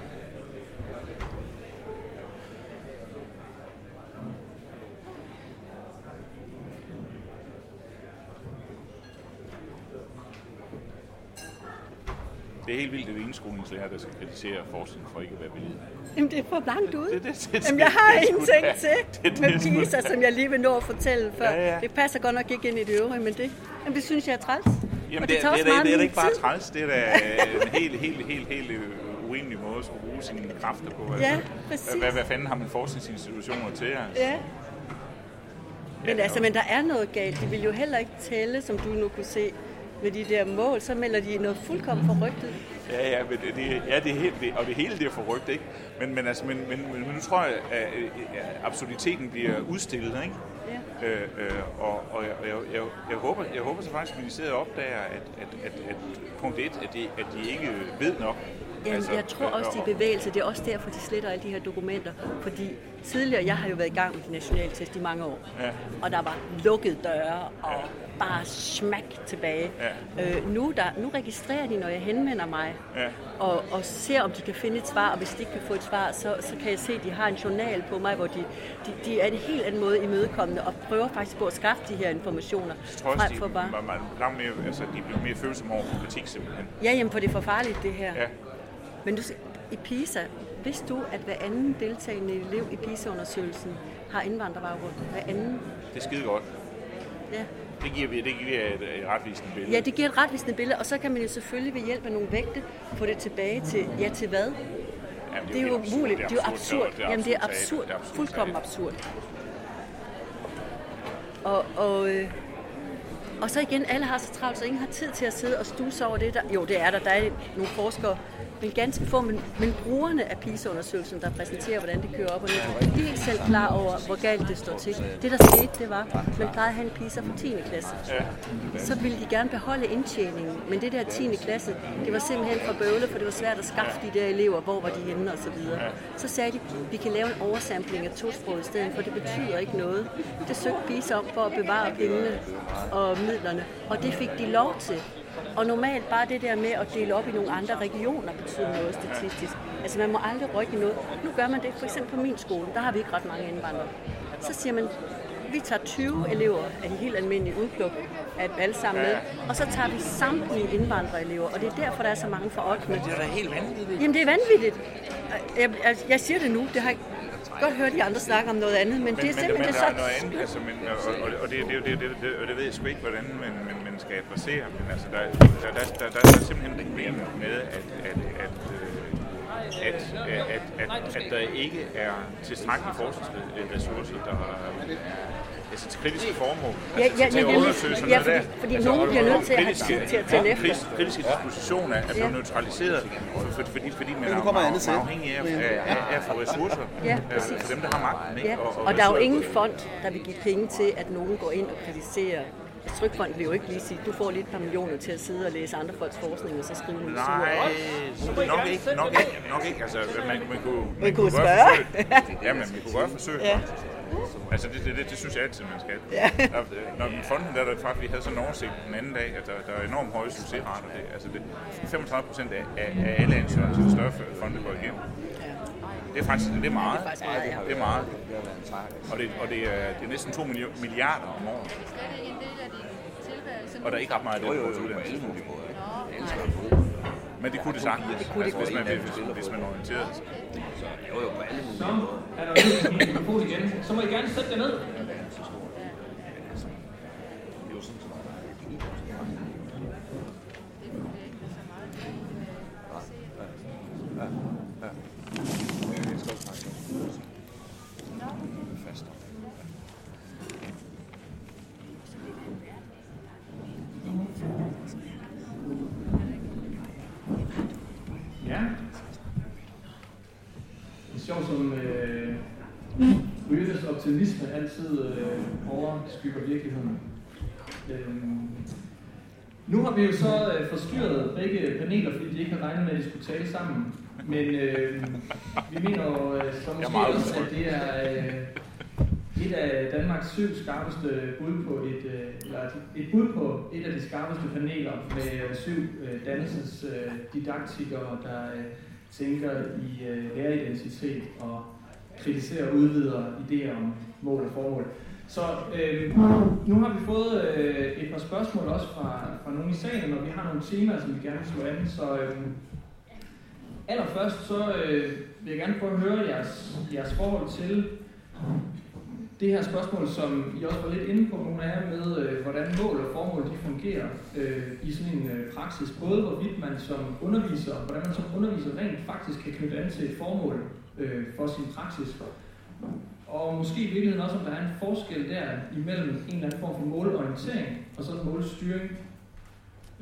Det er helt vildt, at det er indskolingslærer, der skal kritisere forskning for ikke at være valid. Jamen, det er for langt ud. Det, det, det, Jamen, jeg har det en ting til det- det med er da- som jeg lige vil nå at fortælle før. Ja, ja. Det passer godt nok ikke ind i det øvrige, men det, jamen, det synes jeg er træls. Jamen, Og det, det, det, det, er ikke bare tid. træls, det er da en helt, helt, helt, helt øh, urimelig måde skulle bruge sine kræfter på. Ja, Altså, præcis. Hvad, hvad fanden har man forskningsinstitutioner til? Altså? Ja. Men altså, men der er noget galt. De vil jo heller ikke tælle, som du nu kunne se, med de der mål. Så melder de noget fuldkommen forrygtet. Ja, ja, men det, ja, det, helt, det, og det hele det er forrygt, ikke? Men, men, altså, men, men, men nu tror jeg, at, absurditeten bliver udstillet, ikke? Ja. Øh, øh, og og jeg, jeg, jeg, jeg, håber, jeg håber så faktisk, at ministeriet opdager, at, at, at, at punkt 1, at de, at de ikke ved nok. Jamen, altså, jeg tror også, de er i bevægelse. Det er også derfor, de sletter alle de her dokumenter. Fordi tidligere, jeg har jo været i gang med de nationale test i mange år. Ja. Og der var lukket døre og bare smack tilbage. Ja. Øh, nu, der, nu registrerer de, når jeg henvender mig. Ja. Og, og ser, om de kan finde et svar. Og hvis de ikke kan få et svar, så, så kan jeg se, at de har en journal på mig, hvor de, de, de er en helt anden måde imødekommende og prøver faktisk på at skaffe de her informationer. Jeg tror også, frem de, for bare... var, var langt mere, altså, de blev mere følsomme over for kritik simpelthen. Ja, jamen, for det er for farligt, det her. Ja. Men du, i PISA, vidste du, at hver anden deltagende elev i PISA-undersøgelsen har indvandrerbaggrund? Hver anden? Det er skide godt. Ja. Det giver, det giver et, et retvisende billede. Ja, det giver et retvisende billede, og så kan man jo selvfølgelig ved hjælp af nogle vægte få det tilbage til, ja, til hvad? Jamen, det er jo helt umuligt. absurd. Det er jo absurd. Det er Jamen, det er absurd absurd. Det er absurd Fuldkommen absurd. Og, og, øh, og så igen, alle har så travlt, så ingen har tid til at sidde og stuse over det. Der, jo, det er der. Der er nogle forskere, men ganske få, men, men brugerne af PISA-undersøgelsen, der præsenterer, hvordan det kører op og ned, de er ikke selv klar over, hvor galt det står til. Det, der skete, det var, man plejede at have en PISA for 10. klasse. Så ville de gerne beholde indtjeningen, men det der 10. klasse, det var simpelthen for bøvlet, for det var svært at skaffe de der elever, hvor var de henne og så videre. Så sagde de, vi kan lave en oversampling af tosprog i stedet, for det betyder ikke noget. Det søgte PISA om for at bevare pengene og midlerne, og det fik de lov til. Og normalt bare det der med at dele op i nogle andre regioner betyder noget statistisk. Altså man må aldrig rykke noget. Nu gør man det for eksempel på min skole, der har vi ikke ret mange indvandrere. Så siger man, vi tager 20 elever af de helt almindelige udpluk af alle sammen med, og så tager vi samtlige indvandrerelever, og det er derfor, der er så mange fra 8. Men det er da helt vanvittigt. Jamen det er vanvittigt. Jeg, jeg, jeg siger det nu, det har godt hørt de andre snakke om noget andet, men, det er simpelthen men, det der så... er noget andet, altså, men, og, og, og det, det, det, det, det, og det ved jeg sgu ikke, hvordan man, man, man skal adressere, men altså, der, der, der, der, der, der er simpelthen et problem med, at, at, at, at, at, at, at, at der ikke er tilstrækkelige forskningsressourcer, der altså til kritiske formål. Ja, Altså, ja, til at ja, undersøge sådan ja, noget der. fordi- fordi nogen og- bliver og nødt til at have tid til at tælle ja, efter. kris- Kritiske dispositioner er blevet neutraliseret, for, for, fordi, fordi man er kommer meget, afhængig af, af, af, af at få ressourcer Ja, øh, præcis. for dem, der har magten. Ikke? Ja, og der er jo ingen fond, der vil give penge til, at nogen går ind og kritiserer. Trykfonden vil jo ikke lige sige, du får lige et par millioner til at sidde og læse andre folks forskning, og så skrive nogle sure Nej, op. nok ikke, nok ikke, nok ikke. Altså, man, man kunne, man kunne kunne godt spørge. Ja, men vi kunne godt forsøge. Ja. Altså, det, det, det, det synes jeg altid, man skal. Ja. Når, når fonden der, der faktisk, vi havde sådan en oversigt den anden dag, at der, der er enormt høje succesrater. Det, altså, det, 35 procent af, af, af alle ansøgere til større fonde går igennem. Det er faktisk det er meget. Det er meget, ja. Det er meget. Og det, og det, er, det er næsten 2 milliarder om året. Og der er ikke ret meget af det på vores uddannelse. Men det kunne det sagtens, Det kunne det altså, hvis, man, hvis, hvis man orienterede sig. Jo, jo, på alle mulige Så er der jo en mikrofon igen. Så må I gerne sætte jer ned. Ja. Det er sjovt, som øh, Ryges optimisme altid øh, overskygger virkeligheden. Øh, nu har vi jo så øh, forstyrret begge paneler, fordi de ikke har regnet med, at de skulle tale sammen. Men øh, vi mener jo øh, så måske også, at det er øh, et af Danmarks syv skarpeste bud på et, øh, eller et, bud på et af de skarpeste paneler med øh, syv øh, dannelsesdidaktikere, der øh, tænker i øh, læreridentitet og kritiserer og udvider idéer om mål og formål. Så øh, nu har vi fået øh, et par spørgsmål også fra, fra nogle i salen, og vi har nogle temaer, som vi gerne vil slå an. Så øh, allerførst så øh, vil jeg gerne prøve at høre jeres, jeres forhold til det her spørgsmål, som I også var lidt inde på, nogle af jer med, øh, hvordan mål og formål de fungerer øh, i sådan en øh, praksis. Både hvorvidt man som underviser, hvordan man som underviser rent faktisk kan knytte an til et formål øh, for sin praksis. Og måske i virkeligheden også, om der er en forskel der imellem en eller anden form for målorientering og så målstyring.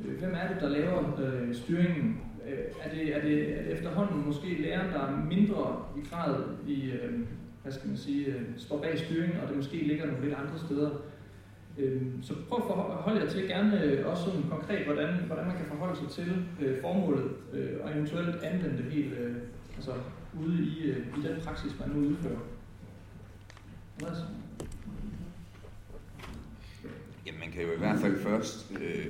Øh, hvem er det, der laver øh, styringen? Øh, er, det, er, det, er det efterhånden måske læreren, der er mindre i grad i, øh, hvad skal man sige, øh, står bag styringen, og det måske ligger nogle lidt andre steder? Øh, så prøv at forholde jer til gerne øh, også sådan konkret, hvordan, hvordan man kan forholde sig til øh, formålet, øh, og eventuelt anvende det helt øh, altså ude i, øh, i den praksis, man nu udfører. Andreas? Jamen, man kan jo i hvert fald først øh,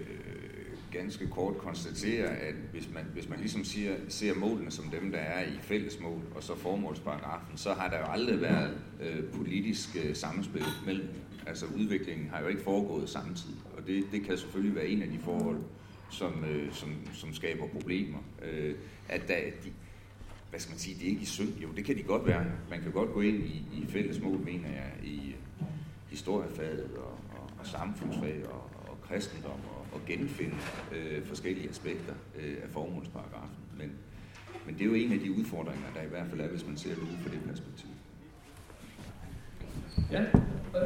ganske kort konstatere, at hvis man, hvis man ligesom siger, ser målene som dem, der er i fællesmål, og så formålsparagrafen, så har der jo aldrig været øh, politisk øh, samspil mellem Altså udviklingen har jo ikke foregået samtidig, og det, det kan selvfølgelig være en af de forhold, som, øh, som, som skaber problemer. Øh, at der, de, hvad skal man sige, det er ikke i synd. Jo, det kan de godt være. Man kan godt gå ind i, i fællesmål, mener jeg, i historiefaget og, og, og samfundsfag og, og kristendom og, og genfinde øh, forskellige aspekter øh, af formålsparagrafen. Men, men det er jo en af de udfordringer, der i hvert fald er, hvis man ser det ud fra det perspektiv. Ja,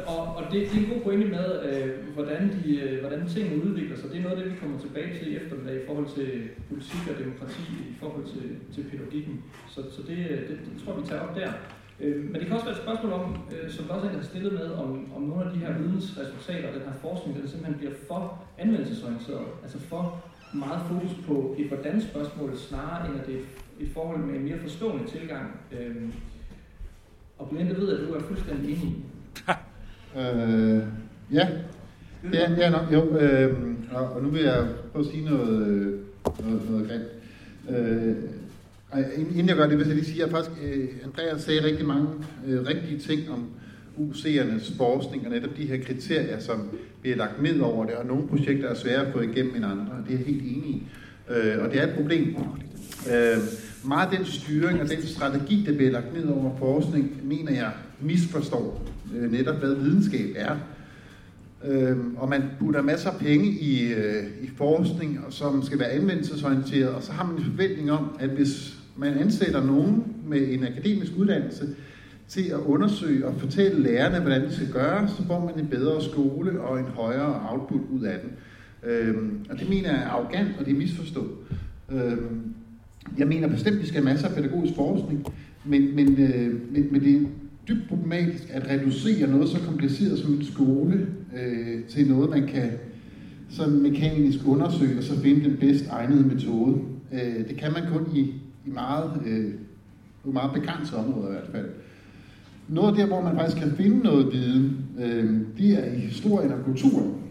og, og det, det er en god pointe med, øh, hvordan, de, øh, hvordan tingene udvikler sig. Det er noget af det, vi kommer tilbage til i eftermiddag i forhold til politik og demokrati, i forhold til, til pædagogikken. Så, så det, øh, det, det tror vi tager op der. Øh, men det kan også være et spørgsmål om, øh, som der også er stillet med, om, om nogle af de her vidensresultater, og den her forskning, den simpelthen bliver for anvendelsesorienteret, altså for meget fokus på et hvordan spørgsmål, snarere end at det er et forhold med en mere forstående tilgang. Øh, og Blende ved, at du er fuldstændig enig i. øh, ja, det er, det nok, jo, øh, og, og nu vil jeg prøve at sige noget, øh, noget, noget grimt. Øh, inden jeg gør det, vil jeg lige sige, at faktisk, øh, Andreas sagde rigtig mange øh, rigtige ting om UC'ernes forskning, og netop de her kriterier, som bliver lagt ned over det, og nogle projekter er svære at få igennem end andre, og det er jeg helt enig i. Øh, og det er et problem. Øh, meget den styring og den strategi, der bliver lagt ned over forskning, mener jeg misforstår netop, hvad videnskab er. Øh, og man putter masser af penge i, øh, i forskning, som skal være anvendelsesorienteret, og så har man en forventning om, at hvis man ansætter nogen med en akademisk uddannelse til at undersøge og fortælle lærerne, hvordan det skal gøre, så får man en bedre skole og en højere output ud af den. Øhm, og det mener jeg er arrogant, og det er misforstået. Øhm, jeg mener bestemt, at vi skal have masser af pædagogisk forskning, men, men, øh, men, men det er dybt problematisk at reducere noget så kompliceret som en skole øh, til noget, man kan sådan mekanisk undersøge og så finde den bedst egnede metode. Øh, det kan man kun i, i meget, øh, meget begrænset områder i hvert fald. Noget der, hvor man faktisk kan finde noget viden, øh, det er i historien og kulturen.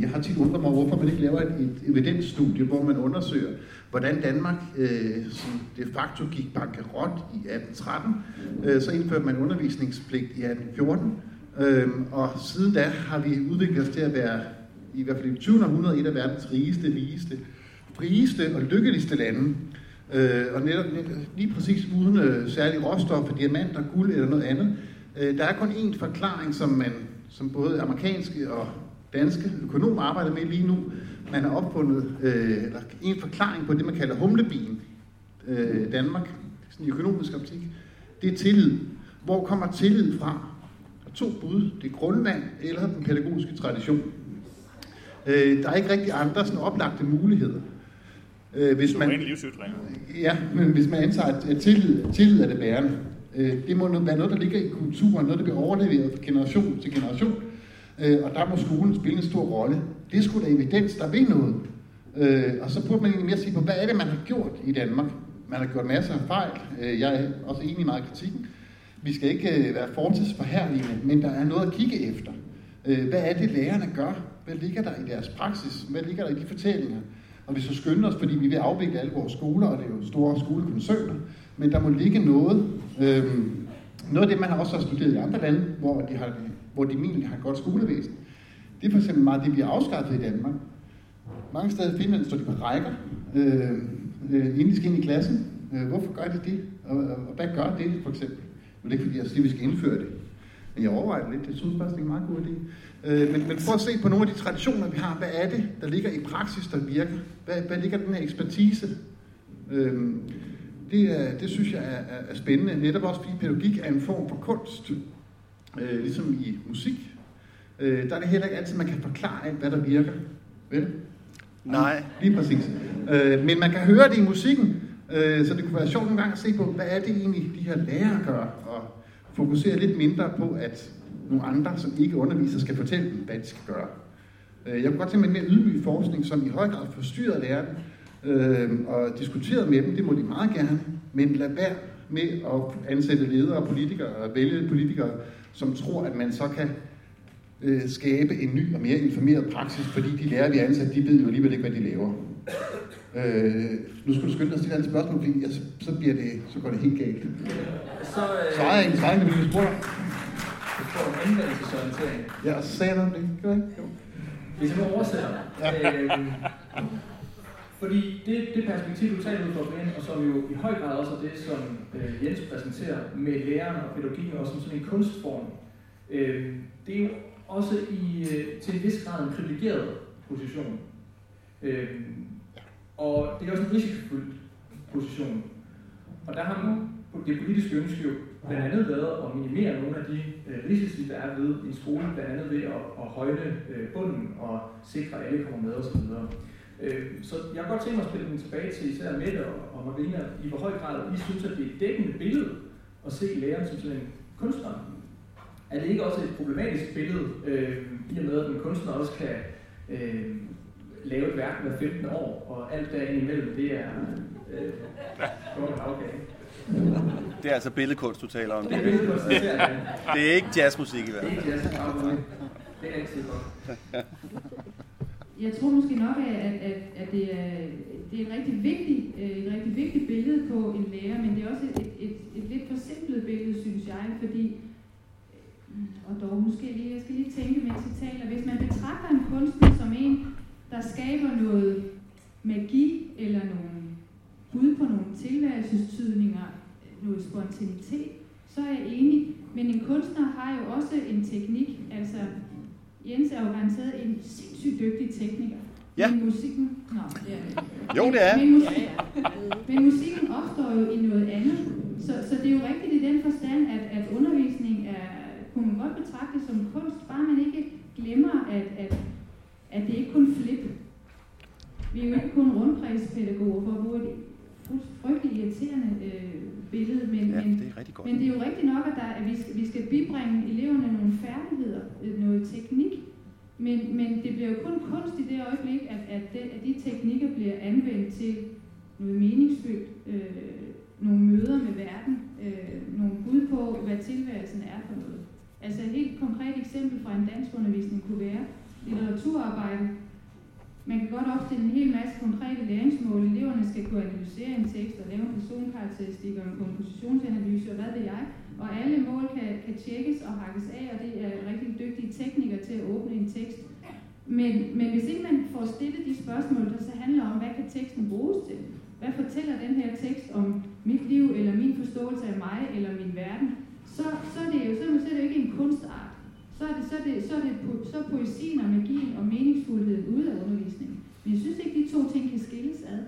Jeg har tit undret mig, hvorfor man ikke laver et, et evidensstudie, hvor man undersøger, hvordan Danmark øh, som de facto gik bankerot i 1813. Øh, så indførte man undervisningspligt i 1814. Øh, og siden da har vi udviklet os til at være, i hvert fald i 20. århundrede, et af verdens rigeste, rigeste, frieste og lykkeligste lande. Øh, og netop lige præcis uden øh, særlige råstoffer, diamanter, guld eller noget andet. Øh, der er kun én forklaring, som man som både amerikanske og danske økonomer arbejder med lige nu. Man har opfundet øh, eller en forklaring på det, man kalder humlebien øh, Danmark, sådan i økonomisk optik. Det er tillid. Hvor kommer tillid fra? Der er to bud. Det er grundvand eller den pædagogiske tradition. Øh, der er ikke rigtig andre sådan oplagte muligheder. Øh, hvis man, ja, men hvis man antager, at tillid, tillid er det bærende. Øh, det må være noget, der ligger i kulturen, noget, der bliver overleveret fra generation til generation. Øh, og der må skolen spille en stor rolle. Det skulle da evidens, der ved noget. Øh, og så burde man egentlig mere sige på, hvad er det, man har gjort i Danmark? Man har gjort masser af fejl. Øh, jeg er også enig i meget af kritikken. Vi skal ikke øh, være fortidsforherligende, men der er noget at kigge efter. Øh, hvad er det, lærerne gør? Hvad ligger der i deres praksis? Hvad ligger der i de fortællinger? Og vi så skynder os, fordi vi vil afvikle alle vores skoler, og det er jo store skolekoncerner, men der må ligge noget. Øhm, noget af det, man har også har studeret i andre lande, hvor de har hvor de egentlig har godt skolevæsen. Det er for eksempel meget det, vi har afskaffet i Danmark. Mange steder i Finland står de på rækker, øh, øh, inden de skal ind i klassen. Øh, hvorfor gør de det? Og, og, og hvad gør det for eksempel? Nu er det ikke fordi, jeg siger, at vi skal indføre det. Jeg overvejer det lidt. Jeg synes faktisk, det er en meget god idé. Øh, men, men prøv at se på nogle af de traditioner, vi har. Hvad er det, der ligger i praksis, der virker? Hvad, hvad ligger den her ekspertise? Øh, det, er, det synes jeg er, er, er spændende. Netop også fordi pædagogik er en form for kunst. Øh, ligesom i musik. Øh, der er det heller ikke altid, man kan forklare alt, hvad der virker. Vel? Nej. Lige præcis. Øh, men man kan høre det i musikken, øh, så det kunne være sjovt nogle gange at se på, hvad er det egentlig, de her lærere gør, og fokuserer lidt mindre på, at nogle andre, som ikke underviser, skal fortælle dem, hvad de skal gøre. Øh, jeg kunne godt tænke mig en mere ydmyg forskning, som i høj grad forstyrrer lærerne, øh, og diskuteret med dem, det må de meget gerne, men lad være med at ansætte ledere og politikere, og vælge politikere, som tror, at man så kan øh, skabe en ny og mere informeret praksis, fordi de lærer, vi ansat, de ved jo alligevel ikke, hvad de laver. Øh, nu skal du skynde dig at stille et spørgsmål, fordi altså, så, bliver det, så går det helt galt. Så, øh, Svarer jeg egentlig svarende, når vi spurgte? Det står om anvendelsesorientering. Ja, og så sagde jeg noget om det. Gør jeg ikke? Jo. Hvis jeg oversætter, øh, fordi det, det perspektiv, du taler ud fra, Brian, og som jo i høj grad også er det, som øh, Jens præsenterer med læreren og pædagogikken, også som sådan en kunstform, øh, det er jo også i, øh, til en vis grad en privilegeret position. Øh, og det er også en risikofyldt position. Og der har det politiske ønske jo blandt andet været at minimere nogle af de øh, risici, der er ved en skole, blandt andet ved at, at højne øh, bunden og sikre, at alle kommer med osv. Øh, så jeg kan godt tænke mig at spille den tilbage til især Mette og, og Marina, i hvor høj grad I synes, at det er et dækkende billede at se læreren som sådan en kunstner. Er det ikke også et problematisk billede, øh, i og med at en kunstner også kan øh, lave et værk hver 15 år, og alt derinde imellem, det er øh, okay. Det er altså billedkunst, du taler om. Det er billedkunst, det er det. er ikke jazzmusik i hvert fald. Det er ikke jazz, det er altid godt. Jeg tror måske nok, at, at, at det, er, det er et rigtig, vigtigt, et rigtig vigtigt billede på en lærer, men det er også et, et, et, et lidt forsimplet billede, synes jeg, fordi, og dog måske lige, jeg skal lige tænke, mens jeg taler, hvis man betragter en kunstner som en, der skaber noget magi eller nogle bud på nogle tilværelsestydninger, noget spontanitet, så er jeg enig. Men en kunstner har jo også en teknik, altså Jens er jo garanteret en sindssygt dygtig tekniker. Ja. Men musikken... Nå, ja. Jo, det er. Men, musik, men musikken opstår jo i noget andet. Så, så det er jo rigtigt i den forstand, at, at undervisning er, kunne man godt betragte som kunst, bare man ikke glemmer, at, at, at det ikke kun flip. Vi er jo ikke kun rundkredspædagoger for at bruge et frygtelig irriterende øh, billede, men, ja, men, det er godt. men det er jo rigtigt nok, at, der, at vi, skal, vi skal bibringe eleverne nogle færdigheder, øh, noget teknik, men, men det bliver jo kun kunst i det øjeblik, at, at, det, at de teknikker bliver anvendt til noget meningsfyldt, øh, nogle møder med verden, øh, nogle bud på, hvad tilværelsen er for noget. Altså et helt konkret eksempel fra en dansk undervisning kunne være litteraturarbejde, man kan godt opstille en hel masse konkrete læringsmål. Eleverne skal kunne analysere en tekst og lave en personkarakteristik og en kompositionsanalyse og hvad ved jeg. Og alle mål kan, kan tjekkes og hakkes af, og det er rigtig dygtige teknikere til at åbne en tekst. Men, men hvis ikke man får stillet de spørgsmål, der så handler om, hvad kan teksten bruges til? Hvad fortæller den her tekst om mit liv, eller min forståelse af mig, eller min verden? Så, så, er, det jo, så, så er det jo ikke en kunstart så er det, så er det, så er det så er poesien og magien og meningsfuldheden ude af undervisningen. Men jeg synes ikke, de to ting kan skilles ad.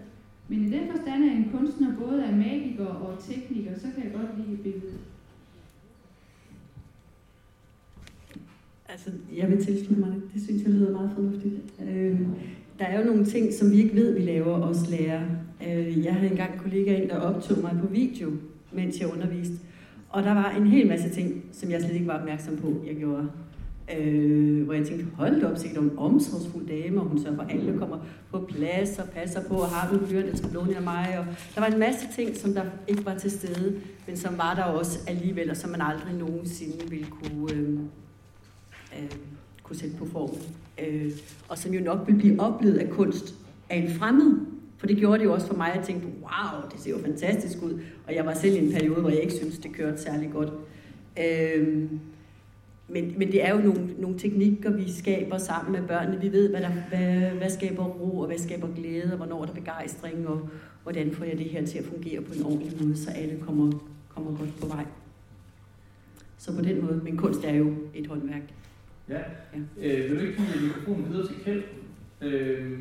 Men i den forstand er en kunstner både er magiker og tekniker, så kan jeg godt lide billedet. Altså, jeg vil tilslutte mig det. Det synes jeg lyder meget fornuftigt. Øh, der er jo nogle ting, som vi ikke ved, vi laver, os lærer. Øh, jeg havde engang en kollega ind, der optog mig på video, mens jeg underviste. Og der var en hel masse ting, som jeg slet ikke var opmærksom på, jeg gjorde. Øh, hvor jeg tænkte, hold op, sikkert en omsorgsfuld dame, og hun sørger for, at alle kommer på plads og passer på, og har nogle byrne til blod af mig. Og der var en masse ting, som der ikke var til stede, men som var der også alligevel, og som man aldrig nogensinde ville kunne, øh, øh, kunne sætte på form. Øh, og som jo nok ville blive oplevet af kunst af en fremmed, for det gjorde det jo også for mig, at jeg tænkte, wow, det ser jo fantastisk ud. Og jeg var selv i en periode, hvor jeg ikke synes det kørte særlig godt. Øhm, men, men det er jo nogle, nogle teknikker, vi skaber sammen med børnene. Vi ved, hvad, der, hvad, hvad skaber ro, og hvad skaber glæde, og hvornår der er begejstring, og hvordan får jeg det her til at fungere på en ordentlig måde, så alle kommer, kommer godt på vej. Så på den måde, men kunst er jo et håndværk. Ja. ja. Øh, vil du ikke give mikrofonen videre til Kjeld? Øh,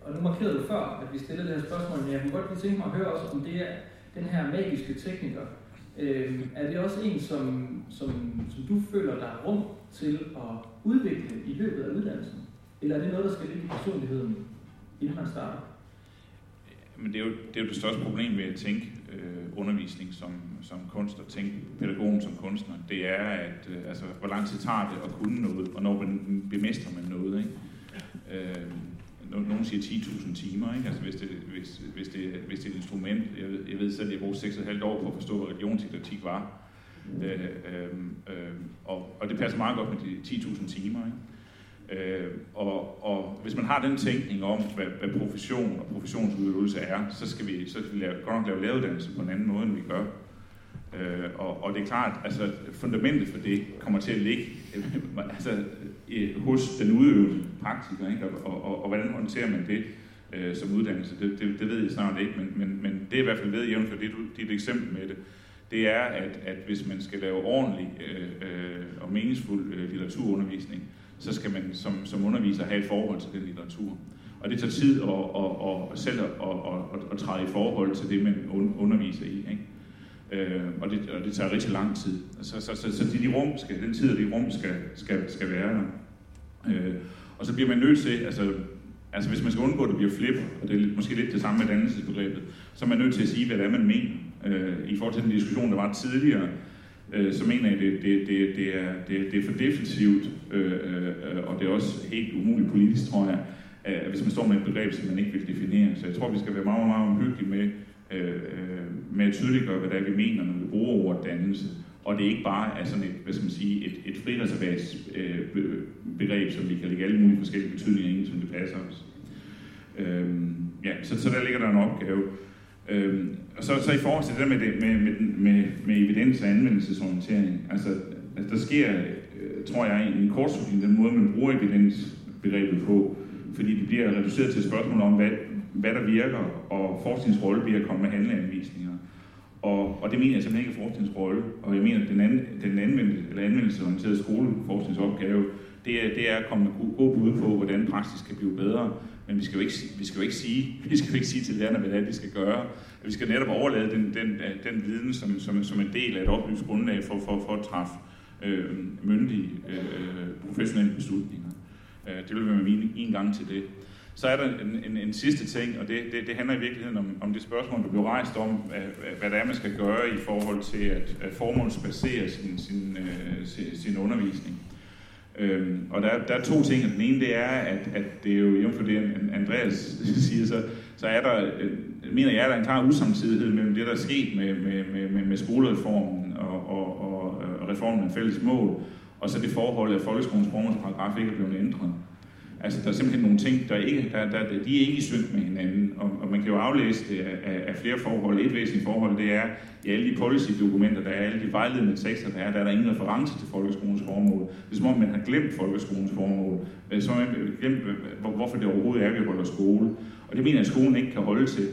og nu markerede du før, at vi stillede det her spørgsmål, men jeg kunne godt lige tænke mig at høre også, om det er den her magiske tekniker. Øh, er det også en, som, som, som du føler, der er rum til at udvikle i løbet af uddannelsen? Eller er det noget, der skal ligge i personligheden, inden man starter? Men det er jo det, er jo det største problem ved at tænke øh, undervisning som, som kunstner, tænke pædagogen som kunstner. Det er, at øh, altså, hvor lang tid tager det at kunne noget, og når man bemestrer man noget. Ikke? Øh, nogen siger 10.000 timer, ikke? Altså, hvis, det, hvis, hvis, det, hvis det er et instrument. Jeg ved, jeg ved selv, at jeg brugte 6,5 år på at forstå, hvad religionsdidaktik var. Øh, øh, øh, og, og det passer meget godt med de 10.000 timer. Ikke? Øh, og, og hvis man har den tænkning om, hvad, hvad profession og professionsudøvelse er, så skal vi, så skal vi lave, godt nok lave læreruddannelse på en anden måde, end vi gør. Øh, og, og det er klart, altså fundamentet for det kommer til at ligge altså, hos den udøvende praktiker, ikke? Og, og, og, og hvordan håndterer man det øh, som uddannelse, det, det, det ved jeg snart ikke, men, men, men det er i hvert fald ved, jævnfør dit, dit eksempel med det, det er, at, at hvis man skal lave ordentlig øh, øh, og meningsfuld øh, litteraturundervisning, så skal man som, som underviser have et forhold til den litteratur. Og det tager tid at, at, at, at selv at, at, at, at træde i forhold til det, man underviser i. Ikke? Øh, og, det, og det tager rigtig lang tid. Så, så, så, så de, de rum skal, den tid og de rum skal, skal, skal være der. Øh, og så bliver man nødt til, altså, altså hvis man skal undgå, at det bliver flip, og det er måske lidt det samme med dannelsesbegrebet, så er man nødt til at sige, hvad det er, man mener. Øh, I forhold til den diskussion, der var tidligere, øh, så mener jeg, at det, det, det, det, er, det, det er for defensivt, øh, øh, og det er også helt umuligt politisk, tror jeg, øh, hvis man står med et begreb, som man ikke vil definere. Så jeg tror, vi skal være meget, meget omhyggelige med, Øh, øh, med at tydeliggøre, hvad det er, vi mener, når vi bruger ordet dannelse. Og det er ikke bare er sådan et, hvad skal man sige, et, et frireservats øh, begreb, som vi kan lægge alle mulige forskellige betydninger ind, som det passer os. Øhm, ja, så, så der ligger der en opgave. Øhm, og så, så i forhold til det der med, det, med, med, med, med evidens og anvendelsesorientering, altså, altså der sker, øh, tror jeg, en kortslutning den måde, man bruger evidensbegrebet på, fordi det bliver reduceret til et spørgsmål om, hvad, hvad der virker, og forskningsrolle bliver at komme med handleanvisninger. Og, og det mener jeg simpelthen ikke er forskningsrolle, og jeg mener, at den, anden, den anvendelse, eller anvendelsesorienterede skoleforskningsopgave, det er, det er at komme med gode bud på, hvordan praksis kan blive bedre. Men vi skal jo ikke, vi skal jo ikke, sige, vi skal jo ikke sige til lærerne, hvad det er, de skal gøre. Vi skal netop overlade den, den, den viden som, som, som en del af et oplyst grundlag for, for, for at træffe øh, myndige, øh, professionelle beslutninger. Øh, det vil være min en gang til det. Så er der en, en, en sidste ting, og det, det, det handler i virkeligheden om, om det spørgsmål, der blev rejst om, hvad, det er, man skal gøre i forhold til at, at formålsbasere sin, sin, øh, sin, sin undervisning. Øhm, og der, der er to ting. Den ene det er, at, at det er jo, jævnt for det Andreas siger, så, så er der, øh, mener jeg, der er en klar usamtidighed mellem det, der er sket med, med, med, med, med skolereformen og, og, og, og reformen af fælles mål, og så det forhold, at folkeskolens formålsparagraf ikke er blevet ændret. Altså, der er simpelthen nogle ting, der ikke, der, der, de er ikke i synk med hinanden, og, og man kan jo aflæse det af, af, flere forhold. Et væsentligt forhold, det er, i alle de policy-dokumenter, der er, alle de vejledende tekster, der er, der er der ingen reference til folkeskolens formål. Det er som om, man har glemt folkeskolens formål. Øh, Så har man glemt, øh, hvorfor det overhovedet er, vi holder skole. Og det mener jeg, at skolen ikke kan holde til.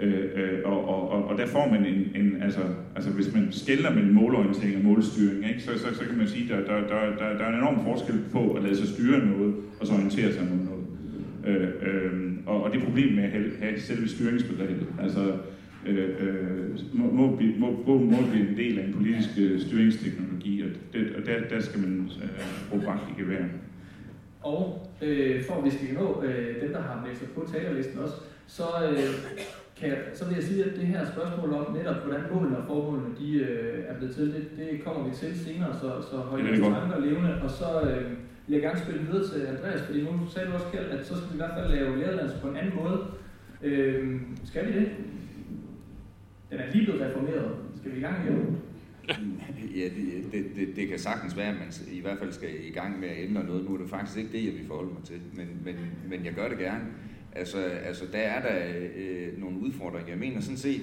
Øh, øh, og, og, og, og der får man en, en altså, altså hvis man skælder mellem målorientering og målstyring, ikke, så, så, så kan man sige, at der, der, der, der, der er en enorm forskel på at lade sig styre noget, og så orientere sig mod noget. Øh, øh, og, og det er med at have, have selve styringsbegrebet. Altså, øh, øh, må, må, må, må, må blive en del af en politisk øh, styringsteknologi, og, det, og der, der skal man øh, bruge bagt i gevær. Og øh, for at vi skal nå øh, dem, der har meldt sig på talerlisten også, så øh, kan jeg, så vil jeg sige, at det her spørgsmål om netop, hvordan målene og formålene de, øh, er blevet til, det, det kommer vi til senere, så, så hold jeres tanker levende. Og så øh, vil jeg gerne spille videre til Andreas, fordi nu sagde du også, Kjeld, at så skal vi i hvert fald lave læreruddannelse på en anden måde. Øh, skal vi det? Den er lige blevet reformeret. Skal vi i gang igen? Ja, det, det, det, det kan sagtens være, at man i hvert fald skal i gang med at ændre noget. Nu er det faktisk ikke det, jeg vil forholde mig til, men, men, men jeg gør det gerne. Altså, altså der er der øh, nogle udfordringer. Jeg mener sådan set,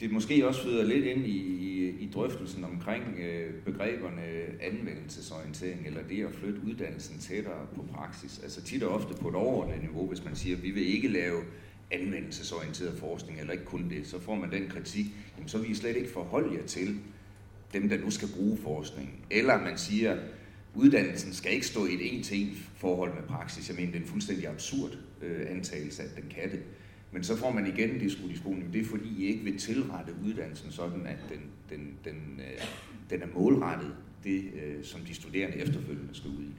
det måske også føder lidt ind i, i, i drøftelsen omkring øh, begreberne anvendelsesorientering, eller det at flytte uddannelsen tættere på praksis. Altså tit og ofte på et overordnet niveau, hvis man siger, at vi vil ikke lave anvendelsesorienteret forskning, eller ikke kun det, så får man den kritik, jamen så vil I slet ikke forholde jer til dem, der nu skal bruge forskning. Eller man siger, uddannelsen skal ikke stå i et en-til-en forhold med praksis. Jeg mener, det er en fuldstændig absurd øh, antagelse, at den kan det. Men så får man igen det. Det er fordi, I ikke vil tilrette uddannelsen sådan, at den, den, den, øh, den er målrettet det, øh, som de studerende efterfølgende skal ud i.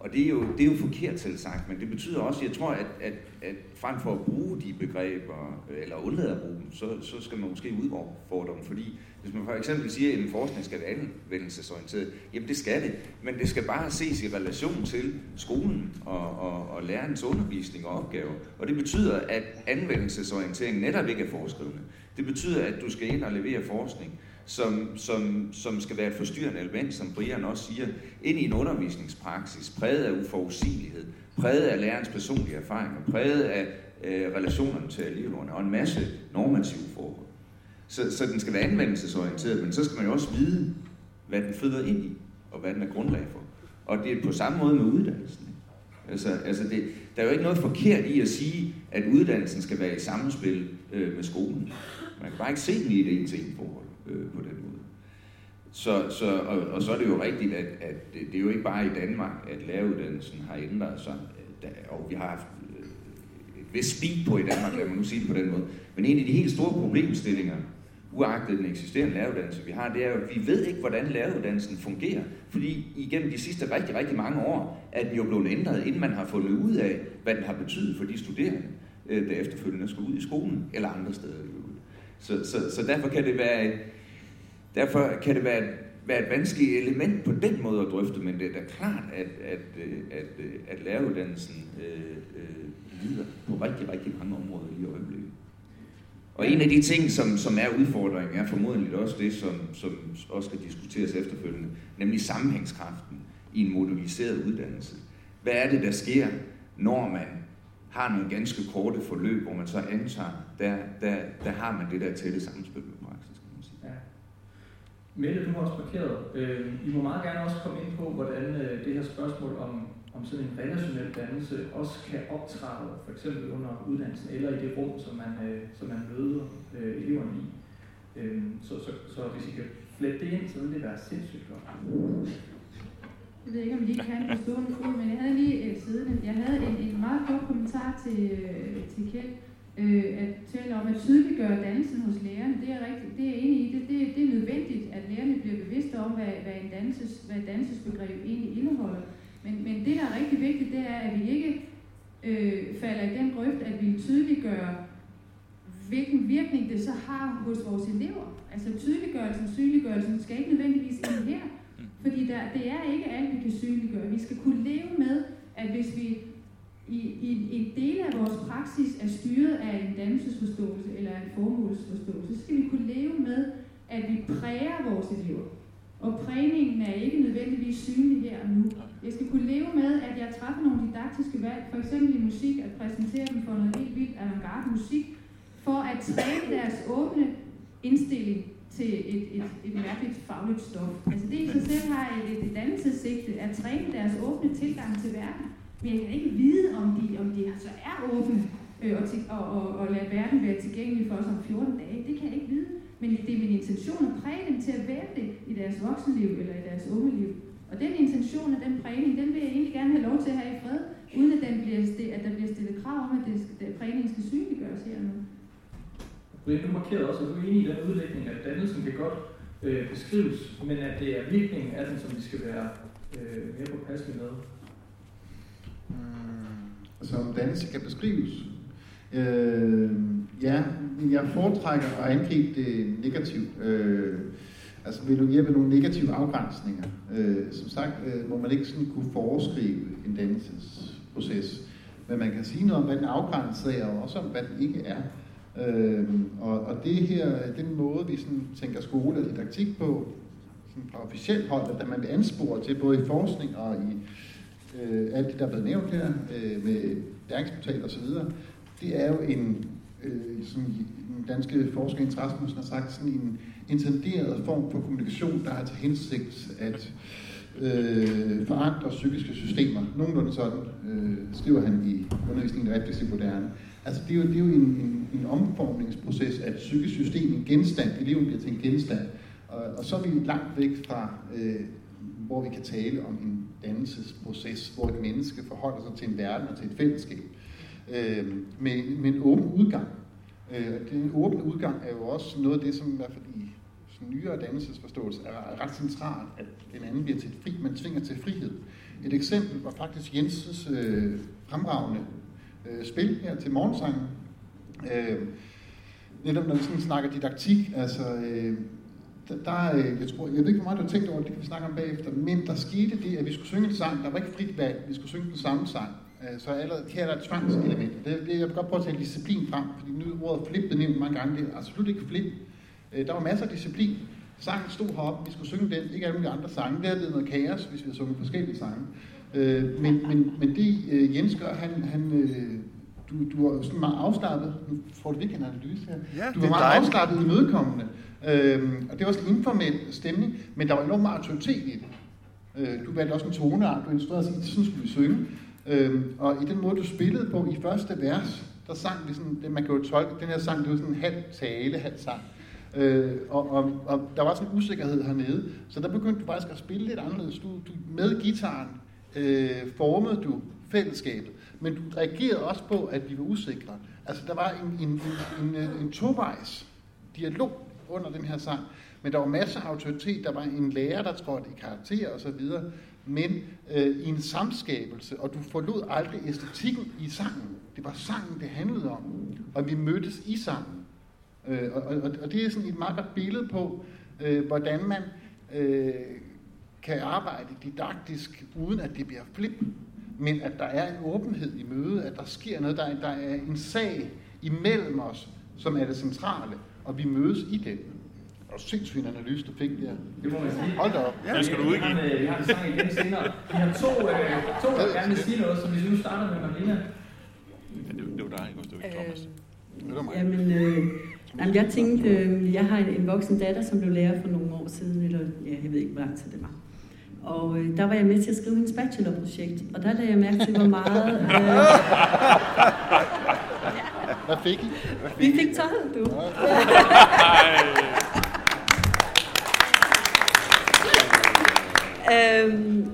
Og det er jo, det er jo forkert selv sagt, men det betyder også, jeg tror, at, at, at frem for at bruge de begreber, eller undlade at bruge dem, så, så skal man måske udfordre dem, fordi hvis man for eksempel siger, at en forskning skal være anvendelsesorienteret, jamen det skal det, men det skal bare ses i relation til skolen og, og, og lærernes undervisning og opgaver. Og det betyder, at anvendelsesorientering netop ikke er foreskrivende. Det betyder, at du skal ind og levere forskning, som, som, som skal være et forstyrrende element, som Brian også siger, ind i en undervisningspraksis, præget af uforudsigelighed, præget af lærernes personlige erfaringer, præget af øh, relationerne til eleverne og en masse normative forhold. Så, så den skal være anvendelsesorienteret, men så skal man jo også vide, hvad den føder ind i, og hvad den er grundlag for. Og det er på samme måde med uddannelsen. Altså, altså det, der er jo ikke noget forkert i at sige, at uddannelsen skal være i samspil øh, med skolen. Man kan bare ikke se den i det ene til en forhold øh, på den måde. Så, så, og, og så er det jo rigtigt, at, at det, det er jo ikke bare i Danmark, at læreruddannelsen har ændret sig, og vi har haft øh, et vist speed på i Danmark, lad mig nu sige det på den måde. Men en af de helt store problemstillinger, uagtet den eksisterende læreruddannelse, vi har, det er jo, at vi ved ikke, hvordan læreruddannelsen fungerer. Fordi igennem de sidste rigtig, rigtig mange år er den jo blevet ændret, inden man har fundet ud af, hvad den har betydet for de studerende, øh, der efterfølgende skal ud i skolen eller andre steder. Så, så, så derfor kan det være Derfor kan det være, være et vanskeligt element på den måde at drøfte, men det er da klart, at, at, øh, at, øh, at læreruddannelsen øh, øh, lider på rigtig, rigtig mange områder i øjeblikket. Og en af de ting, som, som er udfordringen, er formodentlig også det, som, som også skal diskuteres efterfølgende, nemlig sammenhængskraften i en moduliseret uddannelse. Hvad er det, der sker, når man har nogle ganske korte forløb, hvor man så antager, der, der, der har man det der tætte samspil med Mette, du har også markeret. Øh, I må meget gerne også komme ind på, hvordan øh, det her spørgsmål om, om sådan en relationel dannelse også kan optræde, for eksempel under uddannelsen eller i det rum, som man, øh, som man møder øh, eleverne i. Øh, så, så, så hvis I kan flette det ind, så vil det være sindssygt godt. Jeg ved ikke, om I lige kan forstå stående men jeg havde lige øh, siden, Jeg havde en, en meget kort kommentar til, øh, til Kjeld øh, at tale om at tydeliggøre dannelsen hos lærerne. Det er, rigtigt, det er enig i. Det, det, det er nødvendigt, at lærerne bliver bevidste om, hvad, hvad, en danses, hvad dansesbegreb egentlig indeholder. Men, men det, der er rigtig vigtigt, det er, at vi ikke øh, falder i den grøft, at vi tydeliggør, hvilken virkning det så har hos vores elever. Altså tydeliggørelsen, synliggørelsen skal ikke nødvendigvis ind her. Fordi der, det er ikke alt, vi kan synliggøre. Vi skal kunne leve med, at hvis vi i, i, i dele af vores praksis er styret af en dannelsesforståelse eller en formålsforståelse, så skal vi kunne leve med, at vi præger vores elever. Og prægningen er ikke nødvendigvis synlig her og nu. Jeg skal kunne leve med, at jeg træffer nogle didaktiske valg, for eksempel i musik, at præsentere dem for noget helt vildt avantgarde musik, for at træne deres åbne indstilling til et, et, et mærkeligt fagligt stof. Altså det i sig selv har et, et dannelsessigte, at træne deres åbne tilgang til verden. Men jeg kan ikke vide, om de, om de så er åbne øh, og, til, og, og, og lade verden være tilgængelig for os om 14 dage. Det kan jeg ikke vide. Men det er min intention at præge dem til at være det i deres voksenliv eller i deres unge liv. Og den intention og den prægning, den vil jeg egentlig gerne have lov til at have i fred, uden at, den bliver stillet, at der bliver stillet krav om, at, det, at prægningen skal synliggøres her nu. Brian, du markerede også, at du er enig i den udlægning, at dannelsen kan godt øh, beskrives, men at det er virkningen af den, som vi skal være øh, mere påpasselige med. Mm. som dannelse kan beskrives. Øh, ja, jeg foretrækker at angribe det negativt. Øh, altså vil du hjælpe nogle negative afgrænsninger. Øh, som sagt øh, må man ikke sådan kunne foreskrive en dannelsesproces. Men man kan sige noget om, hvad den afgrænser er, og også om, hvad den ikke er. Øh, og, og det her, den måde, vi sådan tænker skole og didaktik på, sådan fra officielt hold, at man vil anspore til, både i forskning og i øh, alt det, der er blevet nævnt her, øh, med læringsportal og så videre, det er jo en, øh, som den danske forsker Jens Rasmussen har sagt, sådan en intenderet form for kommunikation, der har til hensigt at øh, forandre psykiske systemer. Nogenlunde sådan øh, skriver han i undervisningen af refleksiv moderne. Altså det er jo, det er jo en, en, en omformningsproces at psykisk system, en genstand. Eleven bliver til en genstand. Og, og så er vi langt væk fra, øh, hvor vi kan tale om en dannelsesproces, hvor et menneske forholder sig til en verden og til et fællesskab øh, med, med en åben udgang. Øh, den åbne udgang er jo også noget af det, som i hvert fald i nyere dannelsesforståelse er ret centralt, at den anden bliver til fri, man tvinger til frihed. Et eksempel var faktisk Jens' øh, fremragende øh, spil her til morgensangen. Øh, netop når vi sådan snakker didaktik, altså øh, der, der, jeg, tror, jeg ved ikke, hvor meget du har tænkt over det, det kan vi snakke om bagefter, men der skete det, at vi skulle synge en sang, der var ikke frit valg, vi skulle synge den samme sang. Øh, så allerede her er der et tvangselement. Det, det, jeg vil godt prøve at tage disciplin frem, fordi nu ordet flip blev nævnt mange gange, det er absolut ikke flip. Øh, der var masser af disciplin. Sangen stod heroppe, vi skulle synge den, ikke alle mulige andre sange. Det havde blevet noget kaos, hvis vi havde sunget forskellige sange. Øh, men, men, men det Jens gør, han, han du, du er sådan meget afslappet. Nu får du virkelig en analyse her. Ja, du er meget dejligt. afslappet i mødekommende. Øhm, og det var også en informel stemning, men der var enormt meget autoritet i det. Øh, du valgte også en toneart, du instruerede sig, sådan skulle vi synge. Øhm, og i den måde, du spillede på i første vers, der sang vi sådan, det, man kan jo tolke, den her sang, det var sådan en halv tale, halv sang. Øh, og, og, og, der var sådan en usikkerhed hernede, så der begyndte du faktisk at spille lidt anderledes. Du, du med gitaren øh, formede du fællesskabet, men du reagerede også på, at vi var usikre. Altså, der var en, en, en, en, en tovejs dialog under den her sang, men der var masser af autoritet, der var en lærer, der trådte i karakter og så videre, men øh, i en samskabelse, og du forlod aldrig æstetikken i sangen. Det var sangen, det handlede om, og vi mødtes i sangen. Øh, og, og, og det er sådan et meget godt billede på, øh, hvordan man øh, kan arbejde didaktisk, uden at det bliver flip, men at der er en åbenhed i mødet, at der sker noget, der, der er en sag imellem os, som er det centrale, og vi mødes i den. Og sindssygt en analyse, du fik der. Det må man sige. Hold da op. Ja, det skal du udgive. Vi har, vi har en sang igen senere. Vi har to, øh, to der gerne vil sige noget, som vi nu starter med Marlene. Ja, det, det var dig, ikke? Det var ikke Thomas. Øh, det var mig. Jamen, øh, jamen, jeg tænkte, øh, jeg har en, en voksen datter, som blev lærer for nogle år siden, eller ja, jeg ved ikke, hvor lang tid det var. Og øh, der var jeg med til at skrive hendes bachelorprojekt, og der lagde jeg mærke til, hvor meget... Øh, Hvad fik I? Hvad fik Vi fik 12, du. øhm,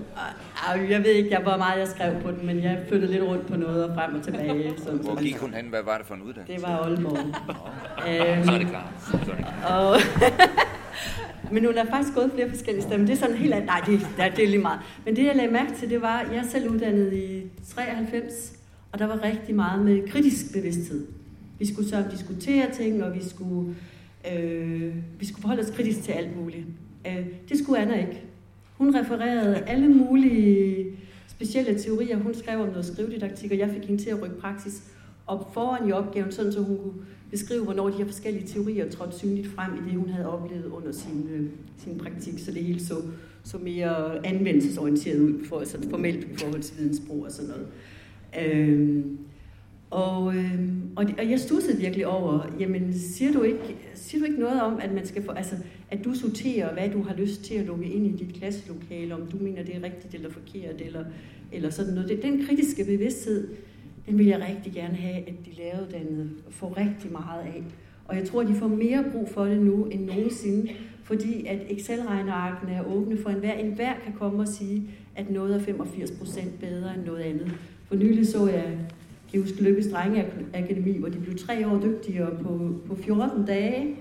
jeg ved ikke, jeg, hvor meget jeg skrev på den, men jeg flyttede lidt rundt på noget og frem og tilbage. Sådan, hvor gik hun hen? Hvad var det for en uddannelse? Det var Aalborg. øhm, så er det klart. Så er det klart. Og men hun har faktisk gået flere forskellige steder. Men det er sådan helt andet. Nej, det, det er lige meget. Men det, jeg lagde mærke til, det var, at jeg er selv uddannet i 93, og der var rigtig meget med kritisk bevidsthed. Vi skulle så diskutere ting, og vi skulle, øh, vi skulle forholde os kritisk til alt muligt. Øh, det skulle Anna ikke. Hun refererede alle mulige specielle teorier. Hun skrev om noget skrivedidaktik, og jeg fik hende til at rykke praksis op foran i opgaven, sådan så hun kunne beskrive, hvornår de her forskellige teorier trådte synligt frem i det, hun havde oplevet under sin, øh, sin praktik, så det hele så, så mere anvendelsesorienteret ud, for, altså formelt i forhold til vidensbrug og sådan noget. Øhm, og, øhm, og, og jeg stussede virkelig over, jamen siger du, ikke, siger du ikke noget om, at man skal få, altså, at du sorterer, hvad du har lyst til at lukke ind i dit klasselokale, om du mener, det er rigtigt eller forkert, eller, eller sådan noget. Det, den kritiske bevidsthed, den vil jeg rigtig gerne have, at de læreruddannede får rigtig meget af. Og jeg tror, at de får mere brug for det nu end nogensinde, fordi at Excel-regnearkene er åbne for enhver. Enhver kan komme og sige, at noget er 85 procent bedre end noget andet. For nylig så jeg kan Lykkes Drengeakademi, hvor de blev tre år dygtigere på, på 14 dage.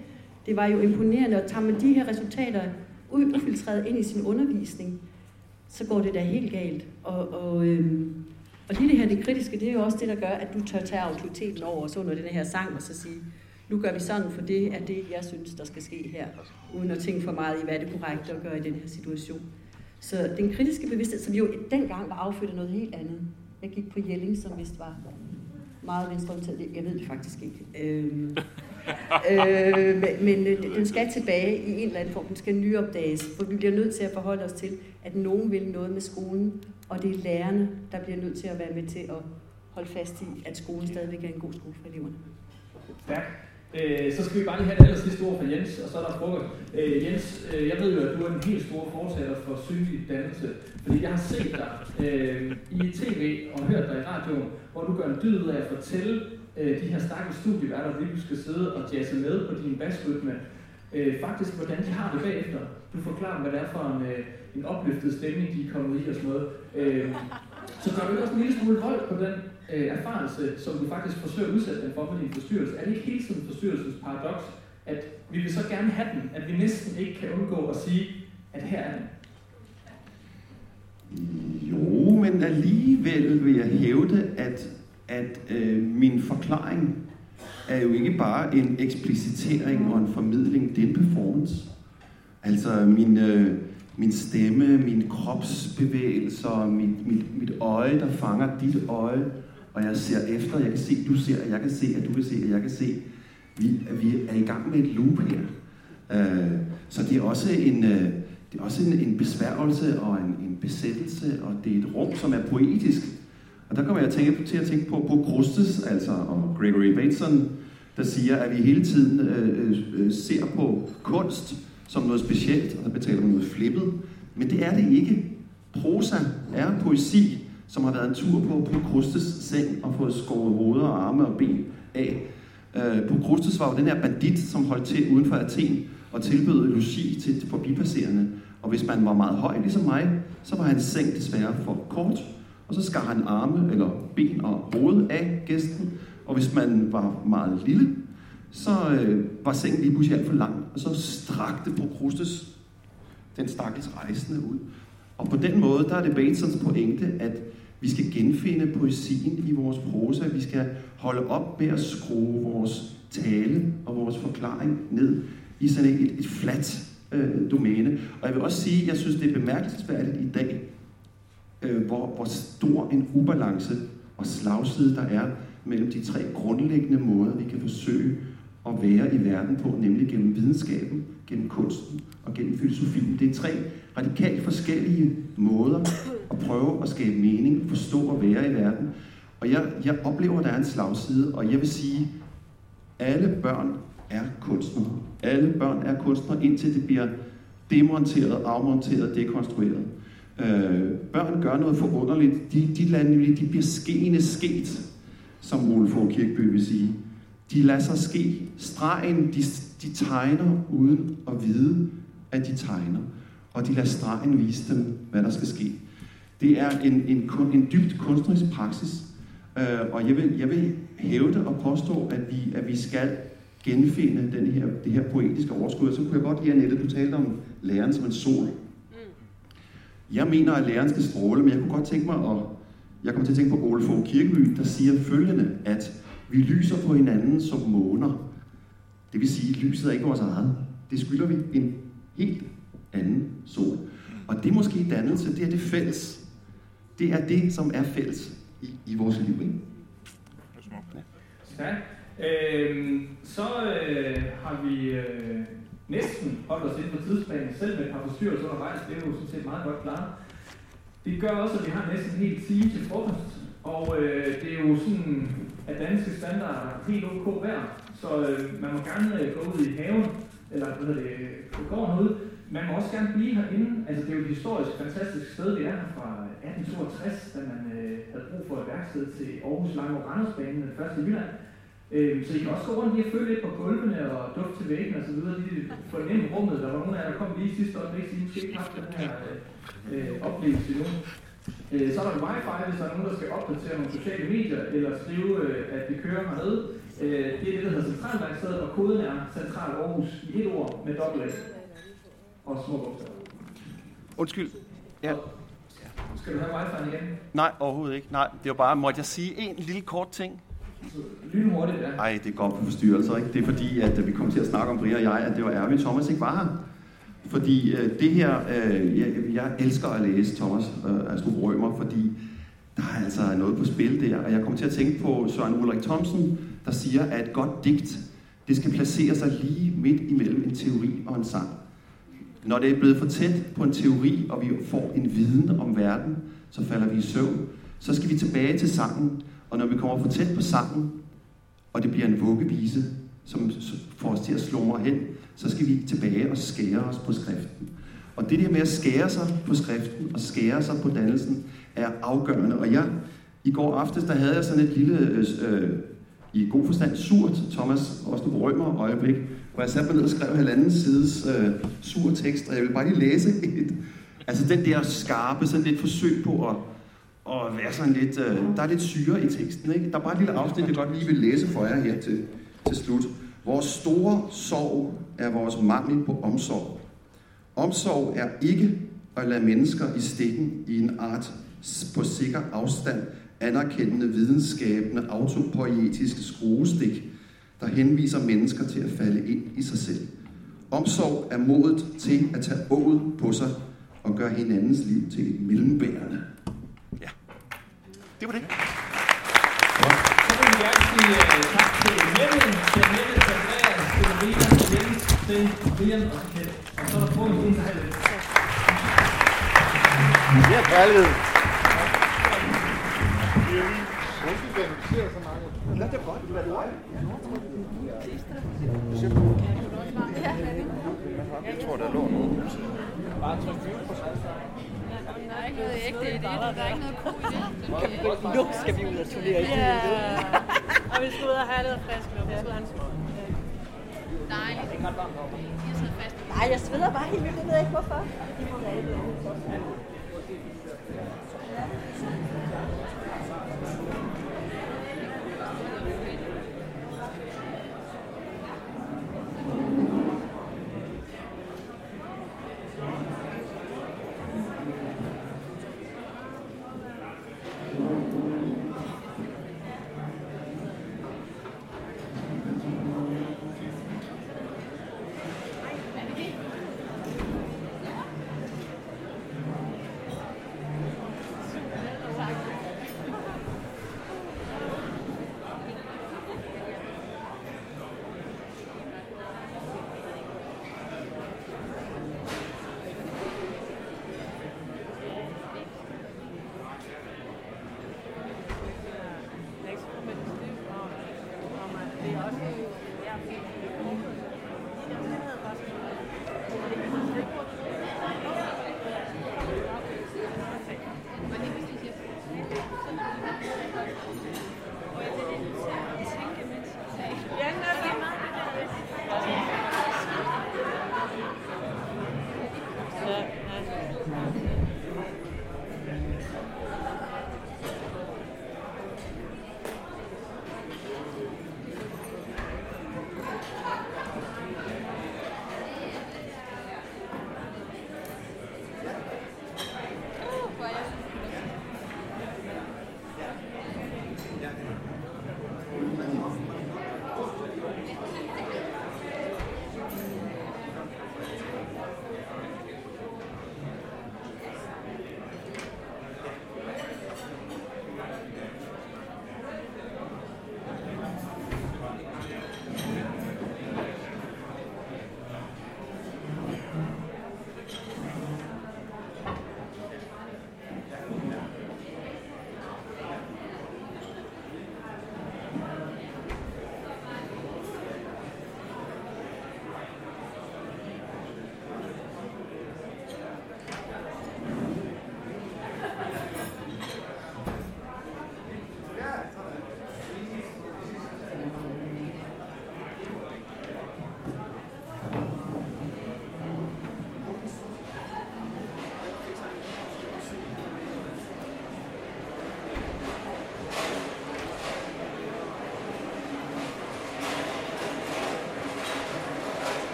Det var jo imponerende, og tager man de her resultater ufiltreret ind i sin undervisning, så går det da helt galt. Og, og øhm, og lige det her, det kritiske, det er jo også det, der gør, at du tør tage autoriteten over så under den her sang og så sige, nu gør vi sådan, for det er det, jeg synes, der skal ske her, uden at tænke for meget i, hvad det korrekte korrekt at gøre i den her situation. Så den kritiske bevidsthed, som jo dengang var affødt af noget helt andet. Jeg gik på Jelling, som vist var meget venstreorienteret. Jeg ved det faktisk ikke. Øhm, øh, men, men øh, den skal tilbage i en eller anden form. Den skal nyopdages, for vi bliver nødt til at forholde os til, at nogen vil noget med skolen, og det er lærerne, der bliver nødt til at være med til at holde fast i, at skolen stadigvæk er en god skole for eleverne. Ja. Øh, så skal vi bare lige have det aller sidste ord fra Jens, og så er der frokost. Øh, Jens, øh, jeg ved jo, at du er en helt stor fortaler for synlig dannelse, fordi jeg har set dig øh, i tv og hørt dig i radioen, hvor du gør en dyd ud af at fortælle øh, de her stakkels studieværter, hvor du skal sidde og jazze med på din basrytme øh, faktisk hvordan de har det bagefter. Du forklarer dem, hvad det er for en, øh, en opløftet stemning, de er kommet i og sådan noget. Øh, så gør du også en lille smule vold på den øh, erfarelse, som du faktisk forsøger at udsætte den for med din forstyrrelse? Er det ikke hele tiden forstyrrelsens paradoks, at vi vil så gerne have den, at vi næsten ikke kan undgå at sige, at her er den? Jo, men alligevel vil jeg hævde, at, at øh, min forklaring er jo ikke bare en eksplicitering og en formidling, det er en performance. Altså min, øh, min stemme, mine kropsbevægelser, mit, mit, mit øje, der fanger dit øje, og jeg ser efter, jeg kan se, du ser, jeg kan se, at du kan se, at jeg kan se. Vi, vi er i gang med et loop her. Øh, så det er også en, øh, det er også en, en besværgelse og en, en besættelse, og det er et rum, som er poetisk. Og der kommer jeg at tænke, til at tænke på, på Krustes, altså og Gregory Bateson, der siger, at vi hele tiden øh, øh, ser på kunst som noget specielt, og der betaler man noget flippet. Men det er det ikke. Prosa er poesi, som har været en tur på på Krustes seng og fået skåret hoveder og arme og ben af. Øh, på Krustes var jo den her bandit, som holdt til uden for Athen og tilbød logi til forbipasserende. Og hvis man var meget høj, ligesom mig, så var hans seng desværre for kort. Og så skar han arme eller ben og hoved af gæsten. Og hvis man var meget lille, så øh, var sengen lige pludselig alt for lang. Og så strakte Prokrustes den stakkels rejsende ud. Og på den måde, der er det Batesons pointe, at vi skal genfinde poesien i vores prosa. Vi skal holde op med at skrue vores tale og vores forklaring ned i sådan et, et fladt øh, domæne. Og jeg vil også sige, at jeg synes, det er bemærkelsesværdigt i dag, øh, hvor, hvor stor en ubalance og slagside der er mellem de tre grundlæggende måder, vi kan forsøge at være i verden på, nemlig gennem videnskaben, gennem kunsten og gennem filosofien. Det er tre radikalt forskellige måder at prøve at skabe mening, forstå og være i verden. Og jeg, jeg oplever, at der er en slagside, og jeg vil sige, alle børn er kunstnere. Alle børn er kunstnere, indtil det bliver demonteret, afmonteret, dekonstrueret. Øh, børn gør noget forunderligt. De, de, lader, de bliver skeende sket, som Ole Fogh Kirkeby vil sige. De lader sig ske. Stregen, de, de tegner uden at vide, at de tegner. Og de lader stregen vise dem, hvad der skal ske. Det er en, en, en dybt kunstnerisk praksis, øh, og jeg vil, jeg vil hævde og påstå, at vi, at vi skal genfinde den her, det her poetiske overskud. Så kunne jeg godt lide, Annette, du talte om læreren som en sol. Jeg mener, at læreren skal stråle, men jeg kunne godt tænke mig at... Jeg kommer til at tænke på Ole Fogh Kirkeby, der siger følgende, at vi lyser på hinanden som måner. Det vil sige, at lyset er ikke vores eget. Det skylder vi en helt anden sol. Og det er måske dannelse, det er det fælles. Det er det, som er fælles i, i vores liv. Ikke? Ja. Øhm, så øh, har vi øh, næsten holdt os inden på tidsplanen, selv med et par forstyrrelser undervejs, det er jo sådan set meget godt klaret. Det gør også, at vi har næsten helt time til frokost, og øh, det er jo sådan, at danske standarder helt ok vejr, så øh, man må gerne øh, gå ud i haven, eller hvad hedder det, øh, på gården ud. Man må også gerne blive herinde. Altså, det er jo et historisk fantastisk sted. Vi er her fra øh, 1862, da man øh, havde brug for et værksted til Aarhus Lange Randersbanen, den første i Jylland. Øh, så I kan også gå rundt lige og føle lidt på gulvene og dufte til så videre. Lige fornemme rummet. Der var nogle af jer, der kom lige sidste øjeblik, så I måske ikke haft den her øh, oplevelse endnu. Øh, så er der wifi, hvis der er nogen, der skal opdatere nogle sociale medier, eller skrive, øh, at vi kører hernede. Øh, det er det, der hedder centralværkstedet, og koden er Central Aarhus i et ord med dobbelt A og små bogstaver. Undskyld. Ja. Skal du have wifi igen? Nej, overhovedet ikke. Nej, det var bare, måtte jeg sige en lille kort ting? Lynhurtigt, ja. Nej, det går på forstyrrelser, ikke? Det er fordi, at vi kom til at snakke om Brian og jeg, at det var ærgerligt, Thomas ikke var her. Fordi øh, det her, øh, jeg, jeg elsker at læse Thomas øh, Astrup Rømer, fordi der er altså noget på spil der. Og jeg kommer til at tænke på Søren Ulrik Thomsen, der siger, at et godt digt, det skal placere sig lige midt imellem en teori og en sang. Når det er blevet for tæt på en teori, og vi får en viden om verden, så falder vi i søvn. Så skal vi tilbage til sangen, og når vi kommer for tæt på sangen, og det bliver en vuggevise, som får os til at slumre hen, så skal vi tilbage og skære os på skriften. Og det der med at skære sig på skriften og skære sig på dannelsen er afgørende. Og jeg, i går aftes, der havde jeg sådan et lille øh, øh i god forstand surt. Thomas også du berømmer øjeblik, hvor jeg satte mig ned og skrev halvanden sides øh, sur tekst, og jeg vil bare lige læse et. Altså den der skarpe, sådan lidt forsøg på at, og være sådan lidt, øh, der er lidt syre i teksten. Ikke? Der er bare et lille afsnit, jeg godt lige vil læse for jer her til, til slut. Vores store sorg er vores mangel på omsorg. Omsorg er ikke at lade mennesker i stikken i en art på sikker afstand anerkendende, videnskabende, autopoetiske skruestik, der henviser mennesker til at falde ind i sig selv. Omsorg er modet til at tage ået på sig og gøre hinandens liv til et mellembærende. Det var det. Så vil vi gerne sige uh, tak til Mette, til Andreas, til Maria, til Jens, til Brian og til. Og så er der på en til halvdelen. Ja, helvede. Ja, det er godt. Du er? Jeg tror, der lå nogen. Bare tryk 20 på Der er ikke noget ægte i det. Der er ikke noget ko i det. Nu skal vi ud og turnere i Ja, og vi skal ud og have lidt frisk luft. Vi skal ud og have en små. Dejligt. Det er ret varmt fast. Nej, jeg sveder bare helt vildt. Jeg ved ikke hvorfor.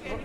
Det